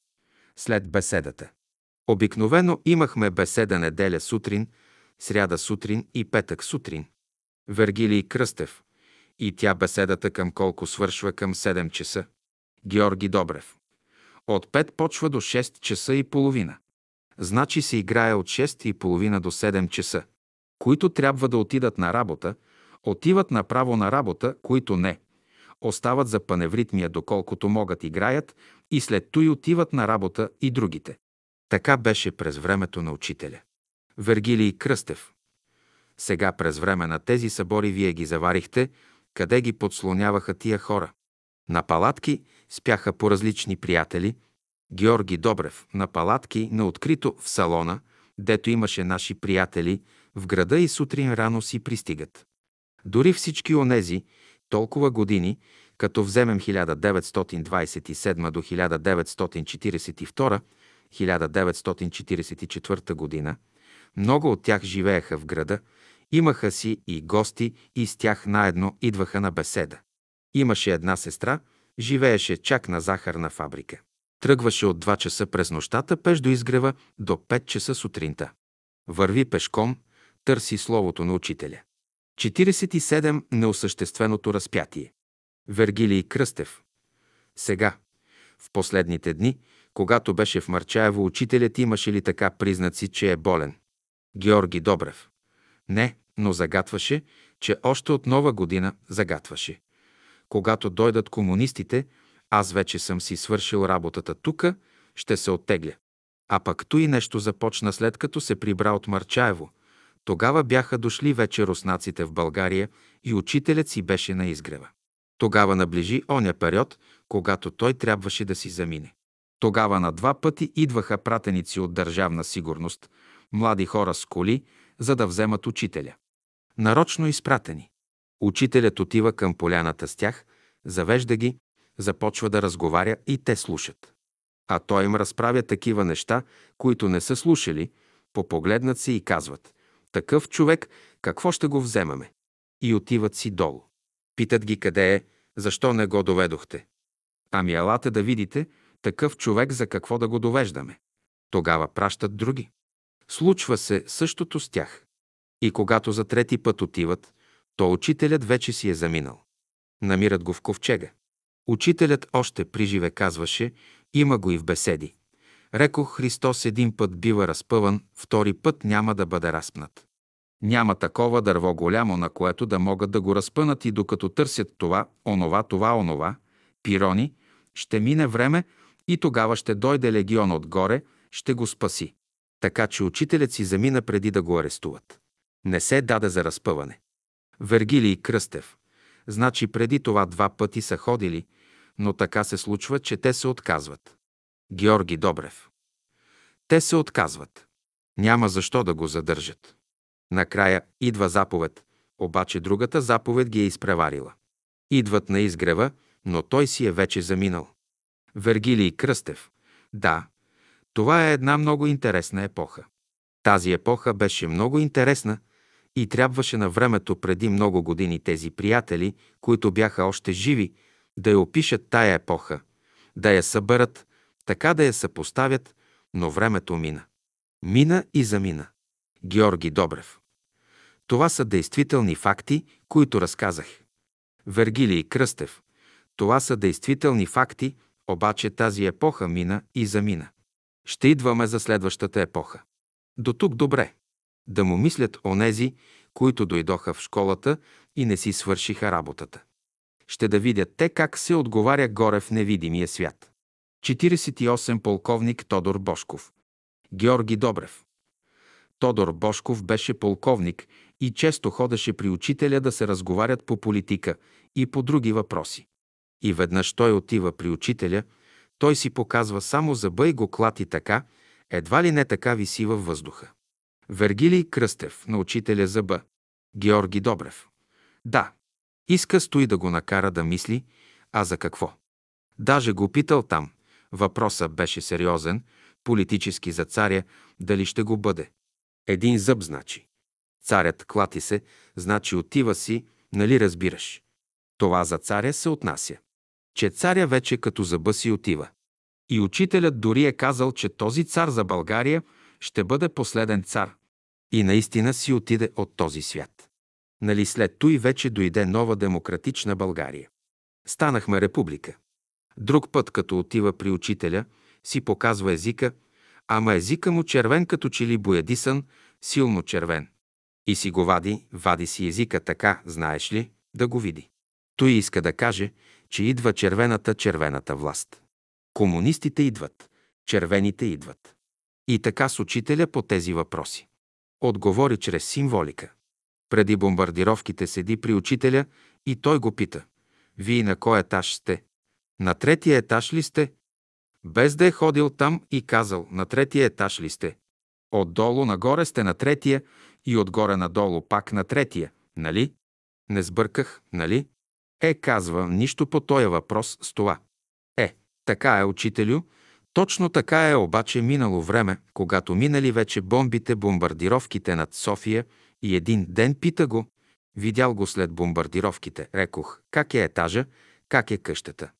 След беседата. Обикновено имахме беседа неделя сутрин, сряда сутрин и петък сутрин. Вергилий Кръстев. И тя беседата към колко свършва към 7 часа. Георги Добрев. От 5 почва до 6 часа и половина. Значи се играе от 6 и половина до 7 часа. Които трябва да отидат на работа, отиват направо на работа, които не. Остават за паневритмия, доколкото могат играят и след той отиват на работа и другите. Така беше през времето на учителя. Вергилий Кръстев. Сега през време на тези събори вие ги заварихте, къде ги подслоняваха тия хора. На палатки спяха по различни приятели. Георги Добрев на палатки на открито в салона, дето имаше наши приятели, в града и сутрин рано си пристигат. Дори всички онези, толкова години, като вземем 1927 до 1942, 1944 година, много от тях живееха в града, имаха си и гости и с тях наедно идваха на беседа. Имаше една сестра, живееше чак на захарна фабрика. Тръгваше от 2 часа през нощта пеш до изгрева до 5 часа сутринта. Върви пешком, търси Словото на Учителя. 47. Неосъщественото разпятие. Вергилий Кръстев. Сега, в последните дни, когато беше в Марчаево, учителят имаше ли така признаци, че е болен? Георги Добрев. Не, но загатваше, че още от нова година загатваше. Когато дойдат комунистите, аз вече съм си свършил работата тука, ще се оттегля. А пък то и нещо започна след като се прибра от Марчаево. Тогава бяха дошли вече руснаците в България и учителят си беше на изгрева. Тогава наближи оня период, когато той трябваше да си замине. Тогава на два пъти идваха пратеници от държавна сигурност, млади хора с коли, за да вземат учителя. Нарочно изпратени. Учителят отива към поляната с тях, завежда ги, започва да разговаря и те слушат. А той им разправя такива неща, които не са слушали, попогледнат се и казват «Такъв човек, какво ще го вземаме?» И отиват си долу. Питат ги къде е, защо не го доведохте. Ами елате да видите, такъв човек за какво да го довеждаме. Тогава пращат други. Случва се същото с тях. И когато за трети път отиват, то учителят вече си е заминал. Намират го в ковчега. Учителят още при живе казваше, има го и в беседи. Рекох, Христос един път бива разпъван, втори път няма да бъде разпнат. Няма такова дърво голямо, на което да могат да го разпънат и докато търсят това, онова, това, онова, пирони, ще мине време и тогава ще дойде легион отгоре, ще го спаси. Така че учителят си замина преди да го арестуват. Не се даде за разпъване. Вергилий Кръстев. Значи преди това два пъти са ходили, но така се случва, че те се отказват. Георги Добрев. Те се отказват. Няма защо да го задържат. Накрая идва заповед, обаче другата заповед ги е изпреварила. Идват на изгрева, но той си е вече заминал. Вергилий Кръстев. Да, това е една много интересна епоха. Тази епоха беше много интересна и трябваше на времето преди много години тези приятели, които бяха още живи, да я опишат тая епоха, да я съберат, така да я съпоставят, но времето мина. Мина и замина. Георги Добрев. Това са действителни факти, които разказах. Вергилий Кръстев. Това са действителни факти, обаче тази епоха мина и замина. Ще идваме за следващата епоха. До тук добре. Да му мислят онези, които дойдоха в школата и не си свършиха работата. Ще да видят те как се отговаря горе в невидимия свят. 48 полковник Тодор Бошков. Георги Добрев. Тодор Бошков беше полковник и често ходеше при учителя да се разговарят по политика и по други въпроси. И веднъж той отива при учителя, той си показва само зъба и го клати така, едва ли не така виси във въздуха. Вергилий Кръстев на учителя зъба. Георги Добрев. Да, иска стои да го накара да мисли, а за какво? Даже го питал там. Въпросът беше сериозен, политически за царя, дали ще го бъде. Един зъб, значи. Царят клати се, значи отива си, нали разбираш? Това за царя се отнася. Че царя вече като зъба си отива. И учителят дори е казал, че този цар за България ще бъде последен цар. И наистина си отиде от този свят. Нали след той вече дойде нова демократична България. Станахме република. Друг път, като отива при учителя, си показва езика, ама езика му червен като че ли боядисан, силно червен. И си го вади, вади си езика така, знаеш ли, да го види. Той иска да каже, че идва червената червената власт. Комунистите идват, червените идват. И така с учителя по тези въпроси. Отговори чрез символика. Преди бомбардировките седи при учителя и той го пита. Вие на кой етаж сте? На третия етаж ли сте? Без да е ходил там и казал, на третия етаж ли сте? Отдолу нагоре сте на третия и отгоре надолу пак на третия, нали? Не сбърках, нали? Е, казва, нищо по този въпрос с това. Е, така е, учителю, точно така е обаче минало време, когато минали вече бомбите, бомбардировките над София и един ден пита го, видял го след бомбардировките, рекох, как е етажа, как е къщата.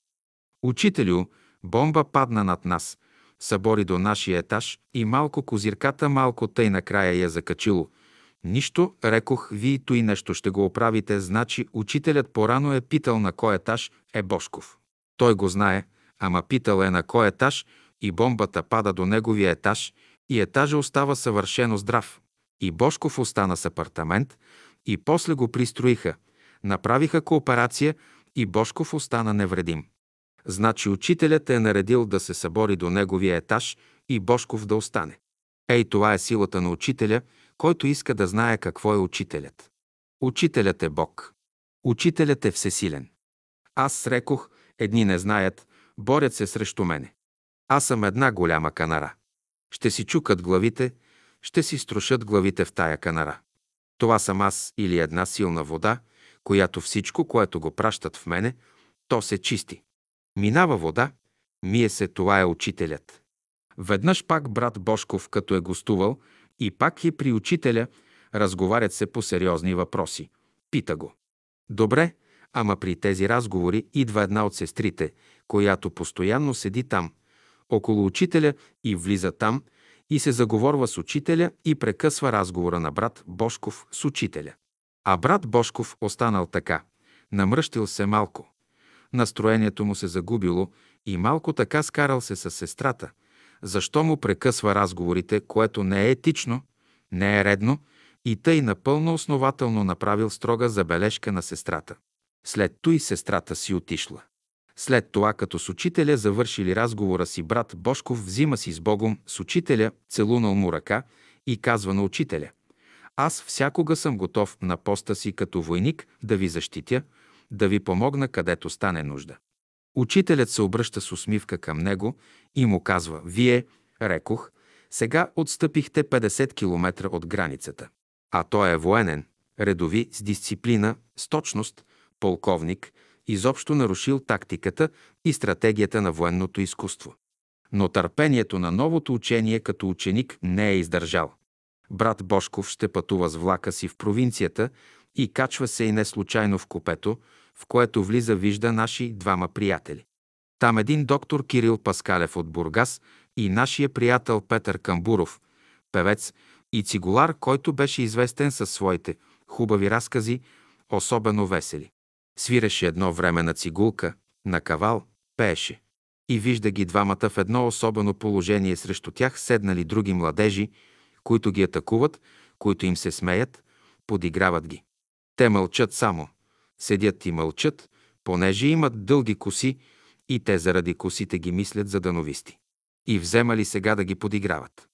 Учителю, бомба падна над нас, събори до нашия етаж и малко козирката малко тъй накрая я закачило, Нищо, рекох, вие той нещо ще го оправите, значи учителят порано е питал на кой етаж е Бошков. Той го знае, ама питал е на кой етаж и бомбата пада до неговия етаж и етажа остава съвършено здрав. И Бошков остана с апартамент и после го пристроиха. Направиха кооперация и Бошков остана невредим. Значи учителят е наредил да се събори до неговия етаж и Бошков да остане. Ей, това е силата на учителя, който иска да знае какво е учителят. Учителят е Бог. Учителят е всесилен. Аз рекох, едни не знаят, борят се срещу мене. Аз съм една голяма канара. Ще си чукат главите, ще си струшат главите в тая канара. Това съм аз или една силна вода, която всичко, което го пращат в мене, то се чисти. Минава вода, мие се, това е учителят. Веднъж пак брат Бошков, като е гостувал, и пак е при учителя, разговарят се по сериозни въпроси. Пита го. Добре, ама при тези разговори идва една от сестрите, която постоянно седи там, около учителя и влиза там и се заговорва с учителя и прекъсва разговора на брат Бошков с учителя. А брат Бошков останал така, намръщил се малко. Настроението му се загубило и малко така скарал се с сестрата. Защо му прекъсва разговорите, което не е етично, не е редно и тъй напълно основателно направил строга забележка на сестрата. След той сестрата си отишла. След това, като с учителя завършили разговора си, брат Бошков взима си с Богом с учителя, целунал му ръка и казва на учителя «Аз всякога съм готов на поста си като войник да ви защитя, да ви помогна където стане нужда». Учителят се обръща с усмивка към него и му казва «Вие, рекох, сега отстъпихте 50 км от границата. А той е военен, редови, с дисциплина, с точност, полковник – изобщо нарушил тактиката и стратегията на военното изкуство. Но търпението на новото учение като ученик не е издържал. Брат Бошков ще пътува с влака си в провинцията и качва се и не случайно в купето, в което влиза вижда наши двама приятели. Там един доктор Кирил Паскалев от Бургас и нашия приятел Петър Камбуров, певец и цигулар, който беше известен със своите хубави разкази, особено весели. Свиреше едно време на цигулка, на кавал, пееше. И вижда ги двамата в едно особено положение срещу тях седнали други младежи, които ги атакуват, които им се смеят, подиграват ги. Те мълчат само. Седят и мълчат, понеже имат дълги коси и те заради косите ги мислят за дановисти. И вземали сега да ги подиграват.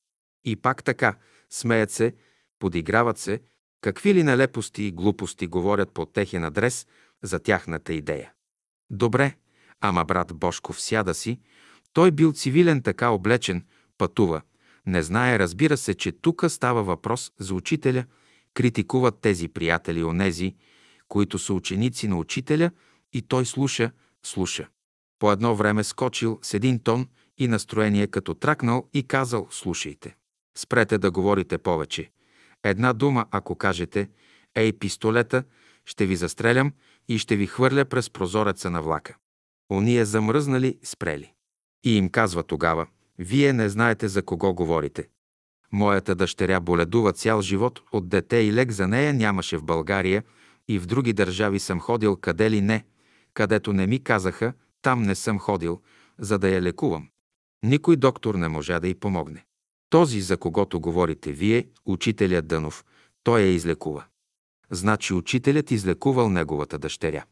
И пак така, смеят се, подиграват се, какви ли нелепости и глупости говорят по техен адрес – за тяхната идея. Добре, ама брат Бошков сяда си, той бил цивилен така облечен, пътува, не знае, разбира се, че тук става въпрос за учителя, критикуват тези приятели онези, които са ученици на учителя и той слуша, слуша. По едно време скочил с един тон и настроение като тракнал и казал «Слушайте, спрете да говорите повече. Една дума, ако кажете, ей, пистолета, ще ви застрелям и ще ви хвърля през прозореца на влака. Ония замръзнали, спрели. И им казва тогава, вие не знаете за кого говорите. Моята дъщеря боледува цял живот, от дете и лек за нея нямаше в България и в други държави съм ходил къде ли не, където не ми казаха, там не съм ходил, за да я лекувам. Никой доктор не можа да й помогне. Този, за когото говорите вие, учителят Дънов, той я излекува. Значи учителят излекувал неговата дъщеря.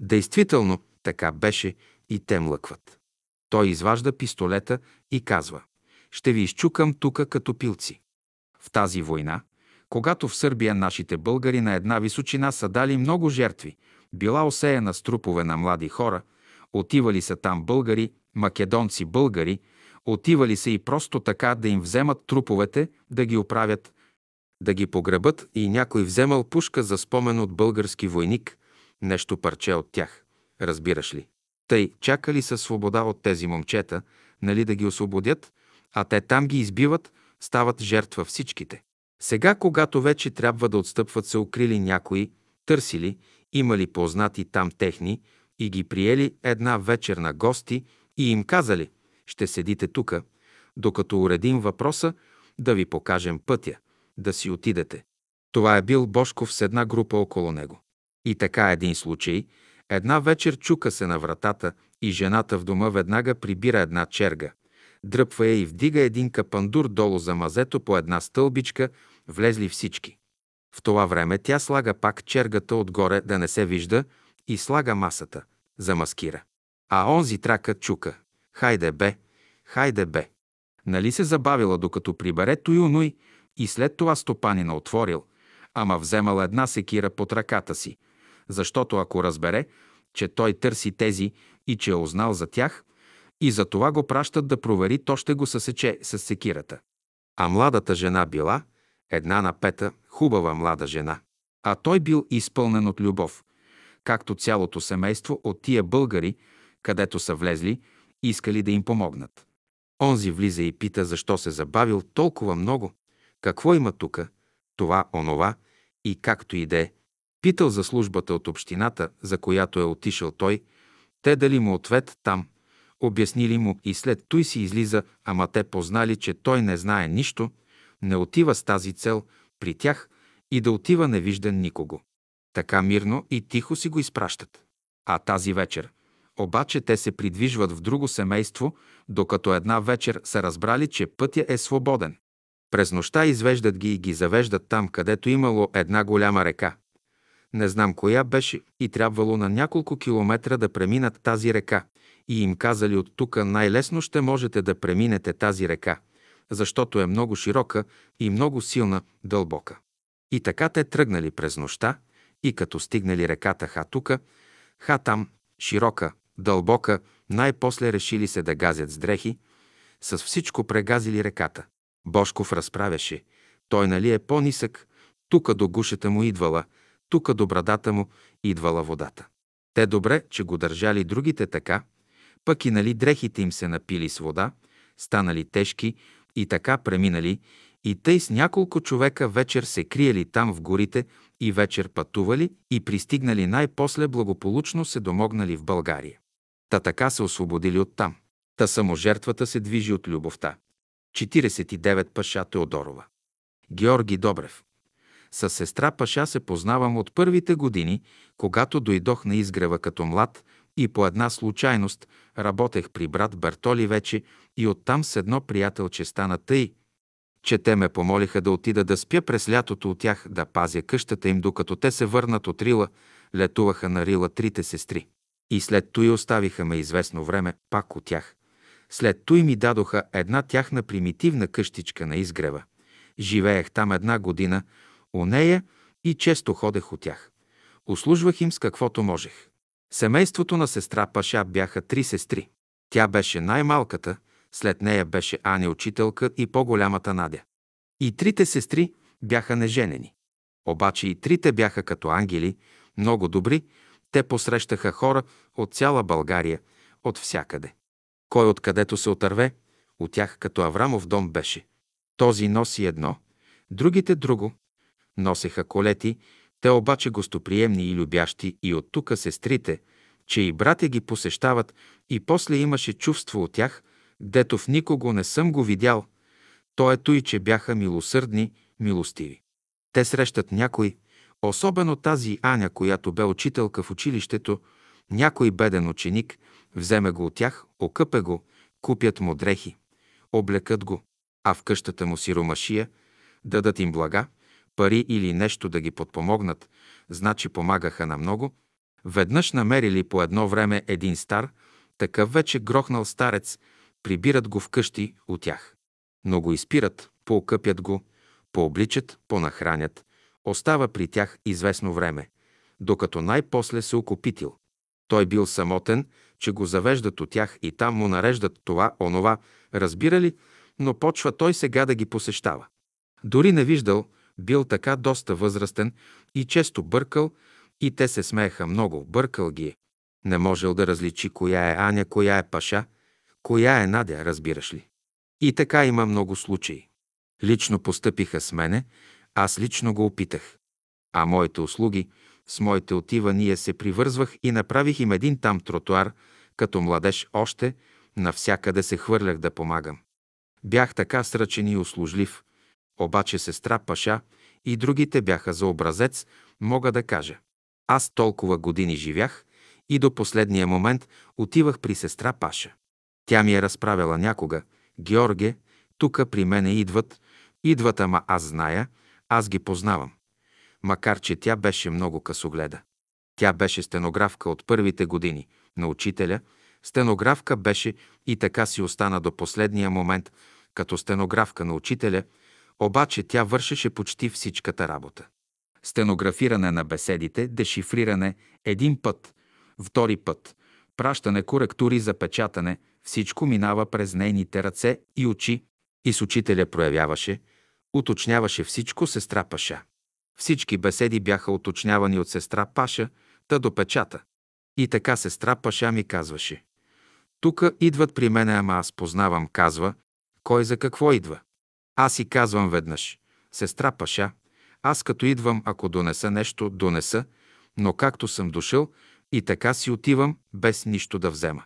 Действително, така беше и те млъкват. Той изважда пистолета и казва «Ще ви изчукам тука като пилци». В тази война, когато в Сърбия нашите българи на една височина са дали много жертви, била осеяна с трупове на млади хора, отивали са там българи, македонци българи, отивали са и просто така да им вземат труповете, да ги оправят, да ги погребат и някой вземал пушка за спомен от български войник, нещо парче от тях. Разбираш ли? Тъй, чакали са свобода от тези момчета, нали да ги освободят, а те там ги избиват, стават жертва всичките. Сега, когато вече трябва да отстъпват, се укрили някои, търсили, имали познати там техни и ги приели една вечер на гости и им казали, ще седите тука, докато уредим въпроса да ви покажем пътя – да си отидете. Това е бил Бошков с една група около него. И така един случай, една вечер чука се на вратата и жената в дома веднага прибира една черга. Дръпва я и вдига един капандур долу за мазето по една стълбичка, влезли всички. В това време тя слага пак чергата отгоре да не се вижда и слага масата, замаскира. А онзи трака чука. Хайде бе, хайде бе. Нали се забавила докато прибере Туюнуй и след това стопанина отворил, ама вземал една секира под ръката си, защото ако разбере, че той търси тези и че е узнал за тях, и за това го пращат да провери, то ще го съсече с секирата. А младата жена била една напета, хубава млада жена. А той бил изпълнен от любов, както цялото семейство от тия българи, където са влезли, искали да им помогнат. Онзи влиза и пита защо се забавил толкова много, какво има тука, това, онова и както и да е. Питал за службата от общината, за която е отишъл той, те дали му ответ там, обяснили му и след той си излиза, ама те познали, че той не знае нищо, не отива с тази цел при тях и да отива не виждан никого. Така мирно и тихо си го изпращат. А тази вечер, обаче те се придвижват в друго семейство, докато една вечер са разбрали, че пътя е свободен. През нощта извеждат ги и ги завеждат там, където имало една голяма река. Не знам коя беше и трябвало на няколко километра да преминат тази река. И им казали от тук най-лесно ще можете да преминете тази река, защото е много широка и много силна, дълбока. И така те тръгнали през нощта и като стигнали реката Хатука, ха там, широка, дълбока, най-после решили се да газят с дрехи, с всичко прегазили реката. Бошков разправяше. Той нали е по-нисък, тука до гушата му идвала, тука до брадата му идвала водата. Те добре, че го държали другите така, пък и нали дрехите им се напили с вода, станали тежки и така преминали, и тъй с няколко човека вечер се криели там в горите и вечер пътували и пристигнали най-после благополучно се домогнали в България. Та така се освободили оттам. Та саможертвата се движи от любовта. 49 Паша Теодорова. Георги Добрев. С сестра Паша се познавам от първите години, когато дойдох на изгрева като млад и по една случайност работех при брат Бертоли вече и оттам с едно приятелче стана тъй, че те ме помолиха да отида да спя през лятото от тях, да пазя къщата им, докато те се върнат от Рила, летуваха на Рила трите сестри. И след той оставиха ме известно време пак от тях. След той ми дадоха една тяхна примитивна къщичка на изгрева. Живеех там една година, у нея и често ходех от тях. Услужвах им с каквото можех. Семейството на сестра Паша бяха три сестри. Тя беше най-малката, след нея беше Аня учителка и по-голямата Надя. И трите сестри бяха неженени. Обаче и трите бяха като ангели, много добри, те посрещаха хора от цяла България, от всякъде. Кой откъдето се отърве, от тях като Аврамов дом беше. Този носи едно, другите друго. Носеха колети, те обаче гостоприемни и любящи и от тука сестрите, че и братя ги посещават и после имаше чувство от тях, дето в никого не съм го видял, то ето и че бяха милосърдни, милостиви. Те срещат някой, особено тази Аня, която бе учителка в училището, някой беден ученик, вземе го от тях, окъпе го, купят му дрехи, облекат го, а в къщата му сиромашия, дадат им блага, пари или нещо да ги подпомогнат, значи помагаха на много, веднъж намерили по едно време един стар, такъв вече грохнал старец, прибират го вкъщи от тях. Но го изпират, поокъпят го, пообличат, понахранят, остава при тях известно време, докато най-после се окопитил. Той бил самотен, че го завеждат от тях и там му нареждат това, онова, разбирали, но почва той сега да ги посещава. Дори не виждал, бил така доста възрастен и често бъркал, и те се смееха много, бъркал ги е. Не можел да различи коя е Аня, коя е Паша, коя е Надя, разбираш ли. И така има много случаи. Лично постъпиха с мене, аз лично го опитах. А моите услуги, с моите отивания се привързвах и направих им един там тротуар, като младеж още, навсякъде се хвърлях да помагам. Бях така сръчен и услужлив, обаче сестра Паша и другите бяха за образец, мога да кажа. Аз толкова години живях и до последния момент отивах при сестра Паша. Тя ми е разправила някога. Георге, тука при мене идват, идват, ама аз зная, аз ги познавам. Макар, че тя беше много късогледа. Тя беше стенографка от първите години на учителя, стенографка беше и така си остана до последния момент като стенографка на учителя, обаче тя вършеше почти всичката работа. Стенографиране на беседите, дешифриране един път, втори път, пращане коректури за печатане, всичко минава през нейните ръце и очи и с учителя проявяваше, уточняваше всичко сестра Паша. Всички беседи бяха уточнявани от сестра Паша, та до печата. И така сестра Паша ми казваше. Тука идват при мене, ама аз познавам, казва, кой за какво идва. Аз си казвам веднъж, сестра Паша, аз като идвам, ако донеса нещо, донеса, но както съм дошъл, и така си отивам, без нищо да взема.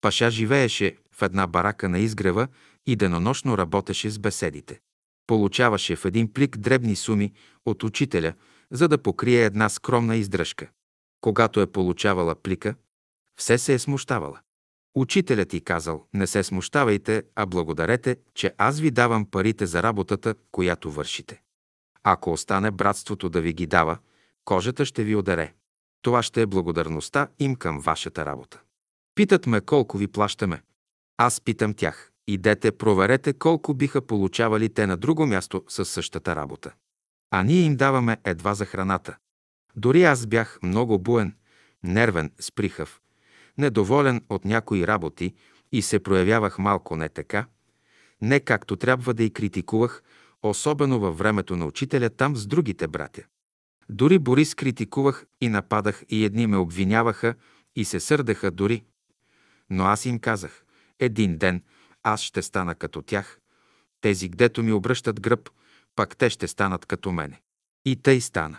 Паша живееше в една барака на изгрева и денонощно работеше с беседите. Получаваше в един плик дребни суми от учителя, за да покрие една скромна издръжка. Когато е получавала плика, все се е смущавала. Учителят ти казал, не се смущавайте, а благодарете, че аз ви давам парите за работата, която вършите. Ако остане братството да ви ги дава, кожата ще ви ударе. Това ще е благодарността им към вашата работа. Питат ме колко ви плащаме. Аз питам тях. Идете, проверете колко биха получавали те на друго място със същата работа. А ние им даваме едва за храната. Дори аз бях много буен, нервен, сприхав, недоволен от някои работи и се проявявах малко не така, не както трябва да и критикувах, особено във времето на учителя там с другите братя. Дори Борис критикувах и нападах и едни ме обвиняваха и се сърдеха дори. Но аз им казах, един ден аз ще стана като тях, тези, гдето ми обръщат гръб, пак те ще станат като мене. И тъй стана.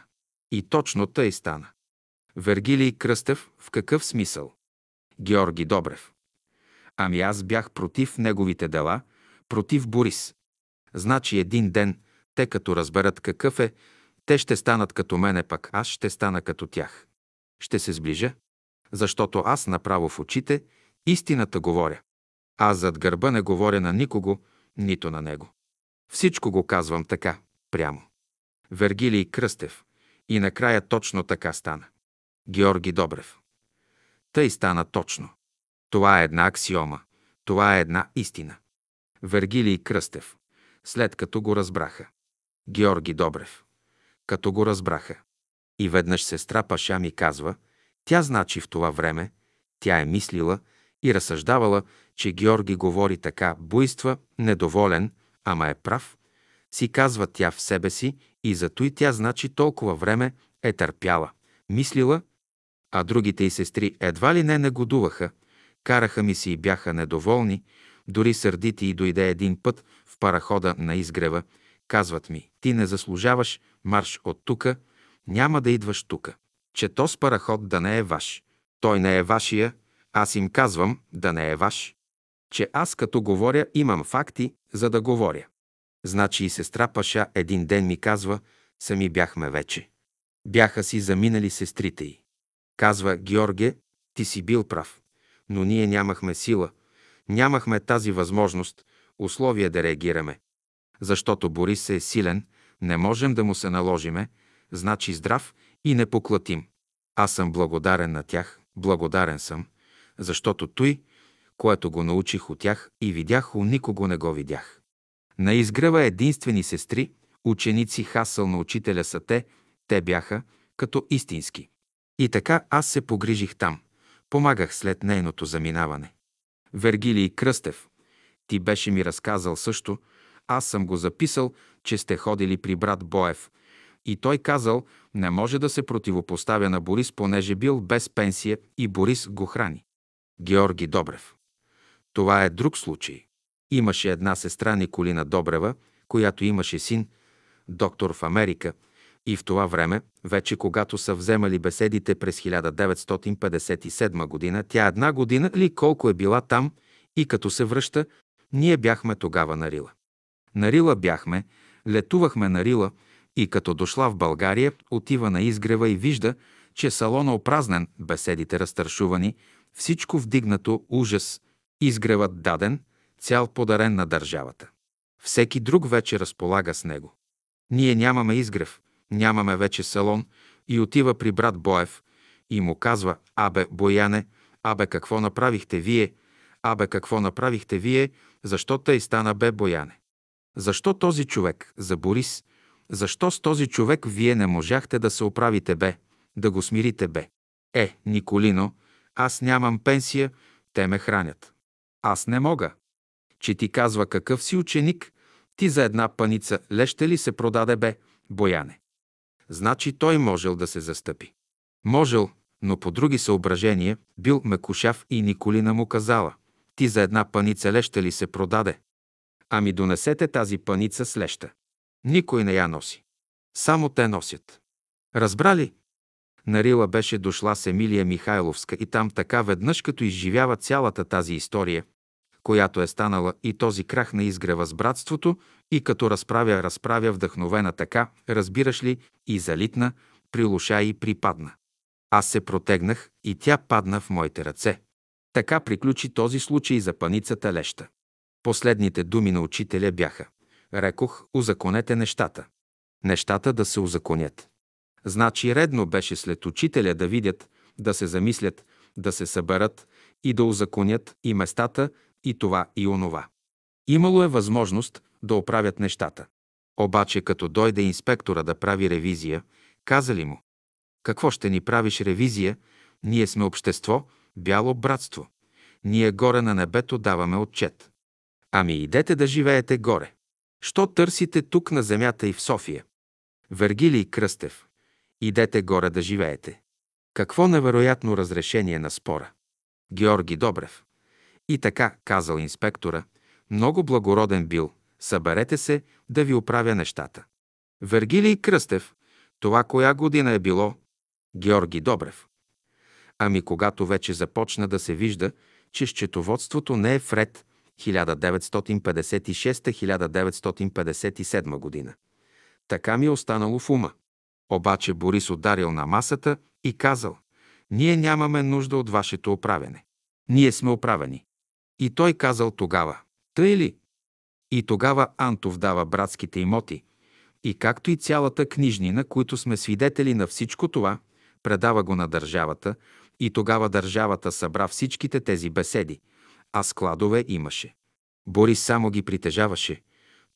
И точно тъй стана. Вергилий Кръстев в какъв смисъл? Георги Добрев. Ами аз бях против неговите дела, против Борис. Значи един ден, те като разберат какъв е, те ще станат като мене, пък аз ще стана като тях. Ще се сближа, защото аз направо в очите истината говоря. Аз зад гърба не говоря на никого, нито на него. Всичко го казвам така, прямо. Вергилий Кръстев. И накрая точно така стана. Георги Добрев. Тъй стана точно. Това е една аксиома. Това е една истина. Вергилий Кръстев. След като го разбраха. Георги Добрев. Като го разбраха. И веднъж сестра Паша ми казва, тя значи в това време, тя е мислила и разсъждавала, че Георги говори така, буйства, недоволен, ама е прав, си казва тя в себе си и зато и тя значи толкова време е търпяла, мислила а другите и сестри едва ли не негодуваха, караха ми си и бяха недоволни, дори сърдити и дойде един път в парахода на изгрева, казват ми, ти не заслужаваш марш от тука, няма да идваш тука. Че то с параход да не е ваш. Той не е вашия, аз им казвам да не е ваш. Че аз като говоря имам факти, за да говоря. Значи и сестра Паша един ден ми казва, сами бяхме вече. Бяха си заминали сестрите й. Казва Георге, ти си бил прав, но ние нямахме сила, нямахме тази възможност, условия да реагираме. Защото Борис е силен, не можем да му се наложиме, значи здрав и непоклатим. Аз съм благодарен на тях, благодарен съм, защото той, което го научих от тях и видях, у никого не го видях. На изгръва единствени сестри, ученици хасъл на учителя са те, те бяха като истински. И така аз се погрижих там. Помагах след нейното заминаване. Вергилий Кръстев. Ти беше ми разказал също. Аз съм го записал, че сте ходили при брат Боев. И той казал, не може да се противопоставя на Борис, понеже бил без пенсия и Борис го храни. Георги Добрев. Това е друг случай. Имаше една сестра Николина Добрева, която имаше син, доктор в Америка – и в това време, вече когато са вземали беседите през 1957 година, тя една година ли колко е била там и като се връща, ние бяхме тогава на Рила. На Рила бяхме, летувахме на Рила И като дошла в България, отива на изгрева и вижда, че салона опразнен, беседите разтършувани, всичко вдигнато, ужас, изгревът даден, цял подарен на държавата. Всеки друг вече разполага с него. Ние нямаме изгрев, нямаме вече салон и отива при брат Боев и му казва, абе, Бояне, абе, какво направихте вие, абе, какво направихте вие, защо тъй стана бе Бояне? Защо този човек, за Борис, защо с този човек вие не можахте да се оправите бе, да го смирите бе? Е, Николино, аз нямам пенсия, те ме хранят. Аз не мога. Че ти казва какъв си ученик, ти за една паница леще ли се продаде бе, Бояне? Значи той можел да се застъпи. Можел, но по други съображения бил мекушав и Николина му казала, ти за една паница леща ли се продаде? Ами донесете тази паница с леща. Никой не я носи. Само те носят. Разбрали? На Рила беше дошла с Емилия Михайловска и там така веднъж като изживява цялата тази история, която е станала и този крах на изгрева с братството и като разправя, разправя вдъхновена така, разбираш ли, и залитна, прилуша и припадна. Аз се протегнах и тя падна в моите ръце. Така приключи този случай за паницата леща. Последните думи на учителя бяха Рекох, узаконете нещата. Нещата да се узаконят. Значи редно беше след учителя да видят, да се замислят, да се съберат и да узаконят и местата, и това, и онова. Имало е възможност да оправят нещата. Обаче, като дойде инспектора да прави ревизия, казали му, какво ще ни правиш ревизия? Ние сме общество, бяло братство. Ние горе на небето даваме отчет. Ами идете да живеете горе. Що търсите тук на земята и в София? Вергилий Кръстев. Идете горе да живеете. Какво невероятно разрешение на спора. Георги Добрев. И така, казал инспектора, много благороден бил, съберете се да ви оправя нещата. Вергилий Кръстев, това коя година е било? Георги Добрев. Ами когато вече започна да се вижда, че счетоводството не е вред 1956-1957 година. Така ми е останало в ума. Обаче Борис ударил на масата и казал, ние нямаме нужда от вашето оправяне. Ние сме оправени. И той казал тогава, тъй ли? И тогава Антов дава братските имоти, и както и цялата книжнина, които сме свидетели на всичко това, предава го на държавата, и тогава държавата събра всичките тези беседи, а складове имаше. Борис само ги притежаваше.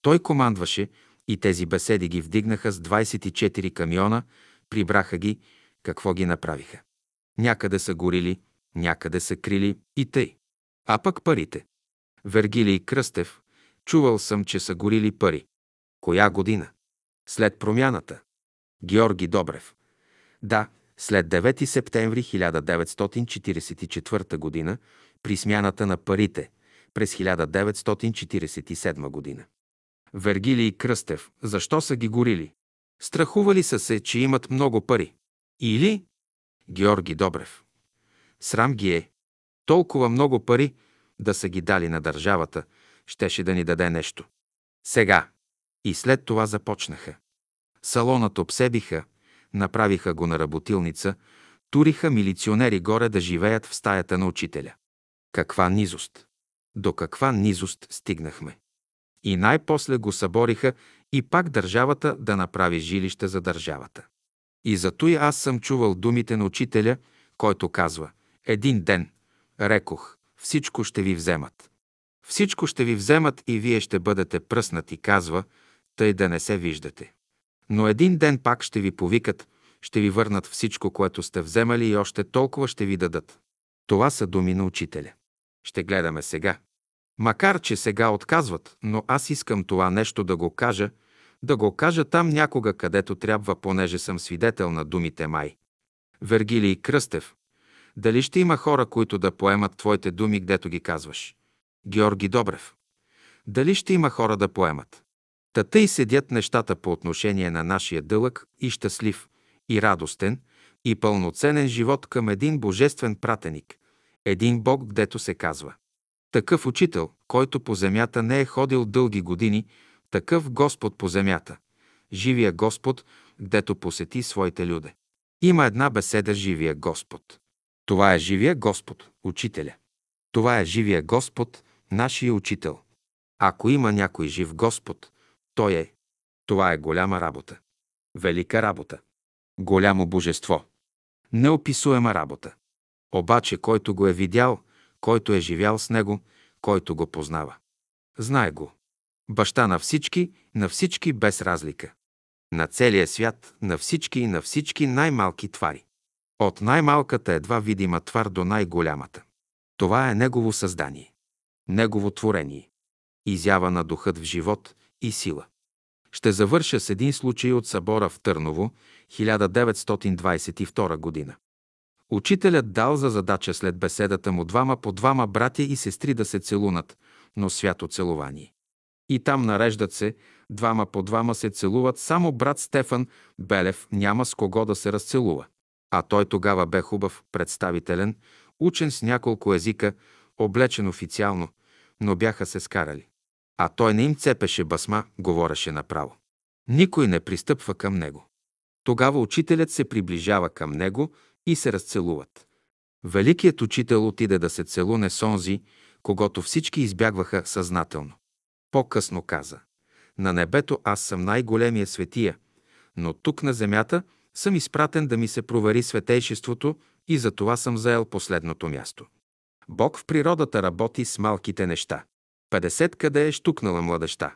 Той командваше и тези беседи ги вдигнаха с 24 камиона, прибраха ги, какво ги направиха. Някъде са горили, някъде са крили и тъй. А пък парите. Вергилий Кръстев, чувал съм, че са горили пари. Коя година? След промяната. Георги Добрев. Да, след 9 септември 1944 г. при смяната на парите през 1947 година. Вергилий Кръстев, защо са ги горили? Страхували са се, че имат много пари. Или Георги Добрев. Срам ги е. Толкова много пари да са ги дали на държавата, щеше да ни даде нещо. Сега. И след това започнаха. Салонът обсебиха, направиха го на работилница, туриха милиционери горе да живеят в стаята на учителя. Каква низост! До каква низост стигнахме! И най-после го събориха и пак държавата да направи жилище за държавата. И зато и аз съм чувал думите на учителя, който казва «Един ден, рекох, всичко ще ви вземат. Всичко ще ви вземат и вие ще бъдете пръснати, казва, тъй да не се виждате. Но един ден пак ще ви повикат, ще ви върнат всичко, което сте вземали и още толкова ще ви дадат. Това са думи на учителя. Ще гледаме сега. Макар, че сега отказват, но аз искам това нещо да го кажа, да го кажа там някога, където трябва, понеже съм свидетел на думите май. Вергилий Кръстев. Дали ще има хора, които да поемат твоите думи, гдето ги казваш? Георги Добрев. Дали ще има хора да поемат? Та тъй седят нещата по отношение на нашия дълъг и щастлив, и радостен, и пълноценен живот към един божествен пратеник, един Бог, гдето се казва. Такъв учител, който по земята не е ходил дълги години, такъв Господ по земята. живия Господ, гдето посети своите люде. Има една беседа живия Господ. Това е живия Господ, учителя. Това е живия Господ, нашия учител. Ако има някой жив Господ, той е. Това е голяма работа. Велика работа. Голямо божество. Неописуема работа. Обаче, който го е видял, който е живял с него, който го познава. Знае го. Баща на всички, на всички без разлика. На целия свят, на всички и на всички най-малки твари. От най-малката едва видима твар до най-голямата. Това е Негово създание. Негово творение. Изява на духът в живот и сила. Ще завърша с един случай от събора в Търново, 1922 година. Учителят дал за задача след беседата му двама по двама братя и сестри да се целунат, но свято целувание. И там нареждат се, двама по двама се целуват, само брат Стефан Белев няма с кого да се разцелува. А той тогава бе хубав, представителен, учен с няколко езика, облечен официално, но бяха се скарали. А той не им цепеше басма, говореше направо. Никой не пристъпва към него. Тогава учителят се приближава към него и се разцелуват. Великият учител отиде да се целуне с онзи, когато всички избягваха съзнателно. По-късно каза, на небето аз съм най-големия светия, но тук на земята съм изпратен да ми се провери светейшеството и за това съм заел последното място. Бог в природата работи с малките неща. 50 къде е штукнала младеща.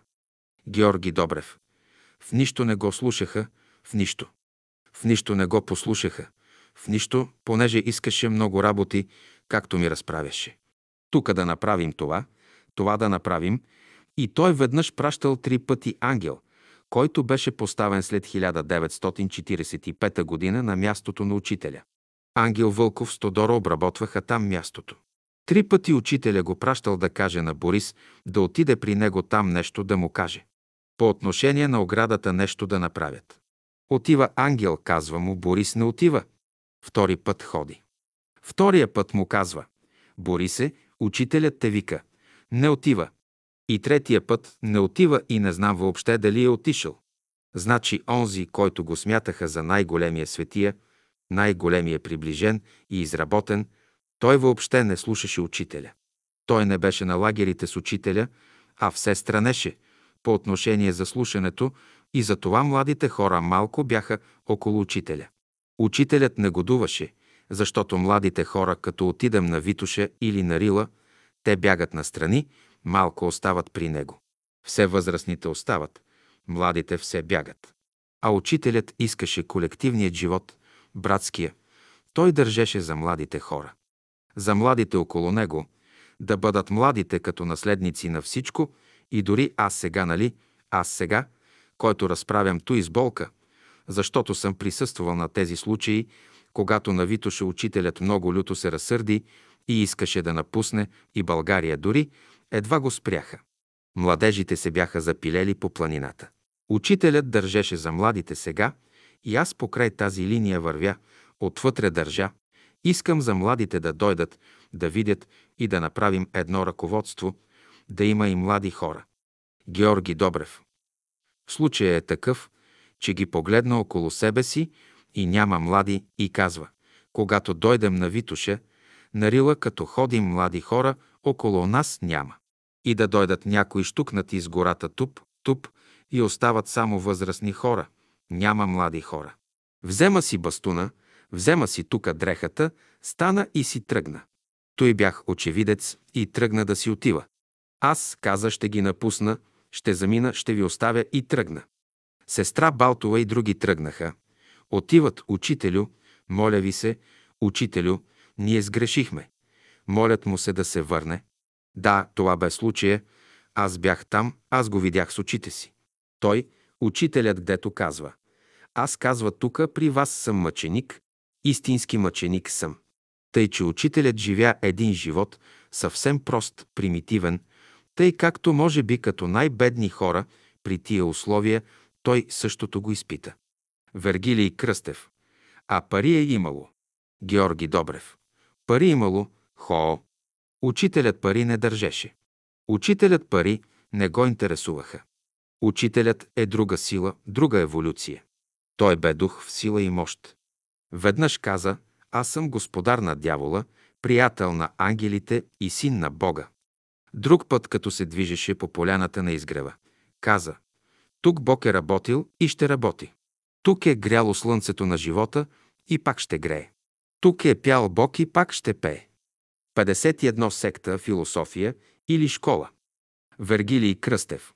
Георги Добрев. В нищо не го слушаха, в нищо. В нищо не го послушаха, в нищо, понеже искаше много работи, както ми разправяше. Тука да направим това, това да направим, и той веднъж пращал три пъти ангел, който беше поставен след 1945 година на мястото на учителя. Ангел Вълков с Тодора обработваха там мястото. Три пъти учителя го пращал да каже на Борис да отиде при него там нещо да му каже. По отношение на оградата нещо да направят. Отива ангел, казва му, Борис не отива. Втори път ходи. Втория път му казва, Борисе, учителят те вика. Не отива. И третия път не отива и не знам въобще дали е отишъл. Значи онзи, който го смятаха за най-големия светия, най-големия приближен и изработен, той въобще не слушаше учителя. Той не беше на лагерите с учителя, а все странеше по отношение за слушането и за това младите хора малко бяха около учителя. Учителят негодуваше, защото младите хора, като отидем на Витуша или на Рила, те бягат настрани, малко остават при него. Все възрастните остават, младите все бягат. А учителят искаше колективният живот, братския. Той държеше за младите хора. За младите около него, да бъдат младите като наследници на всичко и дори аз сега, нали, аз сега, който разправям ту изболка, защото съм присъствал на тези случаи, когато на Витоша учителят много люто се разсърди и искаше да напусне и България дори, едва го спряха. Младежите се бяха запилели по планината. Учителят държеше за младите сега и аз покрай тази линия вървя, отвътре държа. Искам за младите да дойдат, да видят и да направим едно ръководство, да има и млади хора. Георги Добрев. Случая е такъв, че ги погледна около себе си и няма млади и казва, когато дойдем на Витуша, на Рила, като ходим млади хора, около нас няма. И да дойдат някои штукнати из гората туп, туп и остават само възрастни хора, няма млади хора. Взема си бастуна, взема си тука дрехата, стана и си тръгна. Той бях очевидец и тръгна да си отива. Аз, каза, ще ги напусна, ще замина, ще ви оставя и тръгна. Сестра Балтова и други тръгнаха. Отиват, учителю, моля ви се, учителю, ние сгрешихме. Молят му се да се върне. Да, това бе случая. Аз бях там, аз го видях с очите си. Той, учителят, гдето казва. Аз казва тука, при вас съм мъченик, истински мъченик съм. Тъй, че учителят живя един живот, съвсем прост, примитивен, тъй както може би като най-бедни хора при тия условия той същото го изпита. Вергилий Кръстев. А пари е имало. Георги Добрев. Пари имало. Хоо. Учителят пари не държеше. Учителят пари не го интересуваха. Учителят е друга сила, друга еволюция. Той бе дух в сила и мощ. Веднъж каза, аз съм господар на дявола, приятел на ангелите и син на Бога. Друг път, като се движеше по поляната на изгрева, каза, тук Бог е работил и ще работи. Тук е гряло слънцето на живота и пак ще грее. Тук е пял Бог и пак ще пее. 51 секта, философия или школа. Вергилий Кръстев.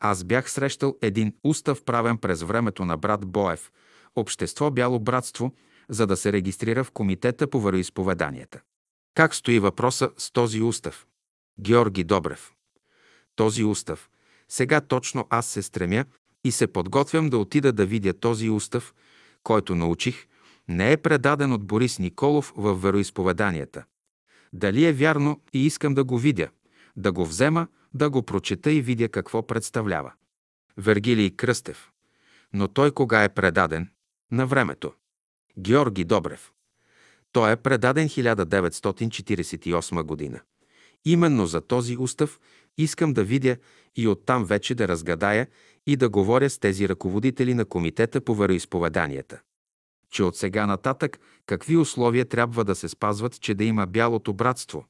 Аз бях срещал един устав правен през времето на брат Боев, Общество Бяло братство, за да се регистрира в Комитета по вероисповеданията. Как стои въпроса с този устав? Георги Добрев. Този устав. Сега точно аз се стремя и се подготвям да отида да видя този устав, който научих, не е предаден от Борис Николов в вероисповеданията. Дали е вярно и искам да го видя, да го взема, да го прочета и видя какво представлява. Вергилий Кръстев. Но той кога е предаден? На времето. Георги Добрев. Той е предаден 1948 година. Именно за този устав искам да видя и оттам вече да разгадая и да говоря с тези ръководители на Комитета по вероисповеданията. Че от сега нататък какви условия трябва да се спазват, че да има бялото братство,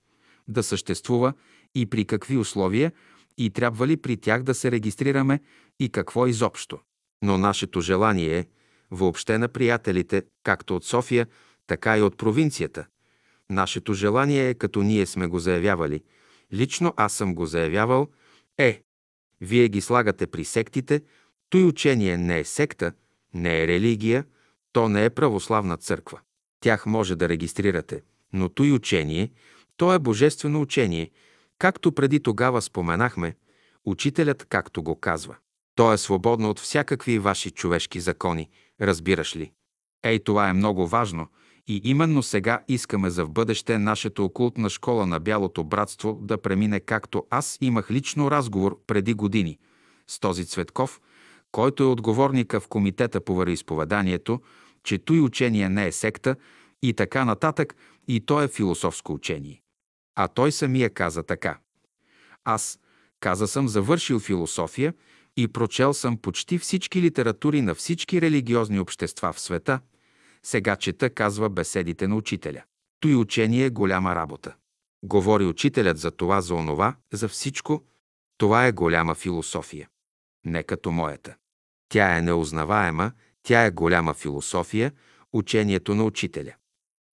да съществува и при какви условия и трябва ли при тях да се регистрираме и какво изобщо. Но нашето желание е, въобще на приятелите, както от София, така и от провинцията. Нашето желание е, като ние сме го заявявали, лично аз съм го заявявал, е, вие ги слагате при сектите, той учение не е секта, не е религия, то не е православна църква. Тях може да регистрирате, но той учение, то е божествено учение, както преди тогава споменахме, учителят както го казва. То е свободно от всякакви ваши човешки закони, разбираш ли? Ей, това е много важно и именно сега искаме за в бъдеще нашата окултна школа на Бялото братство да премине както аз имах лично разговор преди години с този Цветков, който е отговорника в Комитета по вероисповеданието, че той учение не е секта и така нататък, и то е философско учение. А той самия каза така. Аз, каза съм, завършил философия и прочел съм почти всички литератури на всички религиозни общества в света. Сега чета, казва беседите на учителя. Той учение е голяма работа. Говори учителят за това, за онова, за всичко. Това е голяма философия. Не като моята. Тя е неузнаваема, тя е голяма философия, учението на учителя.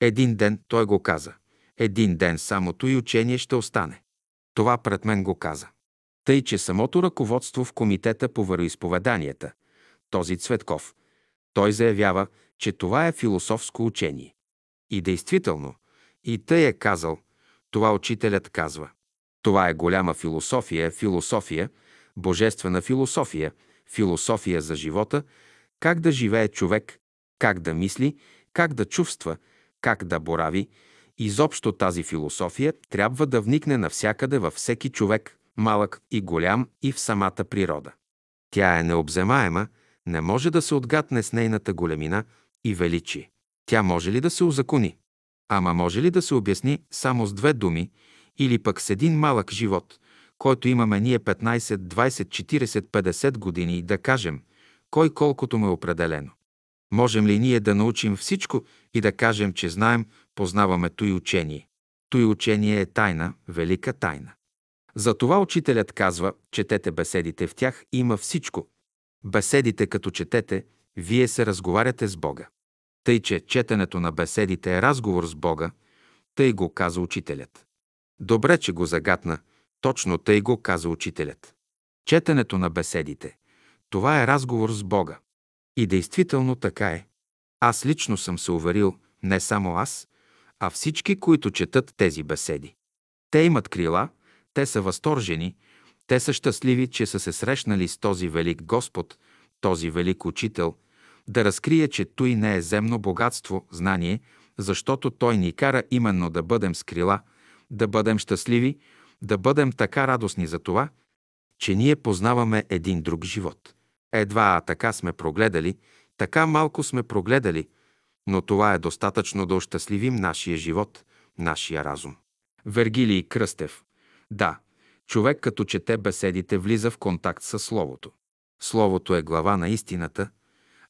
Един ден той го каза. Един ден самото и учение ще остане. Това пред мен го каза. Тъй, че самото ръководство в Комитета по вероисповеданията, този Цветков, той заявява, че това е философско учение. И действително, и тъй е казал, това учителят казва. Това е голяма философия, философия, божествена философия, философия за живота, как да живее човек, как да мисли, как да чувства, как да борави. Изобщо тази философия трябва да вникне навсякъде във всеки човек, малък и голям и в самата природа. Тя е необземаема, не може да се отгатне с нейната големина и величие. Тя може ли да се узакони? Ама може ли да се обясни само с две думи или пък с един малък живот, който имаме ние 15, 20, 40, 50 години и да кажем, кой колкото му е определено? Можем ли ние да научим всичко и да кажем, че знаем, познаваме той учение? Той учение е тайна, велика тайна. Затова учителят казва, четете беседите в тях, има всичко. Беседите, като четете, вие се разговаряте с Бога. Тъй, че четенето на беседите е разговор с Бога, тъй го каза учителят. Добре, че го загатна, точно тъй го каза учителят. Четенето на беседите – това е разговор с Бога. И действително така е. Аз лично съм се уверил, не само аз, а всички, които четат тези беседи. Те имат крила, те са възторжени, те са щастливи, че са се срещнали с този велик Господ, този велик Учител, да разкрие, че той не е земно богатство, знание, защото той ни кара именно да бъдем с крила, да бъдем щастливи, да бъдем така радостни за това, че ние познаваме един друг живот. Едва а така сме прогледали, така малко сме прогледали, но това е достатъчно да ощастливим нашия живот, нашия разум. Вергилий Кръстев да, човек като чете беседите влиза в контакт с Словото. Словото е глава на истината,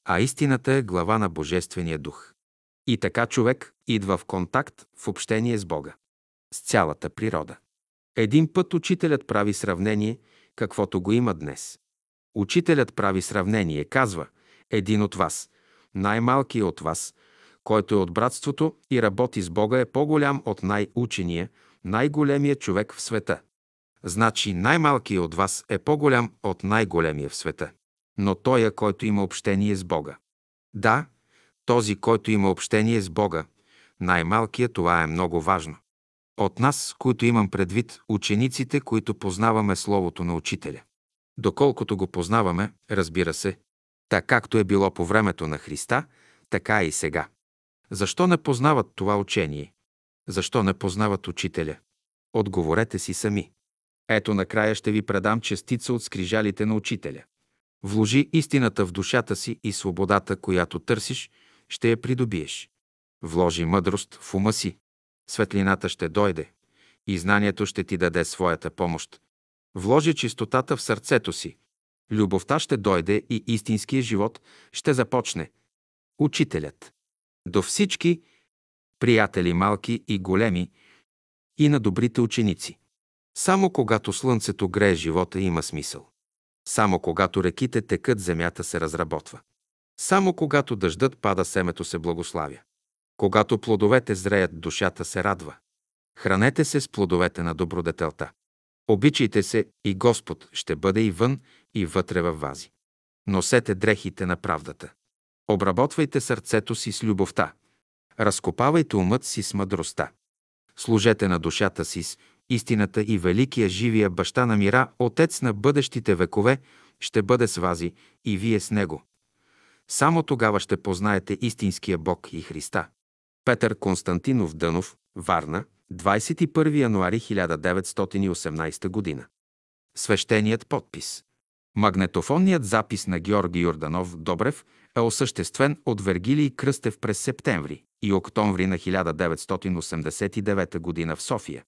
а истината е глава на Божествения дух. И така човек идва в контакт, в общение с Бога, с цялата природа. Един път учителят прави сравнение, каквото го има днес. Учителят прави сравнение, казва, един от вас, най-малкият от вас, който е от братството и работи с Бога, е по-голям от най-учения, най-големия човек в света. Значи най-малкият от вас е по-голям от най-големия в света. Но той, който има общение с Бога. Да, този, който има общение с Бога, най-малкият, това е много важно. От нас, които имам предвид, учениците, които познаваме Словото на Учителя. Доколкото го познаваме, разбира се, така както е било по времето на Христа, така и сега. Защо не познават това учение? Защо не познават Учителя? Отговорете си сами. Ето накрая ще ви предам частица от скрижалите на Учителя. Вложи истината в душата си и свободата, която търсиш, ще я придобиеш. Вложи мъдрост в ума си. Светлината ще дойде и знанието ще ти даде своята помощ. Вложи чистотата в сърцето си. Любовта ще дойде и истинския живот ще започне. Учителят. До всички приятели малки и големи и на добрите ученици. Само когато слънцето грее живота има смисъл. Само когато реките текат, земята се разработва. Само когато дъждът пада, семето се благославя. Когато плодовете зреят, душата се радва. Хранете се с плодовете на добродетелта. Обичайте се и Господ ще бъде и вън, и вътре във вази. Носете дрехите на правдата. Обработвайте сърцето си с любовта. Разкопавайте умът си с мъдростта. Служете на душата си с истината и великия живия баща на мира, отец на бъдещите векове, ще бъде с вази и вие с него. Само тогава ще познаете истинския Бог и Христа. Петър Константинов Дънов, Варна, 21 януари 1918 г. Свещеният подпис. Магнетофонният запис на Георги Йорданов Добрев е осъществен от Вергилий Кръстев през септември и октомври на 1989 г. в София.